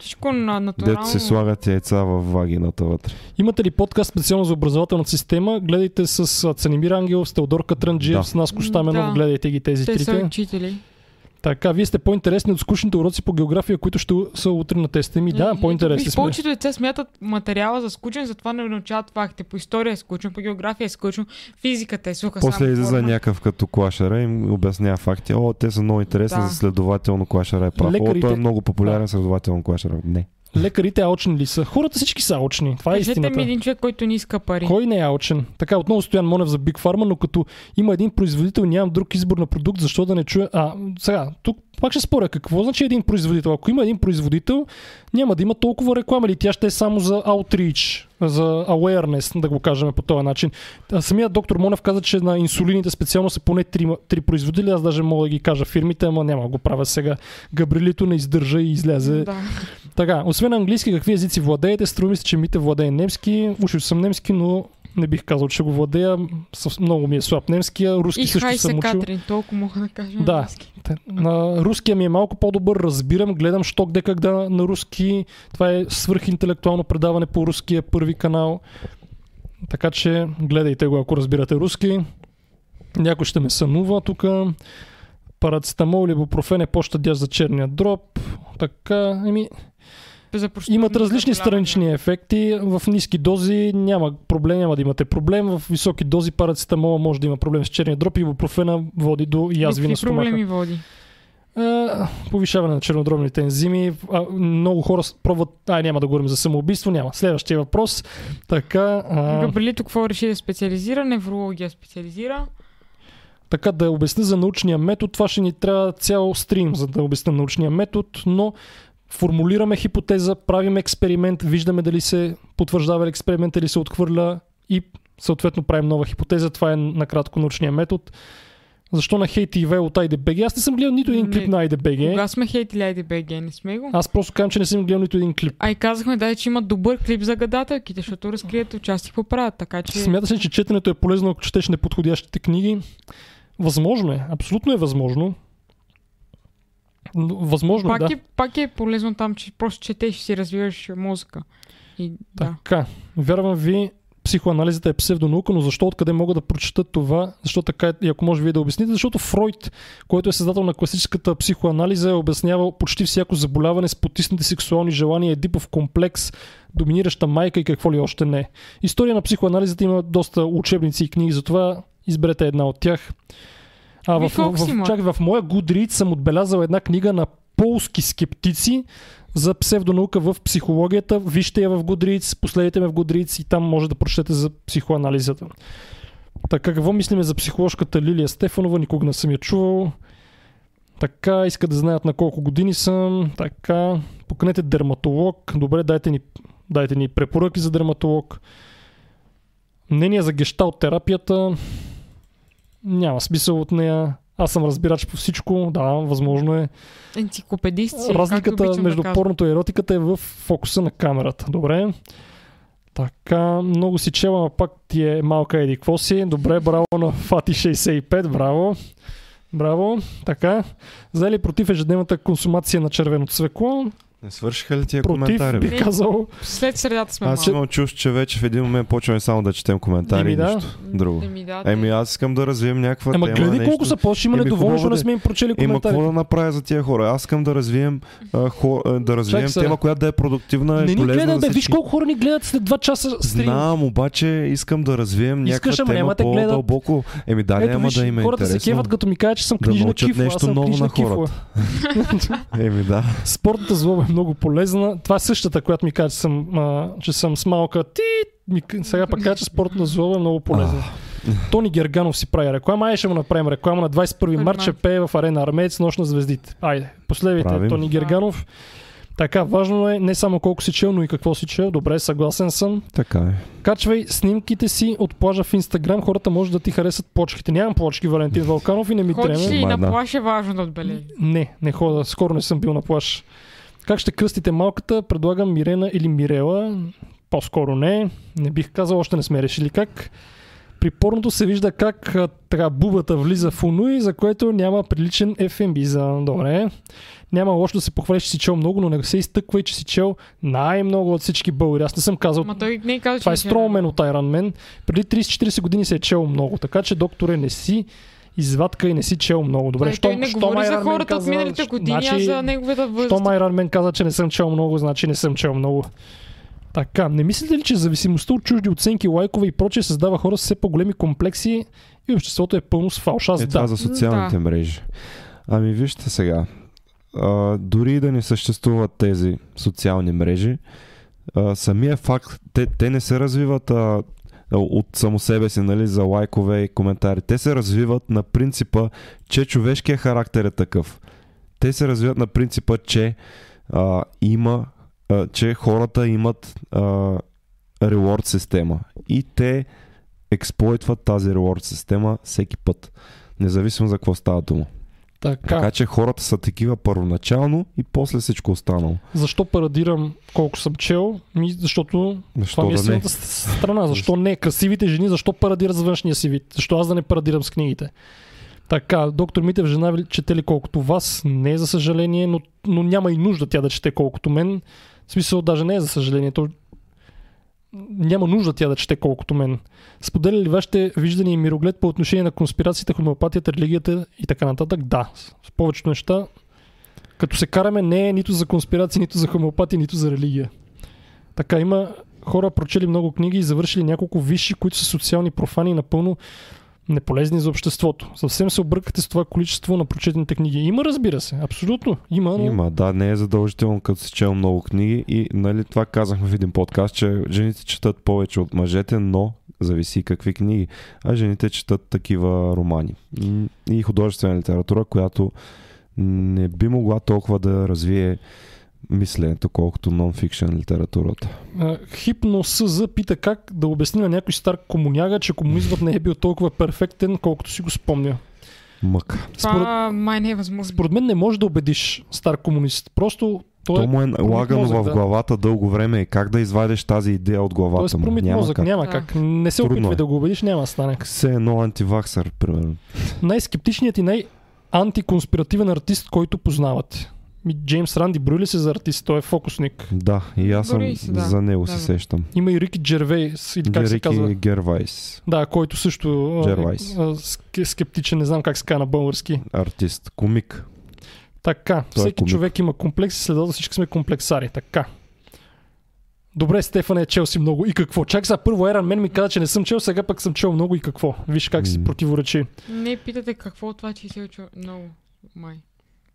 Всичко на натурално. Дето се слагат яйца в вагината вътре. Имате ли подкаст специално за образователната система? Гледайте с а, Цанимир Ангелов, с Теодор Катранджиев, Да. с Наско Штаменов, Да. гледайте ги тези Те са трите. учители. Така, вие сте по-интересни от скучните уроци по география, които ще са утре на теста ми. Да, по-интересни сме. Повечето деца смятат материала за скучен, затова не научават факти. По история е скучно, по география е скучно, физиката е суха После излиза някакъв като клашера и им обяснява факти. О, те са много интересни, Да. следователно клашера е прав. О, Лекарите- той е много популярен, следователно клашера. Не. Лекарите алчни ли са? Хората всички са алчни. Това е Кажете истината. ми един човек, който не иска пари. Кой не е алчен? Така, отново Стоян Монев за Big Pharma, но като има един производител, нямам друг избор на продукт, защо да не чуя... А, сега, тук пак ще споря. Какво значи един производител? Ако има един производител, няма да има толкова реклама или тя ще е само за outreach, за awareness, да го кажем по този начин. А, Самият доктор Монев каза, че на инсулините специално са поне три, три производители. Аз даже мога да ги кажа фирмите, ама няма го правя сега. Габрилито не издържа и излезе. Да. Така, освен английски, какви езици владеете? Струва ми се, че Мите владее немски. Учил съм немски, но не бих казал, че го владея. Съв- Много ми е слаб немския. Руски И също хай съм учил. Катрин, толкова мога да кажа. Да. Те- На руския ми е малко по-добър, разбирам, гледам що где как да на руски. Това е свърхинтелектуално предаване по руския първи канал. Така че гледайте го, ако разбирате руски. Някой ще ме сънува тук. Парацетамол или бупрофен е по-щадящ за черния дроб. Така, еми, имат различни странични ефекти. В ниски дози няма проблем, няма да имате проблем. В високи дози парацетамола може да има проблем с черния дроб и бупрофена води до язви на стомаха. проблеми води? Повишаване на чернодробните ензими. А, много хора пробват. Ай, няма да говорим за самоубийство, няма. Следващия въпрос. Така, а, Габрилито какво реши да специализира? Неврология специализира. така да обясня за научния метод. Това ще ни трябва цял стрим, за да обясня научния метод, но формулираме хипотеза, правим експеримент, виждаме дали се потвърждава експеримент или се отхвърля и съответно правим нова хипотеза. Това е накратко научния метод. Защо на хейт и от IDBG? Аз не съм гледал нито един Не. клип на IDBG. Кога сме хейтили IDBG? Не сме го. Аз просто казвам, че не съм гледал нито един клип. А и казахме, да, че има добър клип за гадателките, защото разкрият участие поправят, така че... Смяташ ли, че четенето е полезно, ако четеш неподходящите книги? Възможно е. Абсолютно е възможно. Но Възможно пак, да. е, пак е полезно там, че просто четеш и си развиваш мозъка. И, да. Така, вярвам ви, психоанализата е псевдонаука, но защо, откъде мога да прочета това? Защо така е, и ако може вие да обясните? Защото Фройд, който е създател на класическата психоанализа, е обяснявал почти всяко заболяване с потиснати сексуални желания, едипов комплекс, доминираща майка и какво ли още не. История на психоанализата има доста учебници и книги, затова изберете една от тях. А в, в, в, чак, в моя Goodreads съм отбелязал една книга на полски скептици, за псевдонаука в психологията. Вижте я в Goodreads, последете ме в Goodreads и там може да прочетете за психоанализата. Така, какво мислиме за психоложката Лилия Стефанова? Никога не съм я чувал. Така, иска да знаят на колко години съм. Така, поканете дерматолог. Добре, дайте ни, дайте ни препоръки за дерматолог. Мнение за гешталт терапията. Няма смисъл от нея. Аз съм разбирач по всичко. Да, възможно е. Енциклопедист си, както Разликата между да порното и еротиката е в фокуса на камерата. Добре. Така, много си чела, пак ти е малка еди какво си. Добре, браво на Фати 65, браво. Браво. Така. За против ежедневната консумация на червено цвекло? Не свършиха ли тия Против, коментари? бе? бих казал. След средата сме Аз имам чувство, че вече в един момент почваме само да четем коментари Еми и да. нищо друго. Еми да, Еми те- аз искам да развием някаква Ема тема. гледай нещо. колко са по има недоволни, защото не сме им прочели Има коментарите. какво да направя за тия хора? Аз искам да развием, а, хо, да развием тема, която да е продуктивна Не и ни полезна гледат, за бе, виж колко хора ни гледат след 2 часа стрим. Знам, обаче искам да развием Искаш, някаква ама тема няма те гледат. по-дълбоко. Еми да, виж, да им е хората се кеват, като ми кажат, че съм Да книжна кифла. нещо ново на хората. Еми да. Спортната злоба много полезна. Това е същата, която ми каза, че съм, а, че съм с малка ти. Ми, сега пък каза, че спортната злоба е много полезна. Тони Герганов си прави реклама. Айде ще му направим реклама на 21 март. Ще пее в арена Армеец нощ на звездите. Айде, последвайте. Тони Герганов. Така, важно е не само колко си чел, но и какво си чел. Добре, съгласен съм. Така е. Качвай снимките си от плажа в Инстаграм. Хората може да ти харесат плочките. Нямам плочки, Валентин Вълканов и не ми Ходиш трябва. ли и Ма, на да. плаш е важно да отбележи. Не, не хода. Скоро не съм бил на плаж. Как ще кръстите малката? Предлагам Мирена или Мирела. По-скоро не. Не бих казал, още не сме решили как. При порното се вижда как така бубата влиза в Унуи, за което няма приличен FMB за добре. Няма лошо да се похвалиш, че си чел много, но не се изтъквай, че си чел най-много от всички българи. Аз не съм казал. Ма той не каза, че Това е Строумен от Iron Man. Преди 30-40 години се е чел много, така че докторе не си извадка и не си чел много. Добре, Той, той не щом говори за хората от каза- миналите години, а значи, за неговата възраст. щом Iron Man каза, че не съм чел много, значи не съм чел много. Така, не мислите ли, че зависимостта от чужди оценки, лайкове и прочее създава хора с все по-големи комплекси и обществото е пълно с фалш? Аз Е това да. за социалните Да. мрежи. Ами вижте сега. А, дори и да не съществуват тези социални мрежи, а, самия факт, те, те не се развиват а, от само себе си, нали, за лайкове и коментари. Те се развиват на принципа, че човешкият характер е такъв. Те се развиват на принципа, че а, има, а, че хората имат а, рeward система и те експлойтват тази reward система всеки път. Независимо за какво става дума. Така, Така че хората са такива първоначално и после всичко останало. защо парадирам колко съм чел? Ми, защото Защо това ми е да силната страна. Защо не? Красивите жени, защо парадират с външния си вид? Защо аз да не парадирам с книгите? Така, доктор Митев, жена ви чете ли колкото вас? Не, за съжаление, но, но няма и нужда тя да чете колкото мен. В смисъл, даже не е за съжаление. То... Няма нужда тя да чете колкото мен. Споделя ли вашите виждания и мироглед по отношение на конспирацията, хомеопатията, религията и така нататък? Да. С повечето неща, като се караме, не е нито за конспирация, нито за хомеопатия, нито за религия. Така, има хора прочели много книги и завършили няколко висши, които са социални профани напълно неполезни за обществото. Съвсем се объркате с това количество на прочетените книги. Има, разбира се, абсолютно. Има, но... Има, да, не е задължително, като си чел много книги и нали, това казахме в един подкаст, че жените четат повече от мъжете, но зависи какви книги. А жените четат такива романи и художествена литература, която не би могла толкова да развие мисленето, колкото нон-фикшн литературата. А, Хипно СЗ пита как да обясни на някой стар комуняга, че комунизмът не е бил толкова перфектен, колкото си го спомня. Мък. Това Според, май не е възможно. според мен не можеш да убедиш стар комунист. Просто той То е му е лагано мозък, в да. главата дълго време и как да извадиш тази идея от главата Тоест му. промит Няма мозък, как. няма Да. как. Не се Трудно опитвай е. да го убедиш, няма да стане. Все едно антиваксър, примерно. Най-скептичният и най-антиконспиративен артист, който познавате. Ми, Джеймс Ранди брои ли се за артист? Той е фокусник. Да, и аз съм се, да. за него Да, се бе. сещам. Има и Рики Джервейс, или как се казва? Рики Гервайс, Да, който също Джервайс. ске- скептичен, не знам как се казва на български. артист, комик. Така, Той е всеки комик. човек има комплекси, следователно всички сме комплексари. Така. Добре, Стефан е чел си много. И какво? Чак сега първо Еран мен ми каза, че не съм чел, сега пък съм чел много и какво. Виж как си М. противоречи. Не питате какво от това, че си учил много. Май.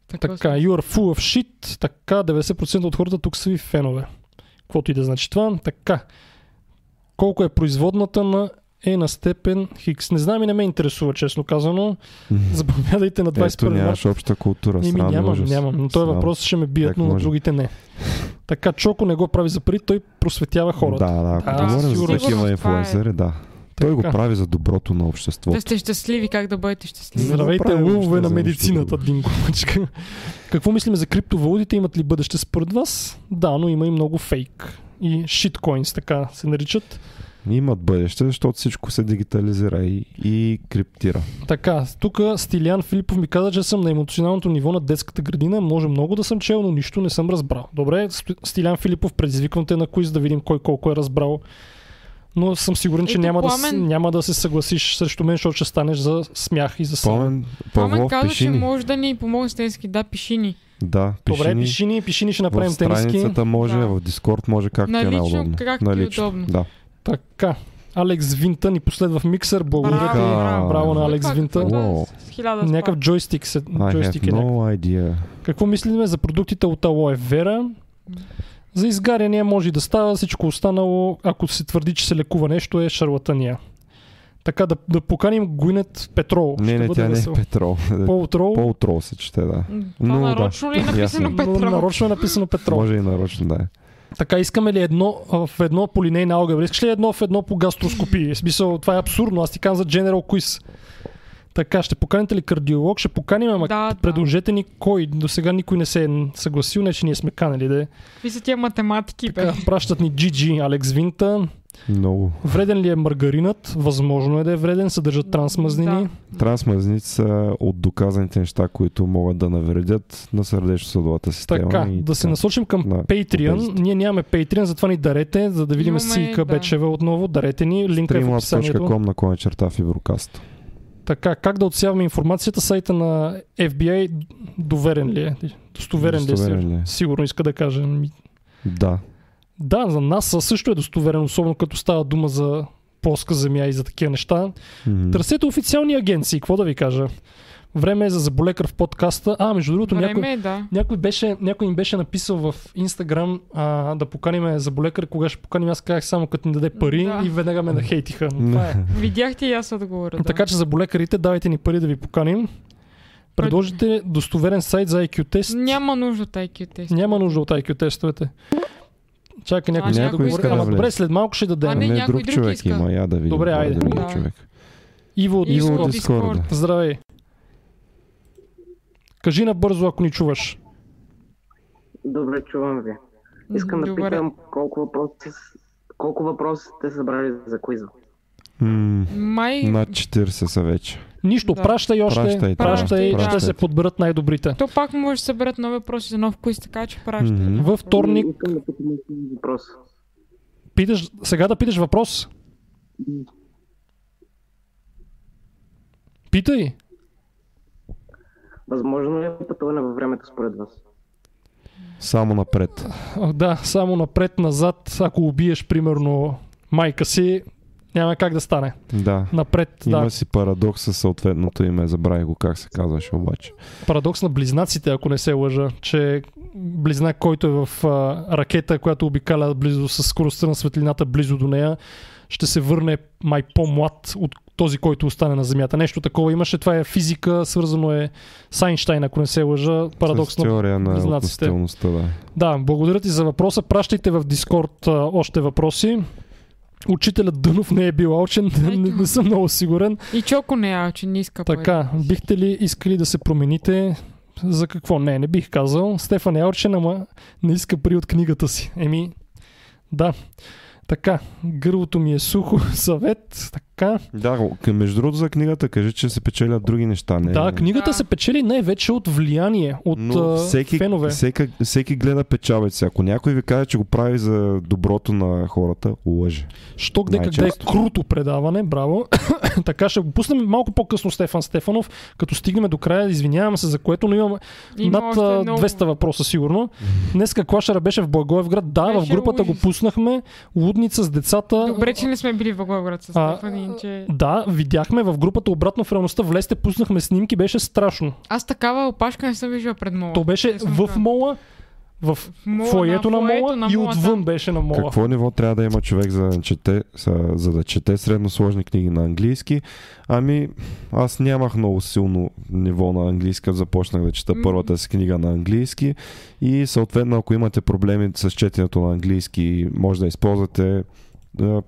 Така, Така, you are full of shit. Така, 90% от хората тук са ви фенове. Каквото и да значи това. Така. Колко е производната на е на степен Хикс. Не знам и не ме интересува, честно казано. Заповядайте на Ето 21 март. нямаш обща култура. Еми, срам и нямам, ужас. нямам. Но този въпрос ще ме бият, но на другите не. Така, Чоко не го прави за пари, той просветява хората. Да, да, ако Да, говорим за такива е. инфлуенсъри, да. Той го Така. прави за доброто на обществото. Да сте щастливи, как да бъдете щастливи. Здравейте, лъвове на медицината, друго. Динго. Какво мислиме за криптовалутите? Имат ли бъдеще според вас? Да, но има и много фейк. и shitcoins, така се наричат. Имат бъдеще, защото всичко се дигитализира и, и криптира. Така, тук Стилян Филипов ми каза, че съм на емоционалното ниво на детската градина. Може много да съм чел, но нищо не съм разбрал. Добре, Ст- Стилян Филипов, предизвиквам те на куиз да видим кой колко е разбрал. Но съм сигурен, че Ето, няма да, Пламен- няма да се съгласиш срещу мен, защото ще станеш за смях и за смях. Пламен Пламен каза, пиши че може да ни помогне с тенски. Да, пиши ни. Да, пиши Добре, ни. пиши ни, пиши ни, ще направим в тениски. страницата може, Да. в Дискорд може как ти На е най-удобно. как ти На е удобно. Да. Така. Алекс Винта ни последва в миксер. Благодаря Браво, ти. браво. Браво на е Алекс? Винта. Е Някакъв джойстик, се, I джойстик have е някакъв. no idea. Какво мислиме за продуктите от Aloe Vera? За изгаряния може да става, всичко останало, ако се твърди, че се лекува нещо, е шарлатания. Така да, да поканим Гуинет Петрол. Не, Ще не, бъде тя не е. Петрол. По-утрол, По-утрол се чете, да. Но, да. нарочно ли е написано Ясно. но Петрол? нарочно е написано Петрол. Може и нарочно, да е. Така, искаме ли едно в едно по линейна алгебра? Искаш ли едно в едно по гастроскопия? В смисъл, това е абсурдно. Аз ти казвам за General Quiz. Така, ще поканите ли кардиолог? Ще поканим, ама Да, да. предложете ни кой. До сега никой не се е съгласил, не че ние сме канали да. Какви са тия математики, бе? Така, пращат ни GG, Алекс Винта. Много. Вреден ли е маргаринът? Възможно е да е вреден, съдържат трансмазнини. Да. Трансмазници са от доказаните неща, които могат да навредят на сърдечно-съдовата система. Така, и да се насочим към Да, Patreon. обезите. Ние нямаме Patreon, затова ни дарете, за да видим Имаме, Сийка да. Бечева отново. Дарете ни, линка е в описанието. На коня черта Фиброкаст. Така, как да отсяваме информацията? Сайта на FBI доверен ли е? Достоверен, ли Достоверен ли е? е? Сигурно иска да каже. Ми, Да. Да, за нас също е достоверен, особено като става дума за плоска земя и за такива неща. Мгм. Търсете официални агенции, какво да ви кажа? Време е за заболекар в подкаста. А, между другото, някой, Време е, да. някой, беше, някой им беше написал в Инстаграм а, да поканиме заболекар, кога ще поканим, аз казах само като ни даде пари Да. и веднага ме нахейтиха. Но това е. Видяхте и аз отговоря. Да. Така че заболекарите, давайте ни пари да ви поканим. Предложите достоверен сайт за IQ тест. Няма нужда от IQ тест. Няма нужда от IQ тестовете. Чакай някой А, ще някой иска да Ама добре, след малко ще дадем. А, не, не, някой друг друг човек иска. има. Я да видим. Добре, айде. Да. човек. Иво от Дискорд. Дискорда. Здравей. Кажи набързо, ако ни чуваш. Добре, чувам ви. Искам да Добре. питам колко въпроси, колко въпроси сте събрали за квиза. М, Май... Над 40 са вече. Нищо, Да. пращай още. Пращай, пращай, пращай, ще да. се подберат най-добрите. То пак може да съберат нови въпроси за нов квиз, така че праща. Мгм. Във вторник Искам да питам един въпрос. питаш, сега да питаш въпрос. Питай. Възможно ли е пътуване във времето според вас? Само напред. А, Да, само напред-назад, ако убиеш примерно майка си, няма как да стане. Да. Напред, Има да. си парадокс със съответното име. Забравих го как се казваше обаче. Парадокс на близнаците, ако не се лъжа, че близнак, който е в а, ракета, която обикаля близо с скоростта на светлината близо до нея, ще се върне май по-млад от този, който остане на Земята. Нещо такова имаше. Това е физика, свързано е с Айнштайн, ако не се лъжа. Парадокс на теория на относителността, да. Да, благодаря ти за въпроса. Пращайте в Дискорд още въпроси. Учителят Дънов не е бил алчен, не, не съм много сигурен. И Чоко не е, че не иска пари. Така, бихте ли искали да се промените? За какво? Не, не бих казал. Стефан е алчен, ама не иска пари от книгата си. Еми, да. Така, гърлото ми е сухо. Съвет. Така. Да, к- между другото за книгата кажи, че се печелят други неща. Не, Да, книгата Да. се печели най-вече от влияние, от Но всеки, фенове. всеки, всеки гледа печалбите. Ако някой ви каже, че го прави за доброто на хората, лъже. Що где къде е круто предаване, браво. така ще го пуснем малко по-късно Стефан Стефанов, като стигнем до края, извинявам се за което, но имам Има над още а, много. 200 въпроса сигурно. Днеска Клашара беше в Благоевград. Да, в Беше групата го ужас. пуснахме. Лудница с децата. Добре, че не сме били в Благоевград с А, Стефани, че... Да, видяхме в групата обратно в реалността. Влезте, пуснахме снимки, беше страшно. Аз такава опашка не съм виждала пред мола. То беше в мола, в мола, фоето на фоето мола на и мола, отвън да. беше на мола. Какво ниво трябва да има човек за да чете, за, за да чете средносложни книги на английски? Ами, аз нямах много силно ниво на английски, като започнах да чета първата си книга на английски и съответно, ако имате проблеми с четенето на английски, може да използвате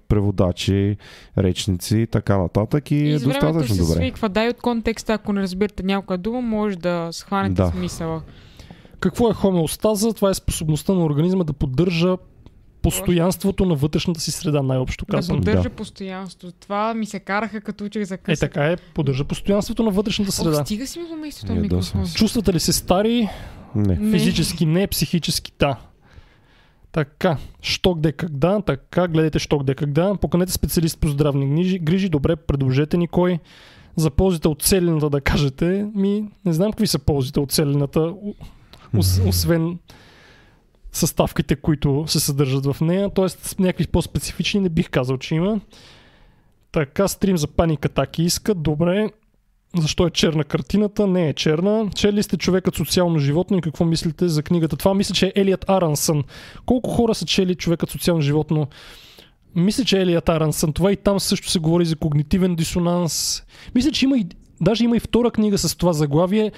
преводачи, речници и така нататък и, И е достатъчно се добре. свиква. Дай от контекста, ако не разбирате някоя дума, може да схванете Да. смисъла. Какво е хомеостаза? Това е способността на организма да поддържа постоянството на вътрешната си среда, най-общо Да казвам. поддържа Да. постоянство. Това ми се караха като учих за Е, къса. така е, поддържа постоянството на вътрешната О, среда. стига си ми го мисли Е. Чувствате ли се стари? Не. Физически не, психически да. Така, що где когда, така, гледайте що где когда, поканете специалист по здравни грижи, добре, предложете ни кой. За ползите от целената да кажете, ми не знам какви са ползите от целената, освен съставките, които се съдържат в нея, т.е. някакви по-специфични не бих казал, че има. Така, стрим за паника таки иска, добре. Защо е черна картината? Не е черна. Чели сте човекът социално животно и какво мислите за книгата? Това мисля, че е Елият Арансън. Колко хора са чели човекът социално животно? Мисля, че е Елият Арансън. Това и там също се говори за когнитивен дисонанс. Мисля, че има и, даже има и втора книга с това заглавие.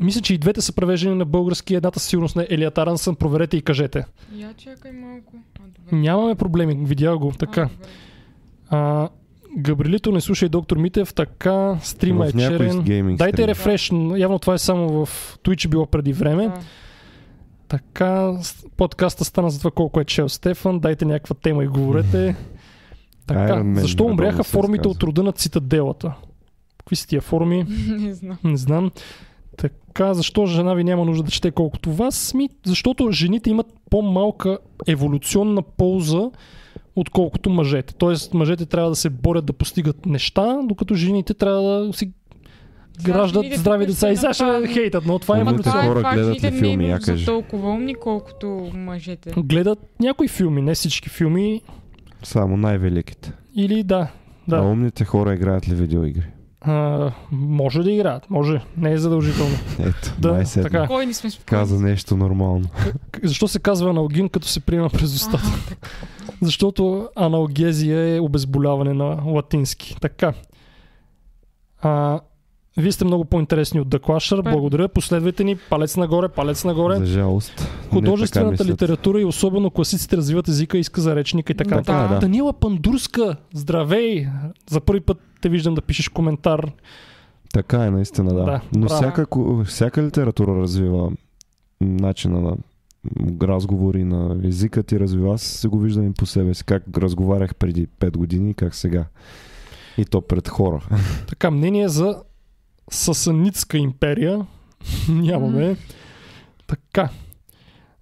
Мисля, че и двете са превеждани на български. Едната със сигурност на Елият Арансън. Проверете и кажете. Я чакай малко. А, добре. Нямаме проблеми, видя го. Така. А, добре. А, Габрилито, не слушай доктор Митев, така, стрима В е черен. Дайте стрим. рефреш, явно това е само в Twitch било преди време. Да. Така, подкаста стана за това колко е чел Стефан, дайте някаква тема и говорете. Така, Man защо умряха формите от рода на цитаделата? Какви са тия форми? Не знам. Не знам. Така, защо жена ви няма нужда да чете колкото вас? Ми, защото жените имат по-малка еволюционна полза, отколкото мъжете. Тоест, мъжете трябва да се борят да постигат неща, докато жените трябва да си граждат жените здрави деца и сега ще хейтат, но това е Умните това е гледат ли филми, я кажи? толкова умни, колкото мъжете. Гледат някои филми, не всички филми. Само най-великите. Или да, Да. А да. умните хора играят ли видеоигри? А, може да играят, може. Не е задължително. Ето, Да, най-сетне. така. Кой не сме спокойни? Каза нещо нормално. Защо се казва аналгин, като се приема през устата? Защото аналгезия е обезболяване на латински. Така. А, вие сте много по-интересни от The Clasher. Благодаря. Последвайте ни. Палец нагоре, палец нагоре. За жалост. Художествената литература и особено класиците развиват езика, иска за речника и така. Така е, да. Даниела Пандурска, здравей! За първи път те виждам да пишеш коментар. Така е, наистина, да. Да, Но всяка, всяка литература развива начина на разговори на езика ти развива. Аз се го виждам и по себе си. Как разговарях преди 5 години как сега. И то пред хора. Така, мнение за Сасанитска империя. Нямаме. Така.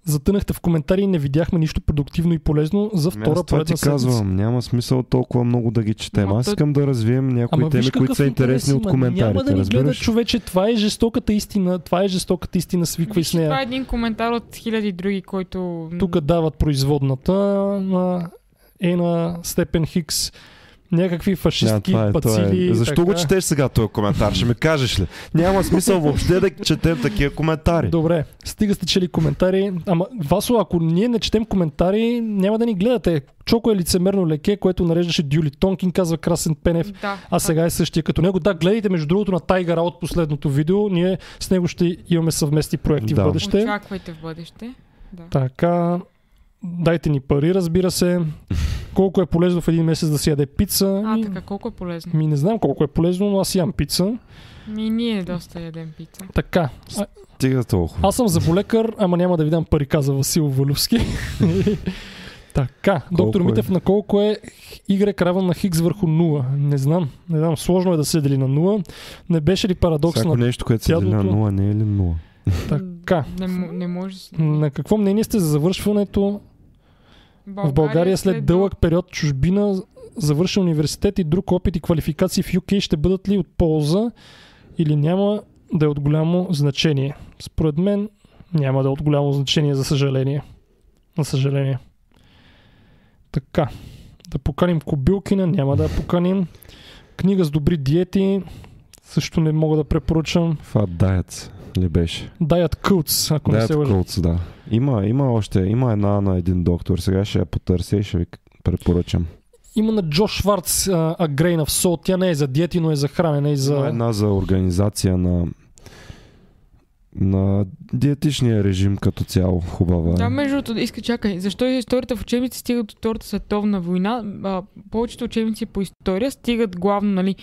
Затънахте в коментари и не видяхме нищо продуктивно и полезно за втора Аз това ти поредна седмица. казвам. Няма смисъл толкова много да ги четем. Ама Аз искам да развием някои Ама теми, които са интерес интересни от има. коментарите. Няма да ни гледа човече. Това е жестоката истина. Това е жестоката истина. Свиквай Виж, с че Това е нея. един коментар от хиляди други, който... Тук дават производната на е на степен Хикс. Някакви фашистки това е, това пацили. е. Защо така. го четеш сега този коментар? Ще ми кажеш ли? Няма смисъл въобще да четем такива коментари. Добре, стига сте чели коментари. Ама, Васо, ако ние не четем коментари, няма да ни гледате. Чоко е лицемерно леке, което нареждаше Дюли Тонкин, казва Красен Пенев. Да, А сега е същия като него. Да, гледайте между другото на Тайгър от последното видео. Ние с него ще имаме съвместни проекти Да. в бъдеще. Очаквайте в бъдеще. Да. Така, дайте ни пари, разбира се. Колко е полезно в един месец да си яде пица? А, Ми- така, колко е полезно? Ми не знам колко е полезно, но аз ям пица. Ми ние доста ядем пица. Така. А, Стига толкова. аз съм заболекар, ама няма да ви дам пари, каза Васил Валювски. така. Доктор Колко е? Митев, на колко е Y равен на Хикс върху 0? Не знам. Не знам. Сложно е да се дели на 0. Не беше ли парадокс Всяко на нещо, което се дели на дядото- 0, не е ли 0? така? Не, не може. На какво мнение сте за завършването В България след дълъг период чужбина, завършен университет и друг опит и квалификации в UK ще бъдат ли от полза или няма да е от голямо значение? Според мен няма да е от голямо значение, за съжаление. За съжаление. Така. Да поканим Кобилкина, няма да я поканим. Книга с добри диети, също не мога да препоръчам. Фат Diets ли беше? Diet Cults, ако не Diet се лъжа. Cults, да. Има, има още, има една на един доктор. Сега ще я потърся и ще ви препоръчам. Има на Джош Шварц A Grain of Salt. Тя не е за диети, но е за хранене и за... Има една за организация на на диетичния режим като цяло. Хубава. Да, е. между другото, иска чакай. Защо историята в учебници стигат до Втората световна война? А, повечето учебници по история стигат главно, нали,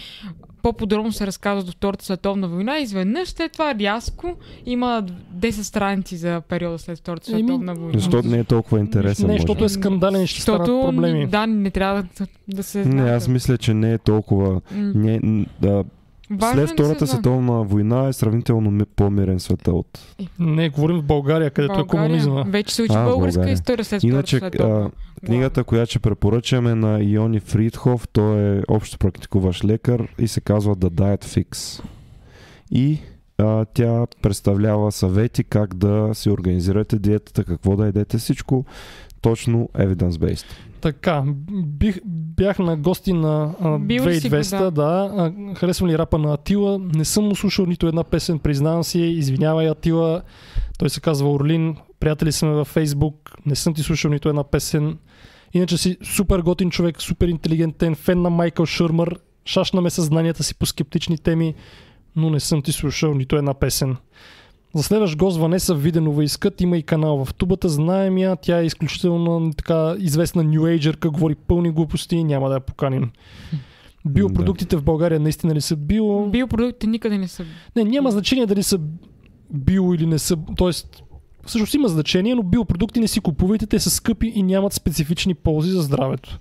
по-подробно се разказва до Втората световна война. Изведнъж след това рязко има 10 страници за периода след Втората световна война. Защото не е толкова интересен. Не, защото е скандален ще станат проблеми. да, не трябва да, да се Не, знае. аз мисля, че не е толкова. Не, да, Важно е след да се Втората знае. световна война е сравнително ми- по-мирен света от. Не, говорим в България, където е комунизма. Вече се учи А, българска България. история след Иначе, Втората световна. а, книгата, която ще препоръчам е на Иони Фридхоф. Той е общо практикуващ лекар и се казва The Diet Fix. И а, тя представлява съвети как да си организирате диетата, какво да едете, всичко точно evidence-based. Така, бих, бях на гости на а, Бил ли си го, 2200, да? да. А, харесвам ли рапа на Атила? Не съм му слушал нито една песен, признавам си. Извинявай, Атила. Той се казва Орлин. Приятели сме във Фейсбук. Не съм ти слушал нито една песен. Иначе си супер готин човек, супер интелигентен, фен на Майкъл Шърмър. Шашна ме съзнанията си по скептични теми, но не съм ти слушал нито една песен. За следващ гост Ванеса Виденова искат. Има и канал в тубата. Знаем я. Тя е изключително така известна нюейджерка. Говори пълни глупости. Няма да я поканим. Биопродуктите в България наистина ли са био? Биопродуктите никъде не са. Не, няма значение дали са био или не са. Тоест, всъщност има значение, но биопродукти не си купувайте. Те са скъпи и нямат специфични ползи за здравето.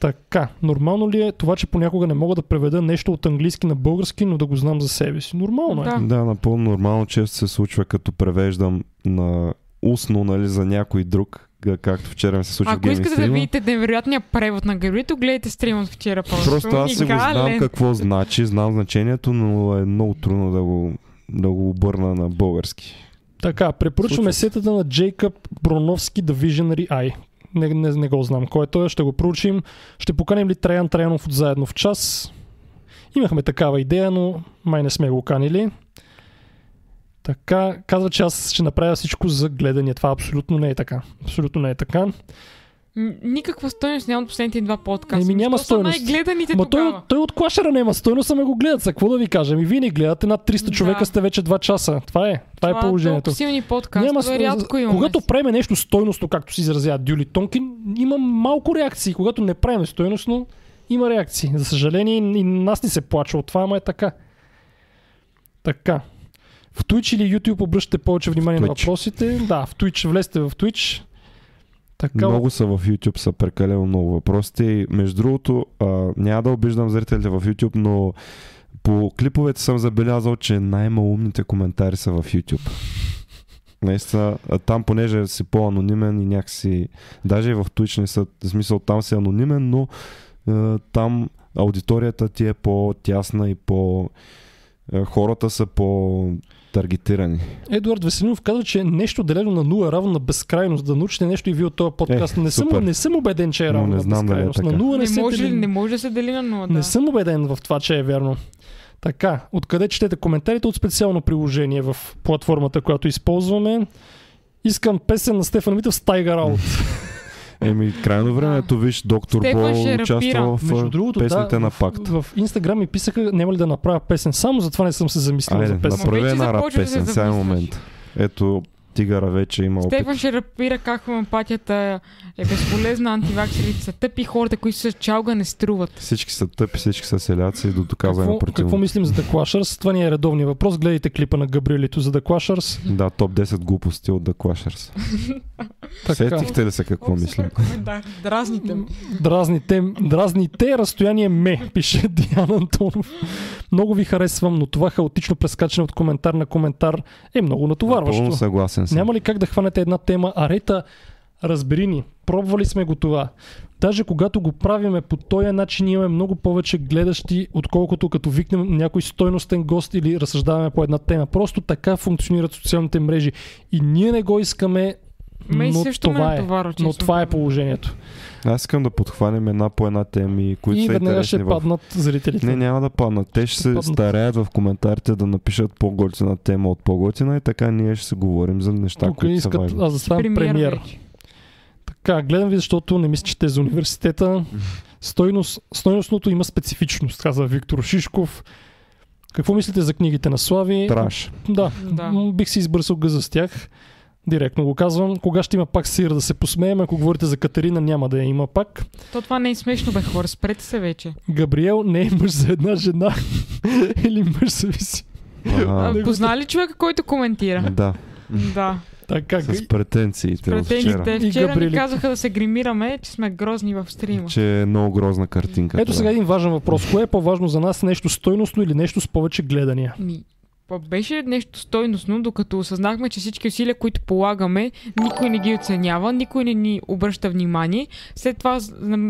Така, нормално ли е това, че понякога не мога да преведа нещо от английски на български, но да го знам за себе си? Нормално е. Да. Да, напълно нормално често се случва, като превеждам на устно, нали, за някой друг, както вчера ми се случи в Ако искате да геймстрима. видите невероятния превод на Габрито, гледайте стрима от вчера. Просто, Просто аз си го знам какво значи, знам значението, но е много трудно да го, да го обърна на български. Така, препоръчваме сетата на Джейкъб Броновски The Visionary Eye. Не, не, не го знам кой е той, ще го проучим. Ще поканим ли Траян Траянов от заедно в час? Имахме такава идея, но май не сме го канили. Така, казва, че аз ще направя всичко за гледане. Това абсолютно не е така. Абсолютно не е така. Никаква стойност няма от последните два подкаста. Еми, няма стойност. са най-гледаните Ма той, тогава? той от клашера няма стойност, ама го гледат. За какво да ви кажа? Ми вие не гледате, над 300 Да. човека сте вече 2 часа. Това е. Това, е положението. толкова силни подкастове, рядко имаме. Когато правим нещо стойностно, както си изразява Дюли Тонкин, има малко реакции. Когато не правим стойностно, има реакции. За съжаление, и нас ни се плача от това, ама е така. Така. В Twitch или YouTube обръщате повече внимание на въпросите. Да, в Twitch, влезте в Twitch. Така, Много са в YouTube, са прекалено много въпросите. Между другото, а, няма да обиждам зрителите в YouTube, но по клиповете съм забелязал, че най-малумните коментари са в YouTube. Наистина, там понеже си по-анонимен и някакси... Даже и в Twitch не са, в смисъл там си анонимен, но а, там аудиторията ти е по-тясна и по... а, Хората са по-таргетирани. Едуард Веселинов казва, че нещо делено на 0 е равно на безкрайност. Да научите нещо и вие от този подкаст. Е, не, съм, не съм убеден, че е Но равно не на е безкрайност. на така. 0 не, Не се може, дели- не може да се дели на нула. Не да. съм убеден в това, че е вярно. Така, откъде четете коментарите от специално приложение в платформата, която използваме? Искам песен на Стефан Митев с Tiger Out. Еми, крайно времето, виж, доктор рапира. участва в Между другото, песните да, на в, Пакт. в Инстаграм ми писаха, няма ли да направя песен. Само затова не съм се замислил за песен. направи една рап песен, сега е момент. Ето, тигъра вече има опит. Стефан ще рапира как хомеопатията е безполезна, антиваксерите са тъпи, хората, които са чалга не струват. Всички са тъпи, всички са селяци до доказване Какво, на какво противно. мислим за The Clashers? Това ни е редовния въпрос. Гледайте клипа на Габриелито за The Clashers. Да, топ 10 глупости от The Clashers. Сетихте ли се какво мислим? Дразните. Дразните, дразните разстояние ме, пише Диан Антонов. Много ви харесвам, но това хаотично прескачане от коментар на коментар е много натоварващо. Напълно съгласен съм. Няма ли как да хванете една тема? Арета, разбери ни, пробвали сме го това. Даже когато го правиме по този начин имаме много повече гледащи, отколкото като викнем някой стойностен гост или разсъждаваме по една тема. Просто така функционират социалните мрежи. И ние не го искаме, но също ме това е. натоварва, Но това е положението. Аз искам да подхванем една по една теми, които И са веднага ще в... паднат зрителите. Не, няма да паднат. Те ще се паднат. стараят в коментарите да напишат по-готина тема от по-готина и така ние ще се говорим за неща, Тук които са искат важни. аз да ставам премиер. вече. Така, гледам ви, защото не мисля, че те за университета. Стойност, стойностното има специфичност, каза Виктор Шишков. Какво мислите за книгите на Слави? Траш. Да, Да. бих си избърсал гъза с тях. Директно го казвам. Кога ще има пак сир да се посмеем, ако говорите за Катерина, няма да я има пак. То това не е смешно, бе, хора. Спрете се вече. Габриел не е мъж за една жена или мъж зависи. А, Позна ли човека, който коментира? Да, Да. Така, с претенциите вчера. Претенциите. И Вчера Габриели. ни казаха да се гримираме, че сме грозни в стрима. Че е много грозна картинка. Ето сега един важен въпрос. Кое е по-важно за нас? Нещо стойностно или нещо с повече гледания? Ми, беше нещо стойностно, докато осъзнахме, че всички усилия, които полагаме, никой не ги оценява, никой не ни обръща внимание. След това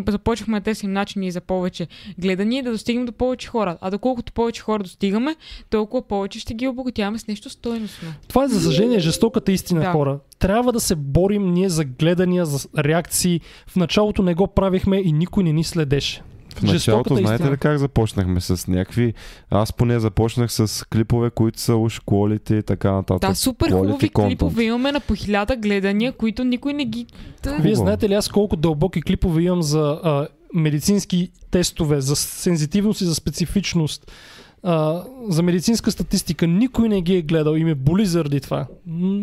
започнахме да търсим начини за повече гледания да достигнем до повече хора. А доколкото повече хора достигаме, толкова повече ще ги обогатяваме с нещо стойностно. Това е, за съжаление, жестоката истина, Да. хора. Трябва да се борим ние за гледания, за реакции. В началото не го правихме и никой не ни следеше. В началото, Жестоката знаете ли как започнахме? С някакви... Аз поне започнах с клипове, които са уж quality и така нататък. Да, супер Quality хубави content. клипове имаме на по хиляда гледания, които никой не ги... Та- Вие Хубаво. знаете ли аз колко дълбоки клипове имам за а, медицински тестове, за сензитивност и за специфичност, а, за медицинска статистика? Никой не ги е гледал и ме боли заради това.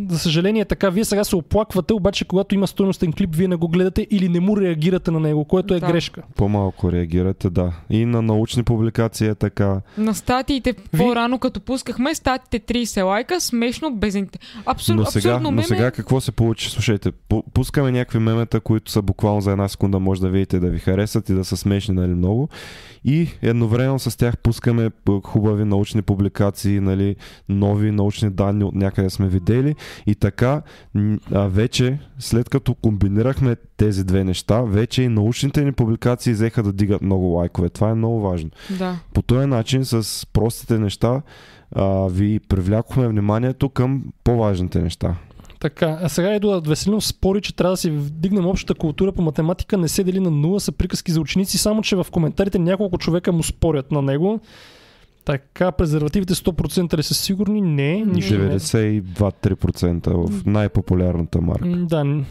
За съжаление е така. Вие сега се оплаквате, обаче когато има стойностен клип, вие не го гледате или не му реагирате на него, което е Да. грешка. По-малко реагирате, да. И на научни публикации е така. На статиите по-рано, като пускахме, статиите 30 лайка, смешно, без Абсур... но, сега, абсурдно но меме. сега какво се получи? Слушайте, пу- пускаме някакви мемета, които са буквално за една секунда, може да видите да ви харесат и да са смешни нали, много. И едновременно с тях пускаме хубави научни публикации, нали, нови научни данни от някъде сме видели. И така, а вече, след като комбинирахме тези две неща, вече и научните ни публикации взеха да дигат много лайкове. Това е много важно. Да. По този начин, с простите неща, а, ви привлякохме вниманието към по-важните неща. Така, а сега Едуард Веселинов спори, че трябва да си вдигнем общата култура по математика, не се дели на нула, са приказки за ученици, само че в коментарите няколко човека му спорят на него. Така, презервативите 100% ли са сигурни? Не, нищо не. 92-3% в най-популярната марка. Да,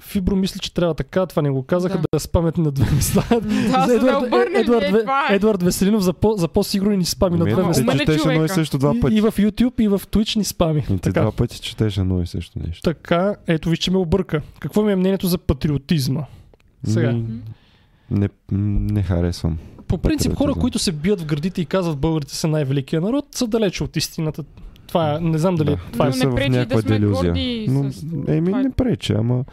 Фибро мисли, че трябва така, това не го казаха, Да. да, спамят на две места. Да, За за да обърнем, Едуард, е, е. Едуард Веселинов за, по, за по-сигурни ни спами на Ами, две места. Ти е четеш едно и човека. също два И, пъти. и в YouTube, и в Twitch ни спами. И ти Така. два пъти четеш едно и също нещо. Така, ето виж, че ме обърка. Какво ми е мнението за патриотизма? Сега. Ми, Не, не харесвам. По принцип, хора, които се бият в гърдите и казват българите са най-великия народ, са далече от истината. Това е, не знам дали Да. това е. Но не пречи да сме горди Но, с- еми, не пречи, ама...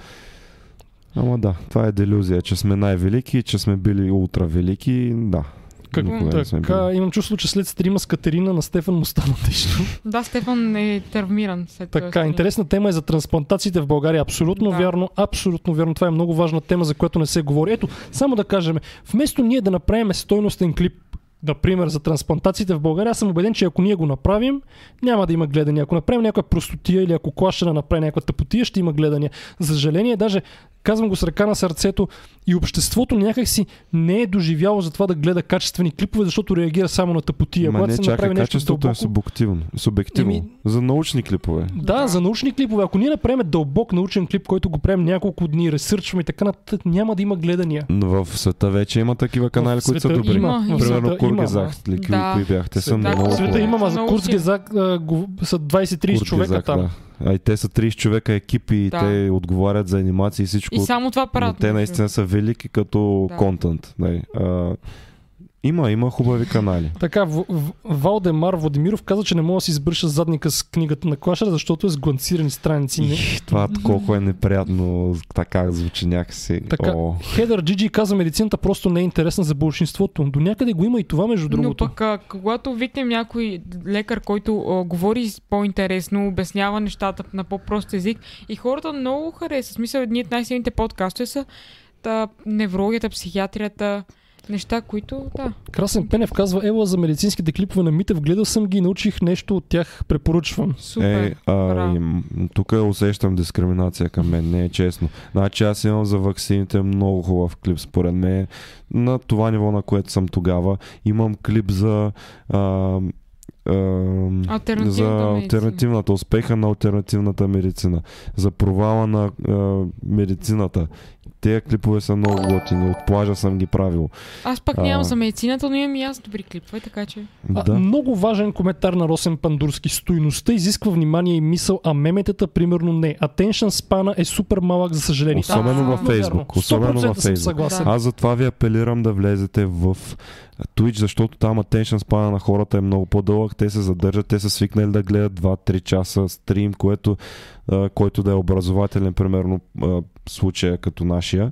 Ама да, това е делюзия, че сме най-велики, че сме били ултра велики, да. Как, Никога така, имам чувство, че след стрима с Катерина на Стефан му стана тежко. Да, Стефан е травмиран след Така, стрим. интересна тема е за трансплантациите в България. Абсолютно Да. вярно, абсолютно вярно. Това е много важна тема, за която не се говори. Ето, само да кажем, вместо ние да направим стойностен клип, например, за трансплантациите в България, аз съм убеден, че ако ние го направим, няма да има гледания. Ако направим някаква простотия или ако клашена направи някаква тъпотия, ще има гледания. За съжаление, даже казвам го с ръка на сърцето, и обществото някакси не е доживяло за това да гледа качествени клипове, защото реагира само на тъпотия. Ма Когато не се чакай, направи нещо е дълбоко, субективно. субективно. Еми- За научни клипове. да, Да. за научни клипове. Ако ние направим дълбок научен клип, който го правим няколко дни, ресърчваме и така нататък, няма да има гледания. Но в света вече има такива канали, които са добри. Има, Примерно света има, Кургезах, ама. ли, кои, Да. кои бях? Те са много В света има, ама за го- са 20-30 човека там. Да. А и те са 30 човека екипи и Да. те отговарят за анимации и всичко. И само това но правят. те наистина са велики като Да. контент. Да. А, има, има хубави канали. Така, В- В- Валдемар Владимиров каза, че не мога да си избърша задника с книгата на Клашера, защото е с гланцирани страници. Не. Их, това колко е неприятно, така звучи някакси. Така, О, Хедър Джиджи каза, медицината просто не е интересна за большинството. До някъде го има и това, между Но другото. пък, а, когато викнем някой лекар, който а, говори по-интересно, обяснява нещата на по-прост език и хората много харесват. В смисъл, едни от най-силните подкасти са та, неврологията, психиатрията, неща, които, да. Красен Пенев казва, ела за медицинските клипове на Митев, гледал съм ги и научих нещо от тях, препоръчвам. Супер. Е, а, браво. им, тук усещам дискриминация към мен, не е честно. Значи аз имам за ваксините много хубав клип, според мен. На това ниво, на което съм тогава. Имам клип за... А, а, Алтернативната за медицина. альтернативната, успеха на альтернативната медицина, за провала на а, медицината Тези клипове са много готини. От плажа съм ги правил. Аз пък А. нямам за медицината, но имам и аз добри клипове, така че... А, Да. много важен коментар на Росен Пандурски. Стойността изисква внимание и мисъл, а меметата примерно не. Attention спана е супер малък, за съжаление. Особено Да, във Фейсбук. Особено 100% във съм Фейсбук. съгласен. Да. Аз затова ви апелирам да влезете в Twitch, защото там attention span на хората е много по-дълъг. Те се задържат, те са свикнали да гледат 2-3 часа стрим, което, а, който да е образователен, примерно а, случая като нашия.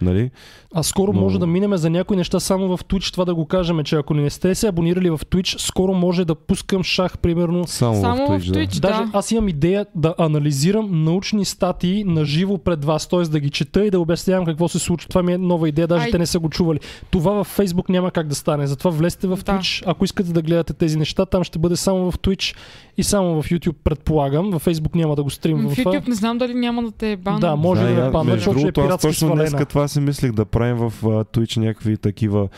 Нали? А скоро Но- може да минеме за някои неща само в Twitch, това да го кажем, че ако не сте се абонирали в Twitch, скоро може да пускам шах, примерно. Само, Само в Twitch, в да. Twitch, Даже да. аз имам идея да анализирам научни статии на живо пред вас, т.е. да ги чета и да обяснявам какво се случва. Това ми е нова идея, даже Ай. те не са го чували. Това в Facebook няма как да стане, затова влезте в Да. Twitch, ако искате да гледате тези неща, там ще бъде само в Twitch и само в YouTube, предполагам. В Facebook няма да го М, стримвам. В. YouTube не знам дали няма да те бана. Да, може да, и ме аз- банят, между защото ще е другото, аз пиратски точно свалена. днес това си мислих да правим в Twitch някакви такива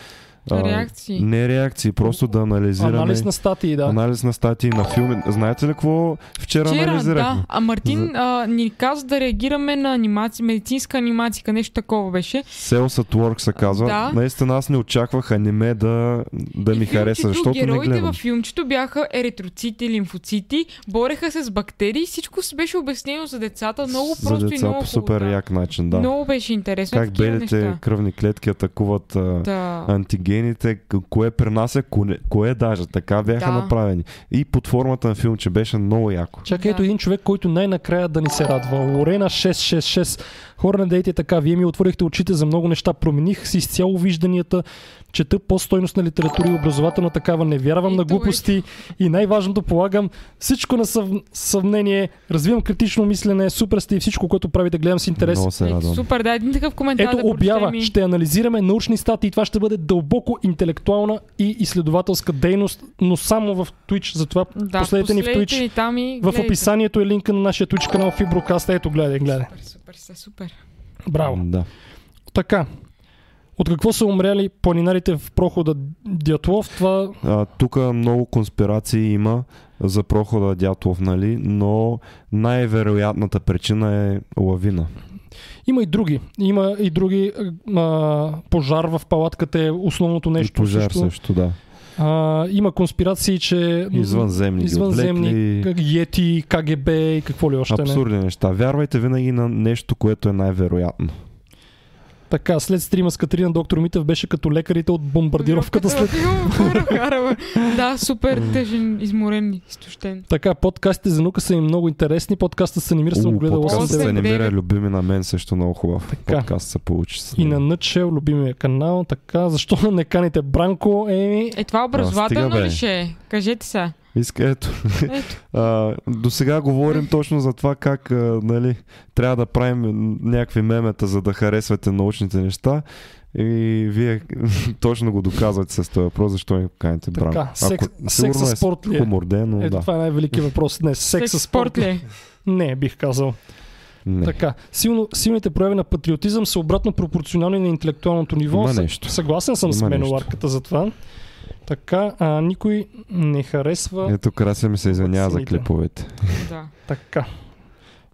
а, Реакции. Не реакции, просто да анализираме. Анализ на статии, да. Анализ на статии на филми. Знаете ли какво вчера, Вчера, анализирахме? да. А Мартин а, ни каза да реагираме на анимация, медицинска анимация, нещо такова беше. Sales at Work се казва. Да. Наистина аз не очаквах аниме да, да ми И хареса, филмчето, защото не героите гледам. във филмчето бяха еритроцити, лимфоцити, бореха се с бактерии, всичко се беше обяснено за децата, много За просто и деца много по супер хубаво, да. як начин, да. Много беше интересно. как белите неща. кръвни клетки атакуват а, Да. антигените, к- кое пренася, кое, кое даже. Така бяха Да. направени. И под формата на филм, че беше много яко. Чакай, ето Да. един човек, който най-накрая да ни се радва. Лорена 666. Хора, не дейте така. Вие ми отворихте очите за много неща. Промених си изцяло вижданията. Чета по-стойностна литература и образователна такава. Не вярвам на Ето, глупости. И най-важното полагам всичко на съв... съвнение. Развивам критично мислене. Супер сте и всичко, което правите. Гледам с интерес. Много се Ето, радвам. супер, да, един такъв коментар Ето да обява. прочетем и- Ще анализираме научни статии. Това ще бъде дълбоко интелектуална и изследователска дейност, но само в Twitch. Затова Да, последете ни в Twitch. ни там и В описанието е линка на нашия Twitch канал Фиброкаст. Ето, гледай, гледай. Супер, супер, сте супер. Браво. Да. Така. От какво са умряли планинарите в прохода Дятлов? Това А, тук много конспирации има за прохода Дятлов, нали? но най-вероятната причина е лавина. има и други. Има и други. А, пожар в палатката е основното нещо. И пожар също. също, да. А, има конспирации, че Извънземни извънземни отвлекли. Йети, КГБ и какво ли още не. Абсурдни неща. Вярвайте винаги на нещо, което е най-вероятно. Така, след стрима с Катерина доктор Митев беше като лекарите от бомбардировката след... Да, супер тъжен, изморен, изтощен. Така, подкастите за наука са им много интересни. Подкаста се намира, съм гледал подкастът 8 се намира любими на мен също много хубав. Така. Подкаст се получи. И на Nutshell, любимия канал. Така, защо не каните Бранко? Еми, Е, това образователно ли ще е? Кажете са. Иска, ето. Ето. а, до сега говорим точно за това как а, нали, трябва да правим някакви мемета, за да харесвате научните неща. И вие точно го доказвате с този въпрос, защо не каните Така, Бранко. секс- сигурно секс със е спорт ли е? Хумор ден, но ето да. това е най-великият въпрос днес. Секс със спорт. ли? е? Не, бих казал. Не. Така, силно, силните прояви на патриотизъм са обратно пропорционални на интелектуалното ниво. Има нещо. Съгласен съм с Има менуарката за това. Така, а, никой не харесва. Ето Крася ми се извинява за клиповете. Да. Така.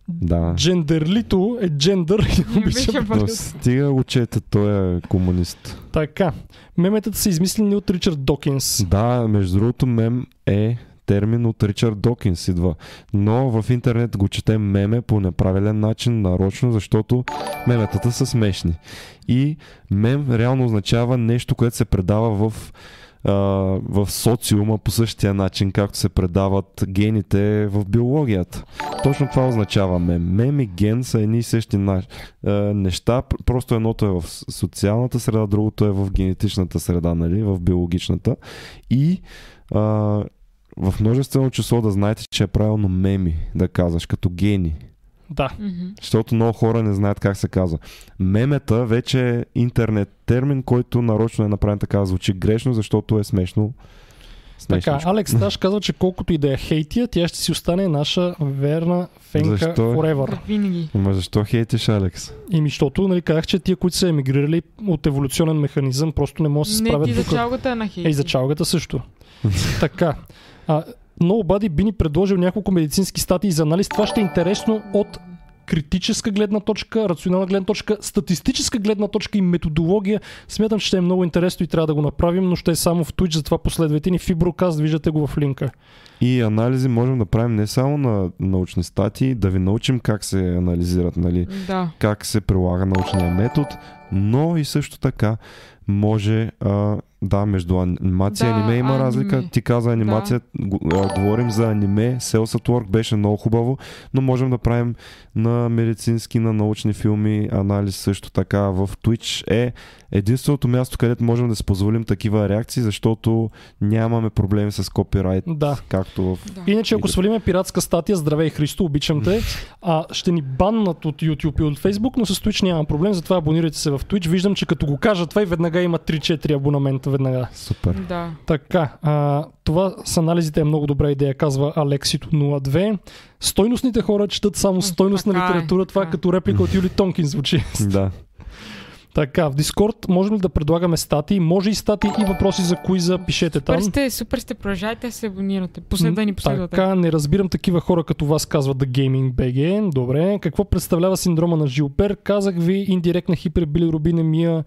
Да. Джендерлито е джендър. Но стига учете, той е комунист. така. Меметата са измислени от Ричард Докинс. Да, между другото мем е термин от Ричард Докинс идва. Но в интернет го четем меме по неправилен начин, нарочно, защото меметата са смешни. И мем реално означава нещо, което се предава в в социума по същия начин, както се предават гените в биологията. Точно това означава мем. Мем и ген са едни и същи неща, пр- просто едното е в социалната среда, другото е в генетичната среда, нали, в биологичната. И а, в множествено число да знаете, че е правилно меми да казваш, като гени. Да. Защото много хора не знаят как се казва. Мемета вече е интернет термин, който нарочно е направен така да звучи грешно, защото е смешно. Така, Смешничко. Алекс Таш казва, че колкото и да е хейтия, тя ще си остане наша верна фенка Защо? forever. Винаги. Ама защо хейтиш, Алекс? И защото, нали, казах, че тия, които са емигрирали от еволюционен механизъм, просто не могат да се Не справят ти за чалгата е на хейт. Е, и за чалгата също. така. А, Nobody би ни предложил няколко медицински статии за анализ. Това ще е интересно от критическа гледна точка, рационална гледна точка, статистическа гледна точка и методология. Смятам, че ще е много интересно и трябва да го направим, но ще е само в Twitch, затова последвайте ни. Фиброкаст, виждате го в линка. И анализи можем да правим не само на научни статии, да ви научим как се анализират, нали, Да. как се прилага научния метод, но и също така може, а, да, между анимация и Да, аниме има аниме. разлика. Ти каза анимация, го, а, говорим за аниме, Cells at Work беше много хубаво, но можем да правим на медицински, на научни филми, анализ също така в Twitch е единственото място, където можем да си позволим такива реакции, защото нямаме проблеми с копирайт, Да. както в Да. Иначе, ако свалиме пиратска статия, здравей Христо, обичам те, а, ще ни баннат от YouTube и от Facebook, но с Twitch няма проблем, затова абонирайте се в Twitch. Виждам, че като го кажа това и веднага има 3-4 абонамента веднага. Супер. Да. Така, а, това с анализите е много добра идея, казва Алексито 02. Стойностните хора четат само стойностна така е, литература. Това е така е. като реплика от Юли Тонкин звучи. Да. така, в Дискорд можем ли да предлагаме статии? Може и статии и въпроси за куиза. Пишете там. Супер сте, супер сте, продължайте да се абонирате. Послед да ни последвате. Така, не разбирам такива хора като вас, казва The Gaming BG. Добре. Какво представлява синдрома на Жилпер? Казах ви, индиректна хипербилирубинемия,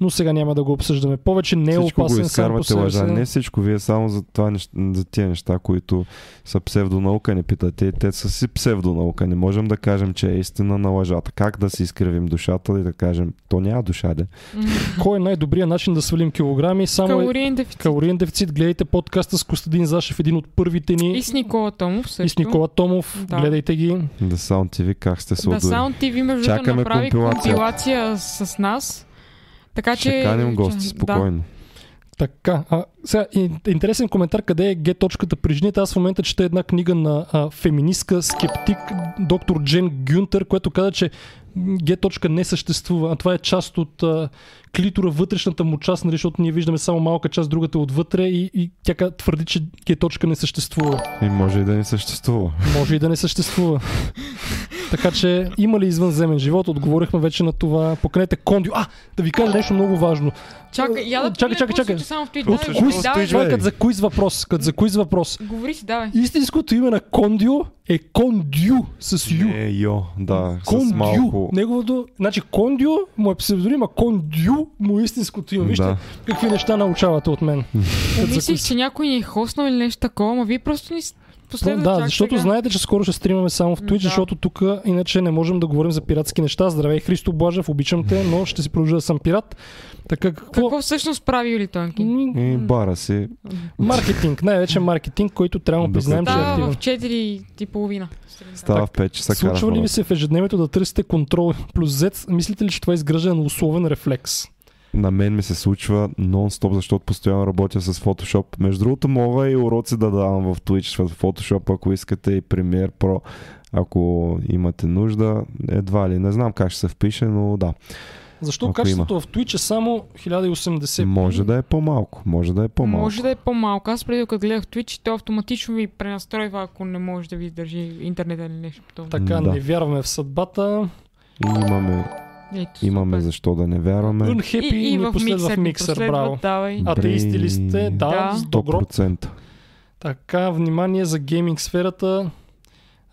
но сега няма да го обсъждаме повече. Не е всичко го опасен сам по изкарвате себе лъжа. си. Не всичко. Вие само за, това, за тия неща, които са псевдонаука, не питате. Те са си псевдонаука. Не можем да кажем, че е истина на лъжата. Как да си изкривим душата и да кажем, то няма душа, де. Кой е най-добрият начин да свалим килограми? Само е... Калориен дефицит. Калориен дефицит. Гледайте подкаста с Костадин Зашев, един от първите ни. И с Никола Томов също. И с Никола Томов. Да. Гледайте ги. Да Sound TV, как сте се Да. Sound TV между Чакаме направи компилация. компилация с нас. Така че... Ще каним гости, спокойно. Така, а, сега, ин- интересен коментар, къде е Г точката при жените. Аз в момента чета една книга на а, феминистка скептик, доктор Джен Гюнтер, което каза, че Г точка не съществува, а това е част от а, клитора, вътрешната му част, нали, защото ние виждаме само малка част, другата е отвътре и, и тя твърди, че Г точка не съществува. И може и да не съществува. Може и да не съществува. така че има ли извънземен живот? Отговорихме вече на това. Поканете Кондио. А, да ви кажа нещо много важно. Чакай, я да чакай, чакай, чакай. Само в. От куиз, давай, като за куиз въпрос. Като за куиз въпрос. Говори си, давай. Истинското име на Кондио е Кондю с Ю. Е, йо, да, с Кондю. малко... Неговото, значи Кондио му е псевдоним, а Кондю му е истинското име. Вижте Да. какви неща научавате от мен. Куиз. че някой ни е хоснал или нещо такова, ама вие просто ни последвате да, чак защото сега. знаете, че скоро ще стримаме само в Twitch, Да. защото тук иначе не можем да говорим за пиратски неща. Здравей, Христо Блажев, обичам те, но ще си продължа да съм пират. Така какво? Какво всъщност прави Юли Тонкин? М, И бара си. Маркетинг, най-вече маркетинг, който трябва да признаем, че е активен. в 4 и половина. Става в 5 часа кара Случва ли ви се в ежедневието да търсите контрол плюс Z? Мислите ли, че това е изграждане на условен рефлекс? На мен ми се случва нон-стоп, защото постоянно работя с Photoshop. Между другото, мога и уроци да давам в Twitch, в Photoshop, ако искате и Premiere Pro, ако имате нужда. Едва ли, не знам как ще се впише, но да. Защо Ако качеството в Twitch е само 1080? Може да е по-малко, може да е по-малко. Може да е по-малко. Аз преди като гледах Twitch, то автоматично ви пренастройва, ако не може да ви държи интернет или нещо. Така, Да. не вярваме в съдбата. И имаме, Ето, имаме супер. защо да не вярваме. Unhappy И, и ни в последва миксер, в миксер, браво. Давай. Атеисти ли сте? Да, Да. с добро. 100%. Така, внимание за гейминг сферата.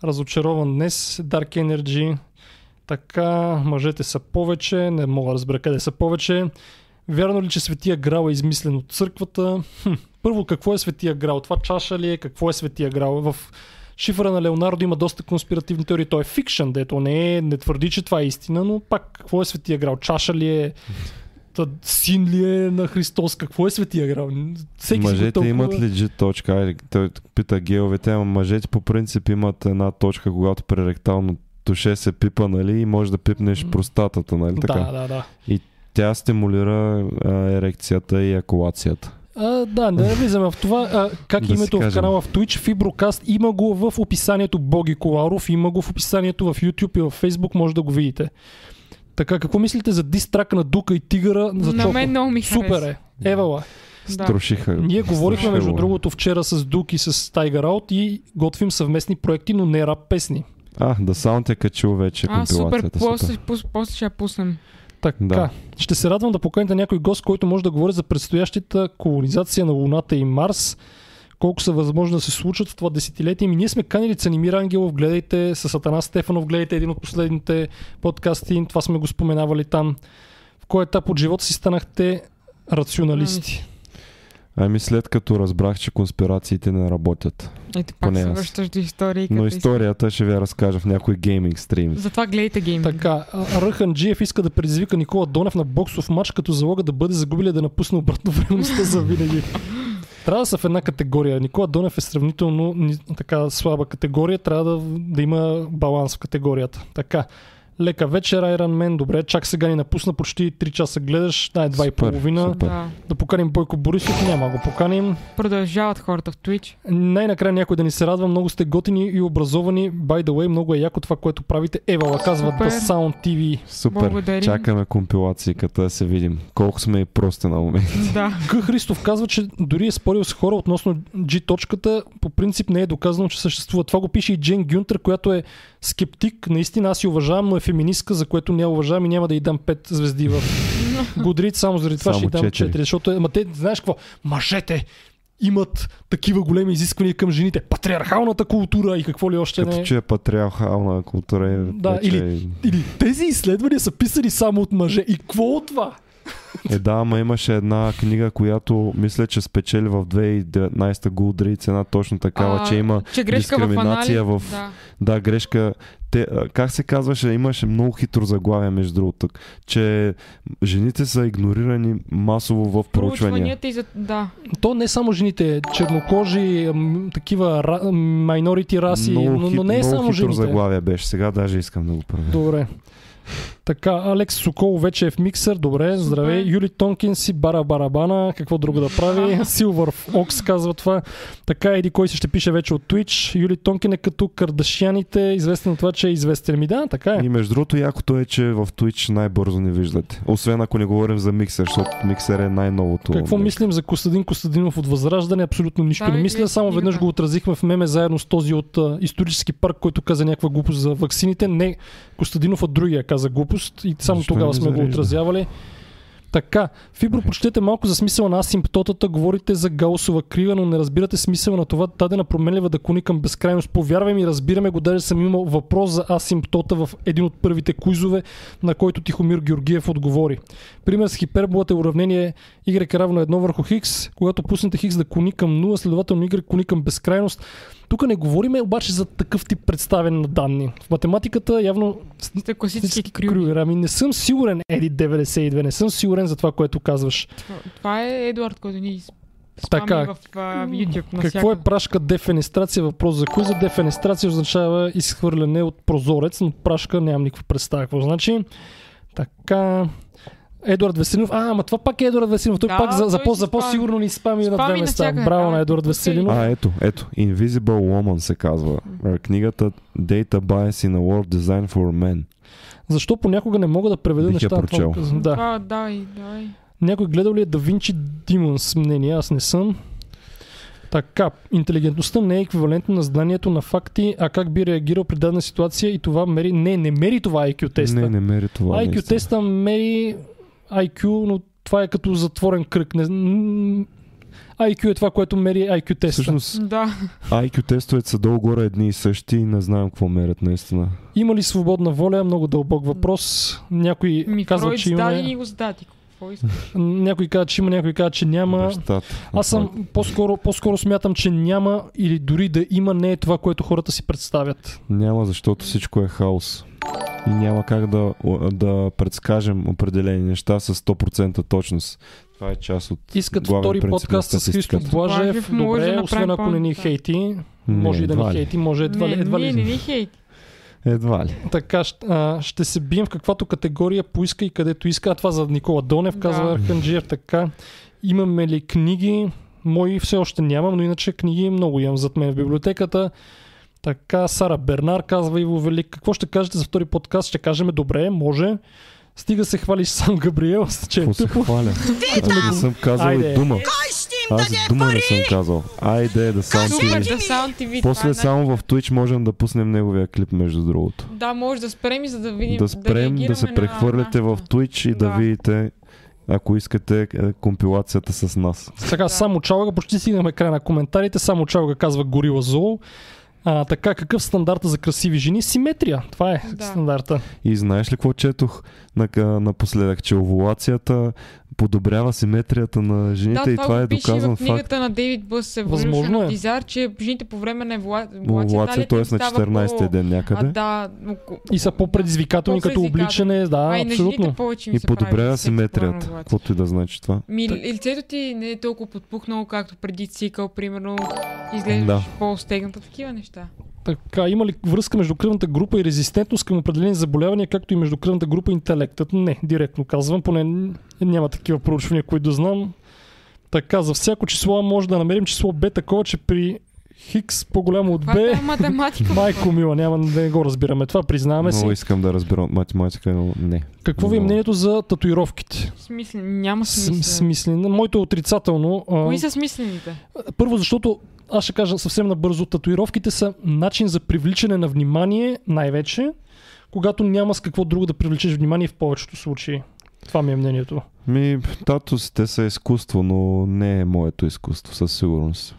Разочарован днес. Dark Energy. Така, мъжете са повече. Не мога да разбера къде са повече. Вярно ли, че Светия Грал е измислен от църквата? Хм. Първо, какво е Светия Грал? Това чаша ли е? Какво е Светия Грал? В шифъра на Леонардо има доста конспиративни теории. Той е фикшън, дето не, е, не твърди, че това е истина, но пак, какво е Светия Грал? Чаша ли е? Син ли е на Христос? Какво е Светия Грал? Всеки Мъжете тълкува. имат legit точка. Айде, той пита геовете, ама мъжете по принцип имат една точка, когато при ректално туше се пипа, нали, и може да пипнеш простатата, нали така? Да, да, да. Тя стимулира а, ерекцията и акулацията. А, да, не влизаме в това. А, как Да името в канала в Twitch, Фиброкаст, има го в описанието Боги Коларов, има го в описанието в YouTube и в Facebook, може да го видите. Така, какво мислите за дистрака на Дука и Тигъра за На мен много ми Супер е. Евала. Да. Струшиха. Ние говорихме, между го. другото, вчера с Дук и с Tiger Out и готвим съвместни проекти, но не рап песни. А, да Sound е качил вече А, супер. компилацията. После, супер. пус, после ще я пуснем. Така. Да. Ще се радвам да поканите някой гост, който може да говори за предстоящата колонизация на Луната и Марс, колко са възможно да се случат в това десетилетие. Ми ние сме канили Цанимир Ангелов, гледайте с Атанас Стефанов, гледайте един от последните подкасти, това сме го споменавали там. В кой етап от живота си станахте рационалисти? Ами след като разбрах, че конспирациите не работят. Ето пак Поне се аз. връщаш до истории. Но историята ще ви я разкажа в някой гейминг стрим. Затова гледайте гейм. Така, Ръхан Джиев иска да предизвика Никола Донев на боксов матч, като залога да бъде загубили да напусне обратно времеността за винаги. Трябва да са в една категория. Никола Донев е сравнително ни- така слаба категория. Трябва да, да има баланс в категорията. Така. Лека вечер, Iron Man. Добре, чак сега ни напусна. Почти 3 часа гледаш. Да, 2 и половина. супер. Да. Да поканим Бойко Борисов. Няма го поканим. Продължават хората в Twitch. Най-накрая някой да ни се радва. Много сте готини и образовани. By the way, много е яко това, което правите. Ева казва Супер. The Sound TV. Супер. Благодарим. Чакаме компилации, като да се видим. Колко сме и прости на момент. Да. Г. Христов казва, че дори е спорил с хора относно G точката. По принцип не е доказано, че съществува. Това го пише и Джен Гюнтер, която е скептик. Наистина аз я уважавам, но е феминистка, за което не я уважавам и няма да й дам 5 звезди в Годрит. Само заради това Само ще й дам 4. четири. Защото е, ма те, знаеш какво? Мъжете имат такива големи изисквания към жените. Патриархалната култура и какво ли още Като не. че е патриархална култура. е Да, вече или, или тези изследвания са писани само от мъже. И какво от това? Е, да, ама имаше една книга, която мисля, че спечели в 2019 Goodreads една точно такава, А, че има че в дискриминация анализ. в... Да. Да, грешка. Те, как се казваше, имаше много хитро заглавие между другото, че жените са игнорирани масово в проучвания. И за... Да. То не само жените, чернокожи, такива ра, майнорити раси, много, но, но хит- не е много само хитро жените. заглавие беше. Сега даже искам да го правя. Добре. Така, Алекс Сокол вече е в миксър. Добре, здравей. Юли Тонкин си бара барабана. Какво друго да прави? Силвър Окс казва това. Така, еди кой си ще пише вече от Twitch. Юли Тонкин е като Кардашяните, известен от това, че е известен. Ми да, така е. И между другото, якото е, че в Twitch най-бързо не виждате. Освен ако не говорим за миксер, защото миксер е най-новото. Какво мислим за Костадин Костадинов от Възраждане? Абсолютно нищо Да, не и мисля. Само веднъж книгата. го отразихме в меме заедно с този от а, исторически парк, който каза някаква глупост за ваксините. Не, Костадинов от другия каза глупост и само Защо тогава сме го отразявали. Така, Фибро, прочетете малко за смисъла на асимптотата, говорите за гаусова крива, но не разбирате смисъла на това дадена променлива да клони към безкрайност. Повярвай ми, разбираме го, даже съм имал въпрос за асимптота в един от първите куизове, на който Тихомир Георгиев отговори. Пример с хиперболата е уравнение Y равно 1 върху Хикс, когато пуснете Хикс да клони към 0, следователно Y клони към безкрайност. Тук не говориме обаче за такъв тип представяне на данни. В математиката явно Сте класически крюгер. Ами не съм сигурен, Еди 92, не съм сигурен за това, което казваш. Това- Това е Едуард, който ни Така. спами в а, YouTube. Какво е прашка дефенестрация? Въпрос за кой за дефенестрация означава изхвърляне от прозорец, но прашка нямам никаква представа какво значи. Така. Едуард Веселинов. А, ама това пак е Едуард Веселинов. Той Да, пак за, за, той по, си за спами. по-сигурно ни спами на Спами две места. навсякъде, Браво да. на Едуард Веселинов. А, ето, ето. Invisible Woman се казва. А, Книгата Data Bias in a World Design for Men. Защо понякога не мога да преведа Бих нещата? прочел. Това. Да. Това, давай, давай. Някой гледал ли е Да Винчи Demons мнение? Аз не съм. Така, интелигентността не е еквивалентна на знанието на факти, а как би реагирал при дадена ситуация и това мери... Не, не мери това IQ теста. Не, не мери това. IQ теста мери IQ, но това е като затворен кръг. Не... IQ е това, което мери IQ теста. Всъщност, Да. IQ тестовете са долу-горе едни и същи и не знаем какво мерят наистина. Има ли свободна воля? Много дълбок въпрос. Някой Ми, казва, Фройд че има... ни го искаш? Някой казва, че има, някой казва, че няма. Бащата. Аз съм по-скоро, по-скоро смятам, че няма или дори да има не е това, което хората си представят. Няма, защото всичко е хаос. И няма как да, да предскажем определени неща с 100% точност. Това е част от Искат втори подкаст с Христо. Блажев. Да Добре, освен ако не ни хейти. Може и да ни ли. хейти, може едва ли. не, Едва не, не, ли. не хейт. Едва ли. Така, а, ще се бием в каквато категория поиска и където иска. А това за Никола Донев, казва Да. Арханджиев. Така, имаме ли книги? Мои все още нямам, но иначе книги много имам зад мен в библиотеката. Така, Сара Бернар казва Иво Велик. Какво ще кажете за втори подкаст? Ще кажем добре, може. Стига се хвалиш сам, Габриел, че е се тъпо. хваля? Аз не съм казал Айде. и дума. Аз дума не съм казал. Айде да сам ти. да TV. После е само в Twitch можем да пуснем неговия клип, между другото. Да, може да спрем и за да видим. Да спрем, да се реагираме на- прехвърляте в Twitch и да Да. видите ако искате е, компилацията с нас. Сега, само Чалга, почти стигнахме края на коментарите. Само Чалга казва Горила Зоо. А, така, какъв стандарта за красиви жени? Симетрия. Това е Да. стандарта. И знаеш ли какво четох на, напоследък, че овулацията подобрява симетрията на жените да, и това е го пише доказан в книгата факт. на Дейвид Бъс Възможно е. Дизар, че жените по време на Овулация, т.е. на 14-ти ден А, някъде. да, но, И са по-предизвикателни като обличане. Да, а абсолютно. жените повече ми И подобрява симетрията. Каквото и да значи това. Ми, лицето ти не е толкова подпухнало, както преди цикъл, примерно. Изглеждаш Да. по-стегната, такива неща. Така, има ли връзка между кръвната група и резистентност към определени заболявания, както и между кръвната група и интелектът? Не, директно казвам, поне няма такива проучвания, които знам. Така, за всяко число може да намерим число Б такова, че при Хикс по-голямо от Това е Б. математика. Майко мила, няма да не го разбираме. Това признаваме Много си. искам да разбера математика, но не. Какво ви е много. мнението за татуировките? Смислен, няма смисъл. Смислено. Моето е отрицателно. Кои са смислените? Първо, защото аз ще кажа съвсем набързо, татуировките са начин за привличане на внимание най-вече, когато няма с какво друго да привлечеш внимание в повечето случаи. Това ми е мнението. Ми, татусите са изкуство, но не е моето изкуство, със сигурност.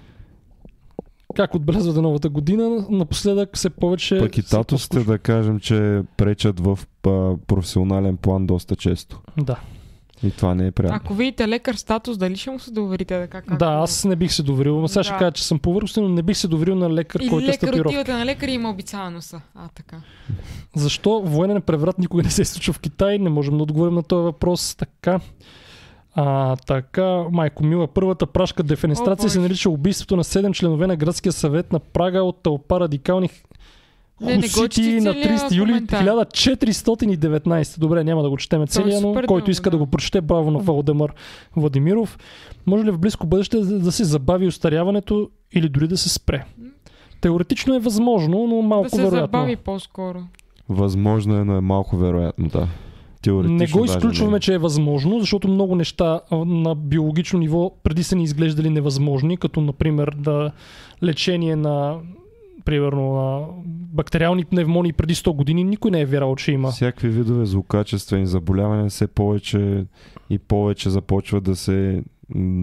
Как отбелязвате новата година, напоследък все повече... Пък и татусите да кажем, че пречат в а, професионален план доста често. Да. И това не е приятно. Ако видите лекар статус, дали ще му се доверите така? Както... Да, аз не бих се доверил. Но сега ще Да. кажа, че съм повърхностен, но не бих се доверил на лекар, Или който е лекар татуировка. отивате на лекар и има обицава носа. А, така. Защо военен преврат никога не се случва в Китай? Не можем да отговорим на този въпрос. Така. А, така, майко мила, първата прашка дефенестрация О, се нарича убийството на 7 членове на градския съвет на Прага от тълпа радикални Не, не го хусити чети на целия 30 юли коментар. 1419. Добре, няма да го четеме целия, но който дълго, иска да да. го прочете, браво на Валдемар Владимиров. Може ли в близко бъдеще да да се забави устаряването или дори да се спре? Теоретично е възможно, но малко Да се вероятно. забави по-скоро. Възможно е, но е малко вероятно, да. Теоретично Не го даже изключваме, не е. че е възможно, защото много неща на биологично ниво преди са ни изглеждали невъзможни, като например да лечение на примерно на бактериални пневмонии преди 100 години, никой не е вярвал, че има. Всякакви видове злокачествени заболявания все повече и повече започват да се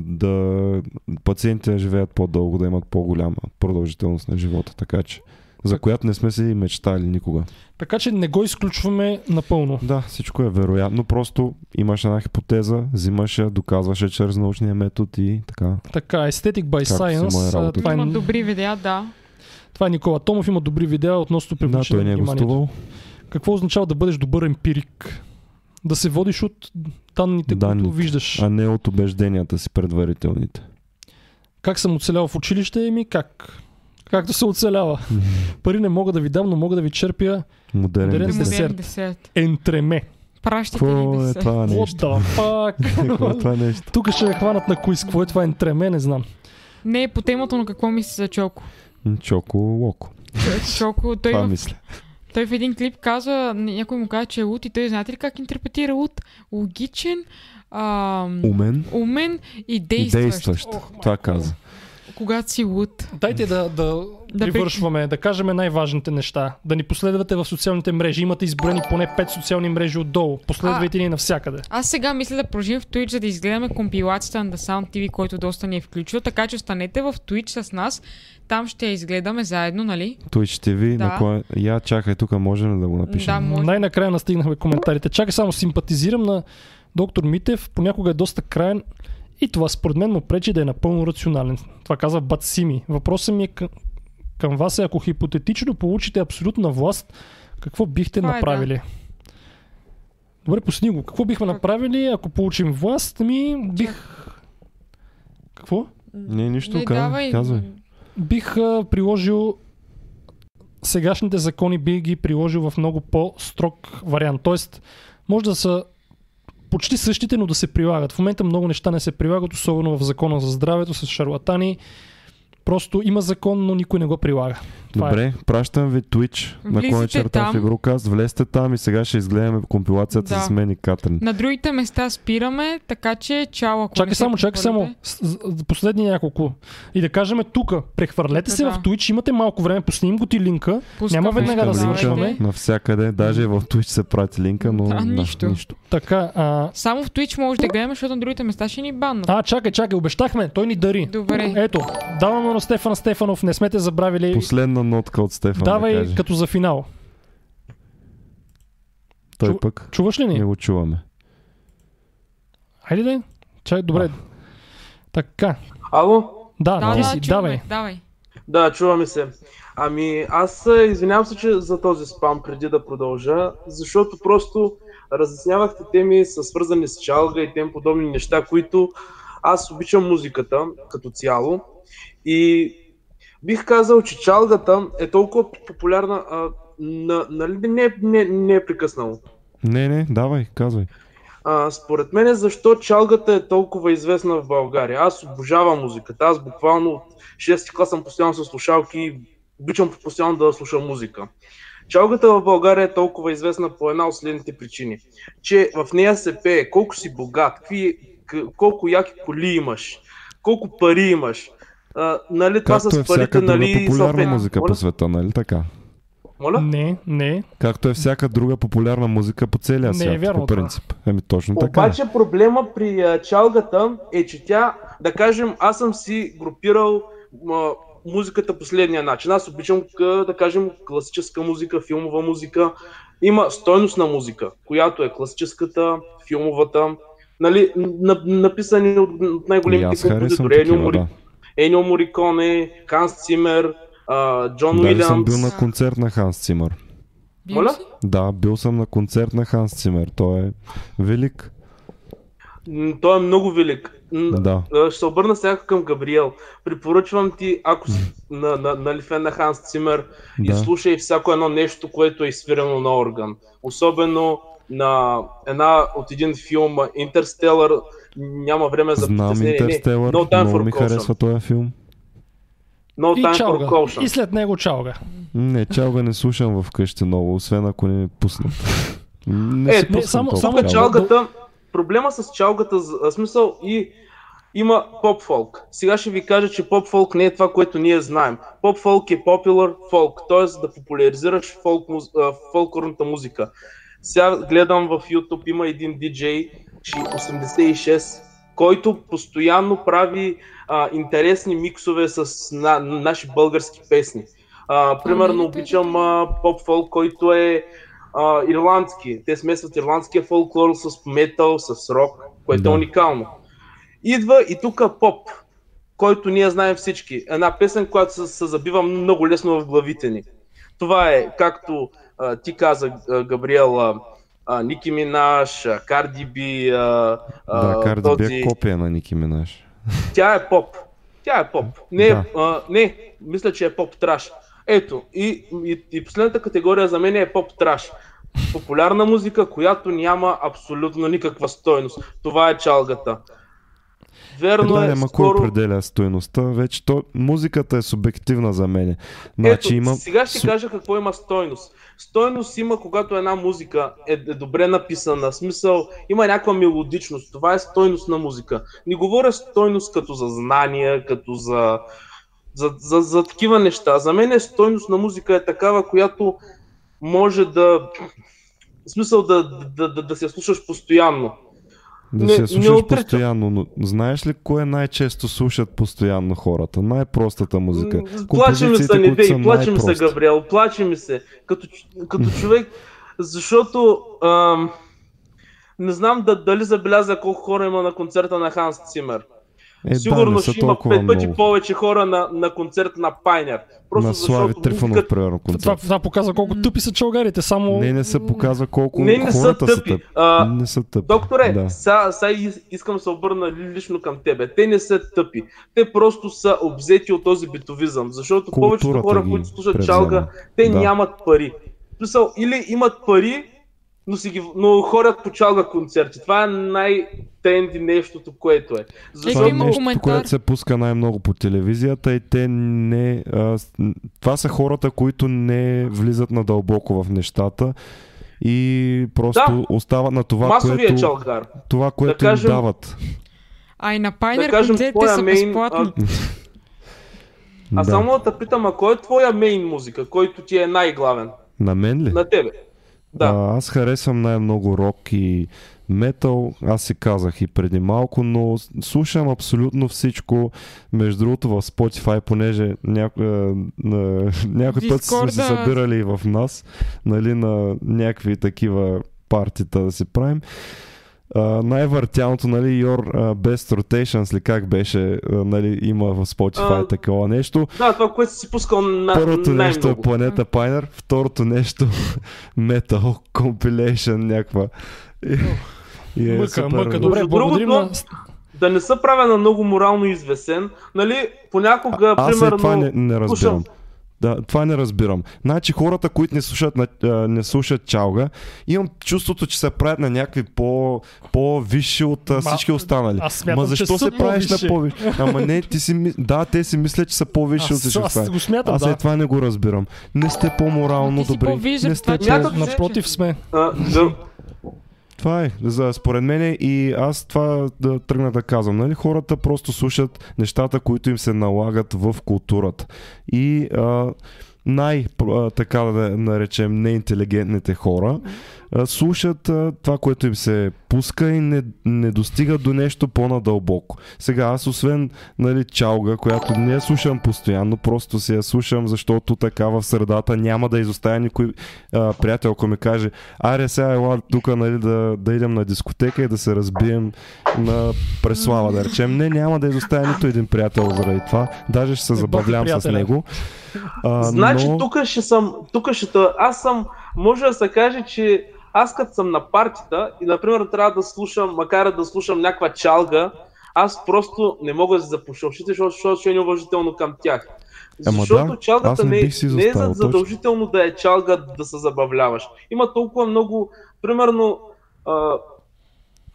да пациентите живеят по-дълго, да имат по-голяма продължителност на живота, така че за която не сме си мечтали никога. Така че не го изключваме напълно. Да, всичко е вероятно, просто имаш една хипотеза, взимаш я, доказваш я чрез научния метод и така. Така, Aesthetic by Както Science. работа. Това е, Има добри видеа, да. Това е Никола Томов, има добри видеа относно Да, привличане той не на е гостувал. Какво означава да бъдеш добър емпирик? Да се водиш от данните, Данните, които виждаш. А не от убежденията си предварителните. Как съм оцелял в училище? Еми как? Както се оцелява. Пари не мога да ви дам, но мога да ви черпя Модерен Модерен десерт. десерт. Десерт. ентреме. Пращайте ни Какво е десерт. това What нещо? Какво е това нещо? Тук ще ме хванат на кои. Какво е това ентреме? Не знам. Не е по темата, но какво мисли за Чоко? Чоко Локо. Чоко, той Това в, мисля. той в един клип казва, някой му каза, че е луд и той знаете ли как интерпретира луд? Логичен, ам, Умен умен и и действащ. действащ. Това каза. Когато си луд. Дайте да, да, Да привършваме, да кажем най-важните неща. Да ни последвате в социалните мрежи. Имате изброени поне 5 социални мрежи отдолу. Последвайте ни навсякъде. Аз сега мисля да продължим в Twitch, за да изгледаме компилацията на The Sound TV, който доста ни е включил, така че останете в Twitch с нас. Там ще я изгледаме заедно, нали? Twitch TV, Да. на кое... Я чакай, тук можем да го напишем? Да, може. Най-накрая настигнахме коментарите. Чакай само симпатизирам на доктор Митев. Понякога е доста краен и това според мен му пречи да е напълно рационален. Това казва Бат Сими. Въпросът ми е към, към вас е, ако хипотетично получите абсолютна власт, какво бихте Това е, направили? Добре, пусни го. Какво бихме направили, ако получим власт? Ми, бих... Какво? Не, нищо, Не, казвай, давай. казвай. Бих а, приложил сегашните закони, би ги приложил в много по-строг вариант. Тоест, може да са почти същите, но да се прилагат. В момента много неща не се прилагат, особено в закона за здравето с шарлатани. Просто има закон, но никой не го прилага. Това е. Добре, пращам ви Twitch на Влизате коня черта в Игрокаст. Влезте там и сега ще изгледаме компилацията Да. с мен и Катрин. На другите места спираме, така че чао, ако Чакай само, чакай само. Последни няколко. И да кажем тук, прехвърлете се Да. в Twitch, имате малко време, пуснем го ти линка. Пускаме, Няма веднага да Пускам завършваме. Навсякъде, даже в Twitch се прати линка, но Да, да, нищо. нищо. Така, а... Само в Twitch може да гледаме, защото на другите места ще ни баннат. А, чакай, чакай, обещахме, той ни дари. Добре. Ето, даваме на Стефан Стефанов, не сме те забравили. Последна нотка от Стефан да Давай каже. като за финал. Той Чу- пък Чуваш ли ни? не го чуваме. Хайде да. Чай, добре. Така. Ало? Да, Да, ти да, си, чуваме. давай. Давай. Да, чуваме се. Ами, аз а, извинявам се, че за този спам преди да продължа, защото просто разяснявахте теми са свързани с чалга и тем подобни неща, които аз обичам музиката като цяло и бих казал, че чалгата е толкова популярна, а, на, нали не, не, не е прекъснало. Не, не, давай, казвай. А, според мен е защо чалгата е толкова известна в България. Аз обожавам музиката. Аз буквално от 6 клас съм постоянно с слушалки и обичам постоянно да слушам музика. Чалгата в България е толкова известна по една от следните причини. Че в нея се пее колко си богат, какви, колко яки коли имаш, колко пари имаш. А, нали, това Както с е всяка парите, друга нали, популярна музика Моля? по света, нали така? Моля? Не, не. Както е всяка друга популярна музика по целия Не е свят, вярно по това. принцип. Еми точно така. е. Обаче проблема при а, чалгата е, че тя, да кажем, аз съм си групирал м- музиката последния начин. Аз обичам, да кажем, класическа музика, филмова музика. Има стойностна музика, която е класическата, филмовата, нали, на, написани от, най-големите харесвам композитори. Да. Енио Мориконе, Ханс Цимер, Джон съм Уилямс. бил на концерт на Ханс Цимър. Бил Моля? Да, бил съм на концерт на Ханс Цимер. Той е велик. Той е много велик. Да. Ще се обърна сега към Габриел. Препоръчвам ти, ако си на, на, нали, фен на Ханс Цимер, Да. изслушай всяко едно нещо, което е изсвирено на орган. Особено на една от един филм Интерстелър. Няма време за Знам притеснение. Не, Интерстелър, No Time много ми харесва този филм. No И Time for чалга. Caution. И след него чалга. Не, чалга не слушам вкъщи много, освен ако не ми пуснат. Не Е, не, само- толкова само чалга. чалгата, проблема с чалгата, а, смисъл и има поп-фолк. Сега ще ви кажа, че поп-фолк не е това, което ние знаем. Поп-фолк е popular folk, т.е. да популяризираш фолк, фолклорната музика. Сега гледам в YouTube, има един диджей, 86, който постоянно прави а, интересни миксове с на, наши български песни. А, примерно Ами, обичам а, поп-фолк, който е а, ирландски. Те смесват ирландския фолклор с метал, с рок, което Да. е уникално. Идва и тук поп, който ние знаем всички. Една песен, която се, се забива много лесно в главите ни. Това е, както а, ти каза, а, Габриела, а, Ники Минаш, а, Карди Би, а, а, Да, Карди този... Би е копия на Ники Минаш. Тя е поп. Тя е поп. Не, Да. а, не мисля, че е поп траш. Ето, и, и, и последната категория за мен е поп траш. Популярна музика, която няма абсолютно никаква стойност. Това е чалгата. Верно е, няма кой скоро... определя стоеността, вече то, музиката е субективна за мен. Значи Ето, има... сега ще су- кажа какво има стойност. Стойност има, когато една музика е, е добре написана, смисъл, има някаква мелодичност. Това е стойност на музика. Не говоря стойност като за знания, като за, за, за, за такива неща. За мен е стойност на музика е такава, която може да... В смисъл да, да, да, да се слушаш постоянно. Да Не- се не слушаш отричам. постоянно, но знаеш ли кое най-често слушат постоянно хората? Най-простата музика. Плаче ми се, Композициите, не които са дей, плаче ми се. Габриел, плаче ми се. Като, като човек, защото ам, не знам да, дали забеляза колко хора има на концерта на Ханс Цимер. Е, Сигурно да, са ще има пет пъти много. повече хора на, на концерт на Пайнер. Просто на Слави защото Трифонов, музиката... примерно, Това, концерт. това показва колко тъпи са чалгарите. Само... Не, не се показва колко Не, не са хората са тъпи. тъпи. А, Не са тъпи. Докторе, Да. из- искам да се обърна лично към тебе. Те не са тъпи. Те просто са обзети от този битовизъм. Защото повечето Културата хора, ги които слушат превзема. чалга, те Да. нямат пари. Смисъл, или имат пари, но, си ги, но ходят по чалга концерти. Това е най-тенди нещото, което е. Това Ето е има нещо, коментар. което се пуска най-много по телевизията и те не... А, това са хората, които не влизат надълбоко в нещата и просто Да. остават на това, Масовия което, чалгар. това, което кажем- им дават. А и на Пайнер Да концертите са мейн, безплатни. А да. само да те питам, а кой е твоя мейн музика, който ти е най-главен? На мен ли? На тебе. Да. А, аз харесвам най-много рок и метал, аз си казах и преди малко, но слушам абсолютно всичко. Между другото в Spotify, понеже няко, на, някой път сме се събирали и в нас, нали, на някакви такива партита да си правим. Uh, най-въртяното, нали, Your uh, Best Rotations ли как беше, uh, нали, има в Spotify А, такова нещо. Да, това, което си пускал на Първото нещо е. Планета Пайнер, второто нещо Metal Compilation някаква. И, и е Мъка, супер. мъка. Добре, благодарим на... Да не се правя на много морално известен, нали, понякога, Аз е примерно... това не, не разбирам. слушам. Да, това не разбирам. Значи хората, които не слушат, не слушат чалга, имам чувството, че се правят на някакви по, по-висши от Ма, всички останали. аз смятам, Ма че защо се правиш на по-висши. Ама не, ти си, да, те си мислят, че са по-висши от Аз, всички аз останали. го смятам, Аз да. е това не го разбирам. Не сте по-морално добри. Не сте това, че- по- Напротив сме. А, да, Това е, за, според мен и аз това да тръгна да казвам. Нали? Хората просто слушат нещата, които им се налагат в културата. И а, най, така да наречем, неинтелигентните хора слушат а, това, което им се пуска и не, не достигат до нещо по-надълбоко. Сега аз освен нали, чалга, която не я слушам постоянно, просто си я слушам, защото така в средата няма да изоставя никой а, приятел, ако ми каже, аре сега ела тук нали, да, да идем на дискотека и да се разбием на преслава, да речем. Не, няма да изоставя нито един приятел заради това. Даже ще се Е, забавлявам с него. А, Значи но... тук ще съм, тук ще аз съм, може да се каже, че аз като съм на партията и например трябва да слушам, макар да слушам някаква чалга, аз просто не мога да се запуша ушите, защото, защото ще е неуважително към тях. Ама Защото да, чалгата не не, не е за- задължително да е чалга да се забавляваш. Има толкова много, примерно, а,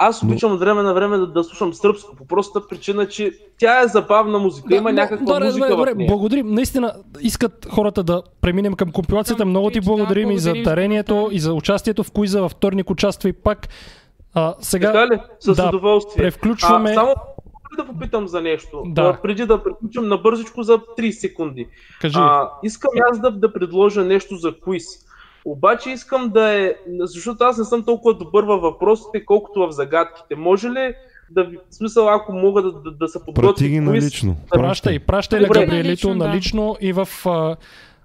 аз обичам от време на време да, да слушам сръбско, по простата причина, че тя е забавна музика, има но- някаква добре, музика добре, добре, в нея. благодарим. Наистина искат хората да преминем към компилацията. Към Много ти Twitch, да, благодарим и за благодарим дарението, и за участието в куиза. Във вторник участва и пак. А, сега Така ли? С да, удоволствие. превключваме. А, само да попитам за нещо. Да. А, преди да приключим набързичко за 30 секунди. кажи. А, искам аз да, да предложа нещо за квиз. Обаче искам да е, защото аз не съм толкова добър във въпросите, колкото в загадките. Може ли да ви, в смисъл, ако мога да, да, да се Прати подготви ги квиз? налично. Пращай, пращай на. Габриелито Налично, да. и в а,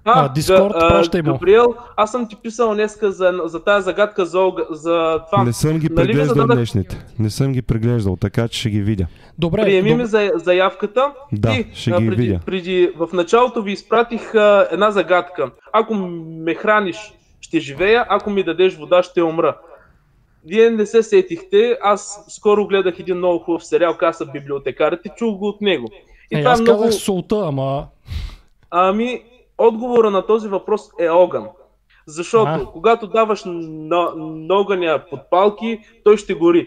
А, Discord, Га- пращай му. Габриел, аз съм ти писал днеска за, за тази загадка за, за това. Не съм ги Нали преглеждал зададах- днешните. Не съм ги преглеждал, така че ще ги видя. Добре, Приеми доб- ми за, заявката. Да, и, ще а, ги преди, видя. Преди, в началото ви изпратих а, една загадка. Ако ме храниш, ще живея, ако ми дадеш вода, ще умра. Вие не се сетихте, аз скоро гледах един много хубав сериал Каса библиотекарите, чух го от него. И Е, това е аз много... казах солта, ама... Ами, отговора на този въпрос е огън. Защото А. когато даваш на, на огъня подпалки, той ще гори.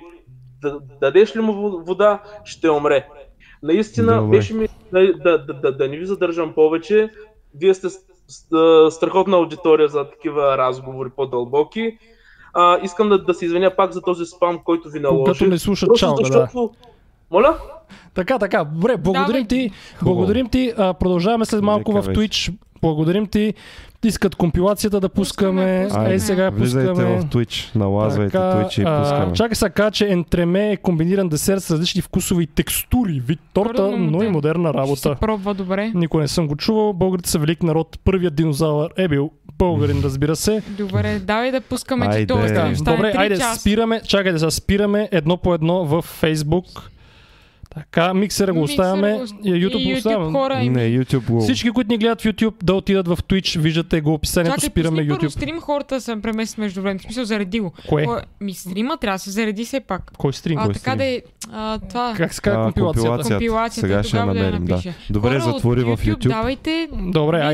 Да, дадеш ли му во- вода, ще умре. Наистина, Добре. беше ми да, да, да, да, не ви задържам повече. Вие сте страхотна аудитория за такива разговори по-дълбоки. А, искам да, да се извиня пак за този спам, който ви наложи. Когато не слушат Просто чалга, да. защото... Моля? Така, така. Добре, благодарим Давай. ти. Благодарим ти. А, продължаваме след малко Лека в. Twitch. Благодарим ти. Искат компилацията да пускаме. пускаме. Ей, сега Влизайте пускаме. в Twitch, налазвайте Twitch и а, пускаме. Чакай сега кажа, че ентреме е комбиниран десерт с различни вкусови и текстури. Вид торта, Първо, но и да. модерна Ще се работа. пробва добре. Никой не съм го чувал. Българите са велик народ. Първият динозавър е бил българин, разбира се. Добре, давай да пускаме, че Айде. това Така, ще стане Добре, айде, часа. спираме. Чакайте, сега спираме едно по едно в Facebook. Така, миксера го оставяме. го- И YouTube и го оставяме. хора. и- Не, YouTube го... Всички, които ни гледат в YouTube, да отидат в Twitch, виждате го описанието, Чакай, спираме пусни първо YouTube. стрим, хората се преместят между време. В смисъл, зареди го. Кое? Кой- Ми стрима трябва да се зареди все пак. Кой стрим? А, Кой така стрим? да е, а, това... Как се казва компилацията? компилацията. Сега ще я тогава да я намерим, да. напиша. Добре, Хора затвори в YouTube. Давайте Добре,